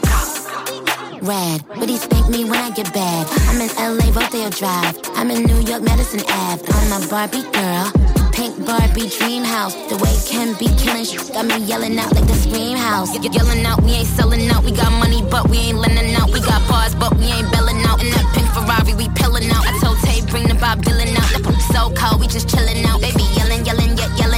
Rad, but he spank me when I get bad. I'm in LA, Rodeo Drive. I'm in New York, Madison Ave. I'm a Barbie girl. Pink Barbie dream house. The way Ken be killing shit got me yelling out like the scream house. Y- yelling out, we ain't selling out. We got money, but we ain't lending out. We got bars, but we ain't belling out. In that pink Ferrari, we pillin' out. I told Tay, bring the Bob Dylan out. So cold, we just chillin' out. Baby yelling, yelling, yelling out. It's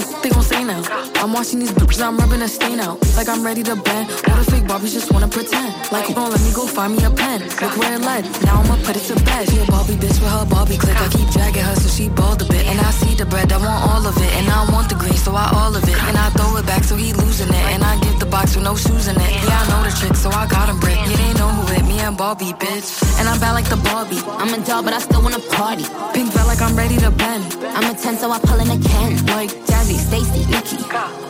The f- they gon' say now. I'm watching these bitches, I'm rubbing a stain out. Like I'm ready to bend. All the fake Barbies just wanna pretend. Like, gon' let me go find me a pen. Look where it led. Now I'ma put it to bed. She a Barbie bitch with her Barbie click. I keep dragging her so she bald a bit. And I see the bread, I want all of it. And I want the green, so I all of it. And I throw it back so he losing it. And I give the box with no shoes in it. Yeah, I know the trick, so I got him brick. Yeah, they know who it, me and Barbie, bitch. And I'm bad like the Barbie. I'm a doll, but I still wanna party. Pink felt like I'm ready to bend. I'm a 10, so I pull in a can. Like Jazzy, Stacy, Nikki.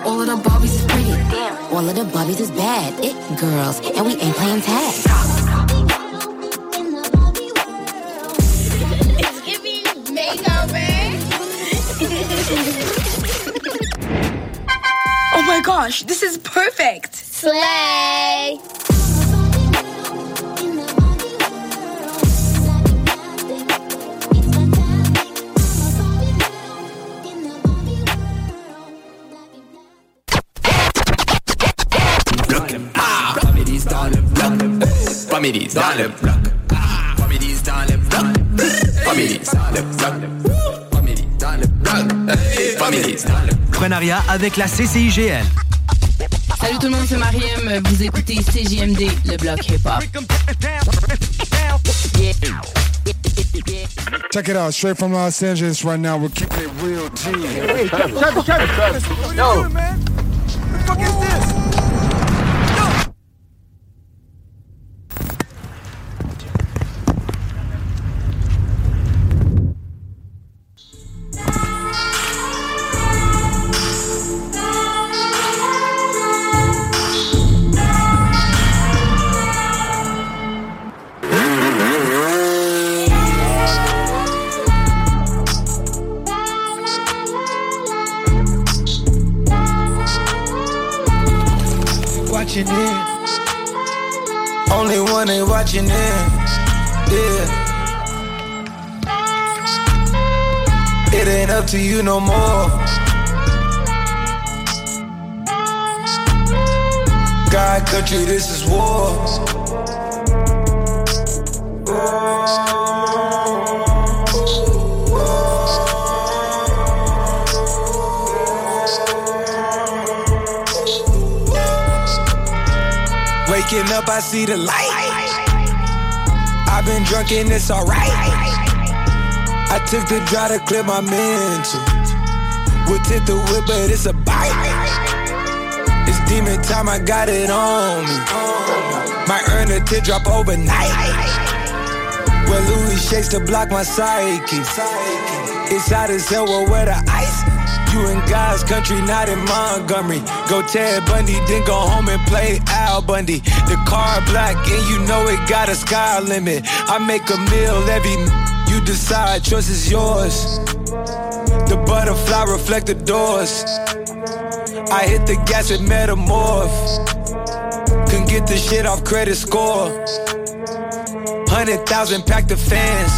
All of the Barbies is pretty. Damn. All of the Barbies is bad. It girls, and we ain't playing tag. It's giving makeover. Oh my gosh, this is perfect. Slay. Families dans le bloc. Families dans le bloc. Families dans le bloc. Prenariat avec la CCIGL. Salut tout le monde, c'est Mariem. Vous écoutez CJMD, le bloc hip-hop. Check it out, straight from Los Angeles right now. We're keeping it real G. Hey, check, check, check, Yo. What the fuck is this? Watching it. Yeah. It ain't up to you no more. God, country, this is war. Waking up, I see the light. I've been drunk and it's alright. I took the drive to clear my mental. Would tip the whip, but it's a bite. It's demon time, I got it on me. Might earn a teardrop overnight. Well, Louis shakes to block my psyche. It's hot as hell, well, where the ice? You in God's country, not in Montgomery. Go Ted Bundy, then go home and play Al Bundy. The car black, and you know it got a sky limit. I make a meal every you decide, choice is yours. The butterfly reflect the doors. I hit the gas and metamorph. Couldn't get the shit off credit score. Hundred thousand pack the fans.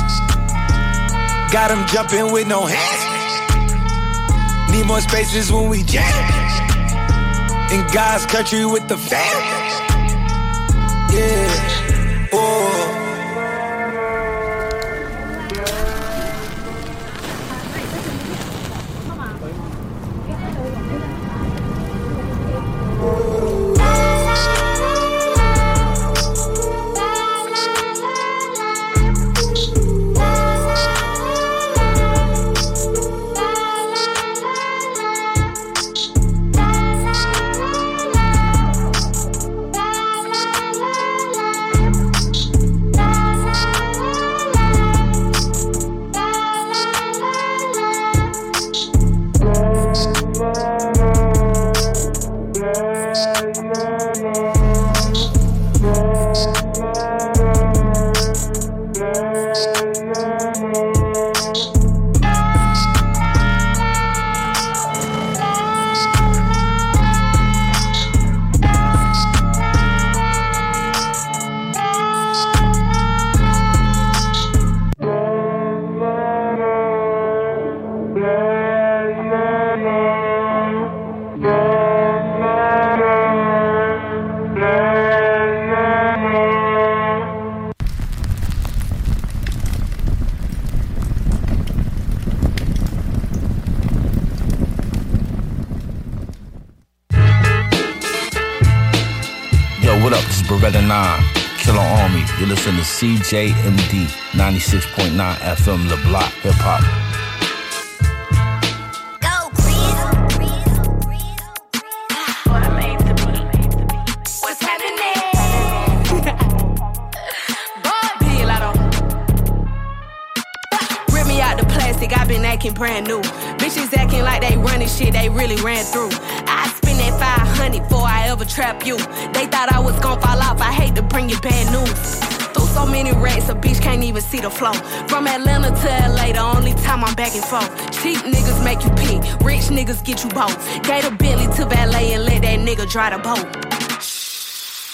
Got them jumping with no hands. Need more spaces when we jam. In God's country with the fam. Yeah. To CJMD 96.9 FM Le Block Hip Hop. What's happening? Bill, I don't- Rip me out the plastic, i been acting brand new. Bitches acting like they running shit they really ran through. I spend that 500 before I ever trap you. They thought I was gonna fall off, I hate to bring you bad news. So many racks, a bitch can't even see the flow. From Atlanta to LA, the only time I'm back and forth. Cheap niggas make you pee, rich niggas get you both. Gave a Bentley to valet and let that nigga dry the boat.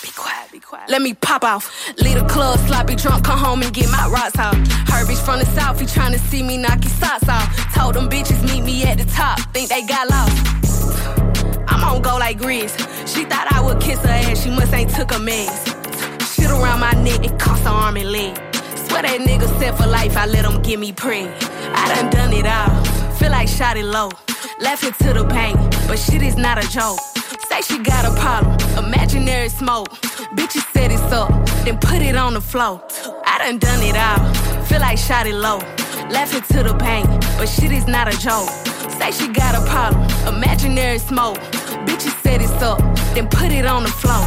Be quiet, be quiet. Let me pop off. Leave the club, sloppy drunk, come home and get my rocks off. Her bitch from the south, he tryna see me knock his socks off. Told them bitches meet me at the top, think they got lost. I'm on go like Grizz. She thought I would kiss her ass, she must ain't took a mess. Shit around my neck, it cost her arm and leg. Swear that nigga set for life, I let him get me preg. I done done it all. Feel like shot it low. Laughing to the pain, but shit is not a joke. Say she got a problem, imaginary smoke. Bitches set it up, then put it on the floor. I done done it all. Feel like shot it low. Laughing to the pain, but shit is not a joke. Say she got a problem, imaginary smoke. Bitches set it up, then put it on the floor.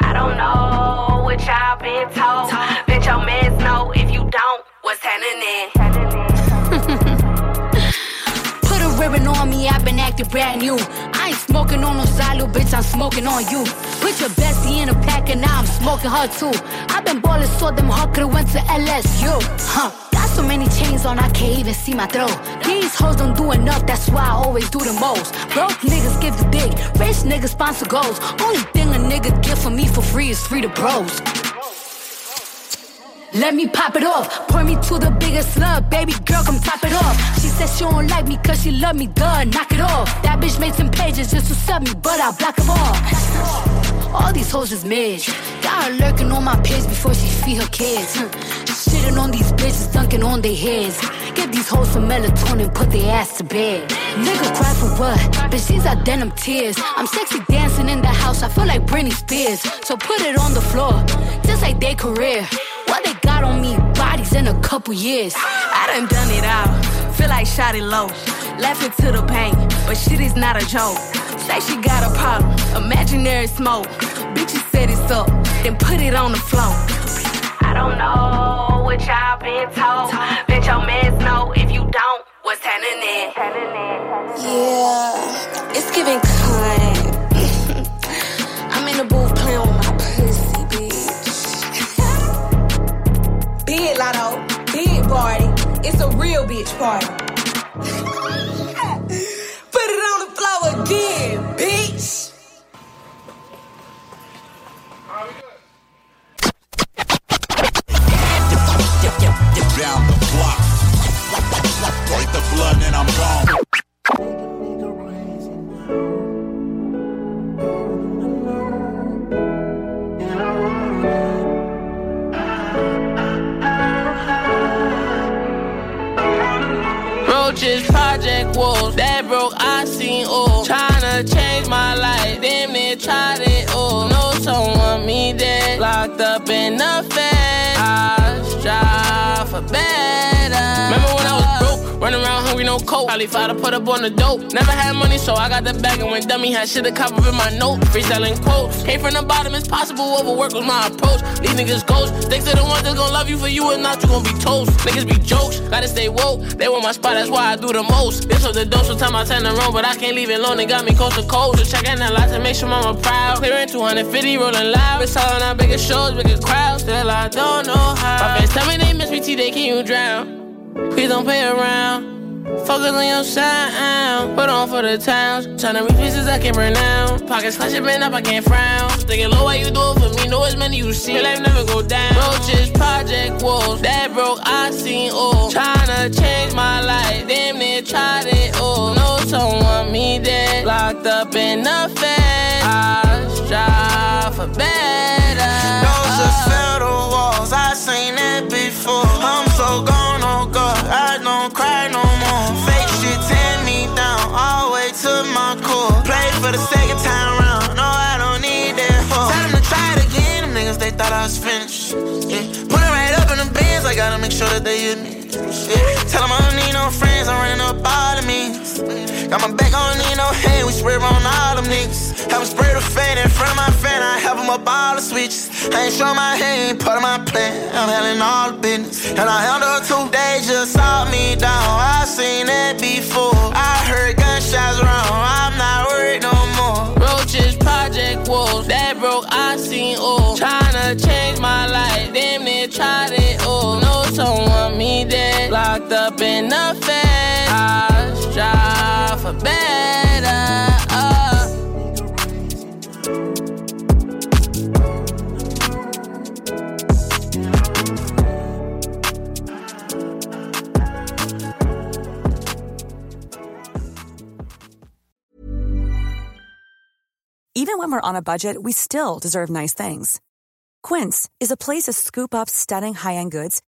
I don't know what y'all been told. Bet your mans know if you don't, what's happening? [laughs] Put a ribbon on me, I've been acting brand new. I ain't smoking on no silo, bitch, I'm smoking on you. Put your bestie in a pack and now I'm smoking her too. I've been ballin' so them could've went to LSU. Huh. So many chains on, I can't even see my throat. These hoes don't do enough, that's why I always do the most. Broke niggas give the dick, rich niggas sponsor goals. Only thing a nigga get from me for free is free to bros. Let me pop it off. Point me to the biggest slug. Baby girl, come top it off. She said she don't like me cause she love me. Duh, knock it off. That bitch made some pages just to sub me, but I block them all. All these hoes is mid. Got her lurking on my page before she feed her kids. Shitting on these bitches, dunking on their heads. Get these hoes some melatonin, put their ass to bed. Nigga cry for what? Bitch, these are denim tears. I'm sexy dancing in the house, I feel like Britney Spears. So put it on the floor, just like their career. What they got on me, bodies in a couple years. I done done it all. Feel like shot it low. Laughing to the pain, but shit is not a joke. Say she got a problem, imaginary smoke. Bitches set it up, then put it on the floor. I don't know what y'all been told. Bet your mans know if you don't, what's happening? Yeah, it's giving cunt. [laughs] I'm in the booth Lotto, big party. It's a real bitch party. [laughs] Put it on the floor again, bitch. Down the block. The blood and I'm gone. Roaches, Project Wolves, that broke, I seen all. Tryna change my life, damn near tried it all. Know someone me dead, locked up in the fed. I strive for better. Remember when I was running around hungry, no coat. Probably fired to put up on the dope. Never had money, so I got the bag and when dummy had shit to cop up in my note. Freestyling quotes, came from the bottom, it's possible. Overwork was my approach. These niggas ghost, sticks to the ones that's gonna love you for you and not you gonna be toast. Niggas be jokes, gotta stay woke. They want my spot, that's why I do the most. This was the dose, sometimes I tend to run, but I can't leave it alone. They got me close to cold. Just checking a lot to make sure mama proud. Clearing 250, rolling loud. It's all on out bigger shows, bigger crowds. Still, I don't know how. My fans tell me they miss me, T, they can you drown. Please don't play around. Focus on your sound. Put on for the towns. Tryna reach pieces I can burn down. Pockets clutching, been up, I can't frown. Thinking low, why you do it for me? Know as many you see. Your life never go down. Roaches, Project walls. That broke, I seen all. Tryna change my life. Damn near tried it all. Know someone me dead. Locked up in the fed. I strive for better. Those are federal walls, I seen that before. I'm so gone, thought I was finished. Yeah. Put it right up in the bins, I gotta make sure that they use me. Yeah. Tell them I don't need no friends, I'm running up all the me. Got my back, I don't need no hand, we spread on all them niggas. Have a spray the fan in front of my fan, I have them up all the switches. I ain't show my hand, part of my plan. I'm handling all the business. And I handle two, they just saw me down. I seen that before. I heard gunshots round, I'm not worried no more. Roaches, Project Wolves, that broke, I seen all. Tryna in the fed. I strive for better. Uh. Even when we're on a budget, we still deserve nice things. Quince is a place to scoop up stunning high end goods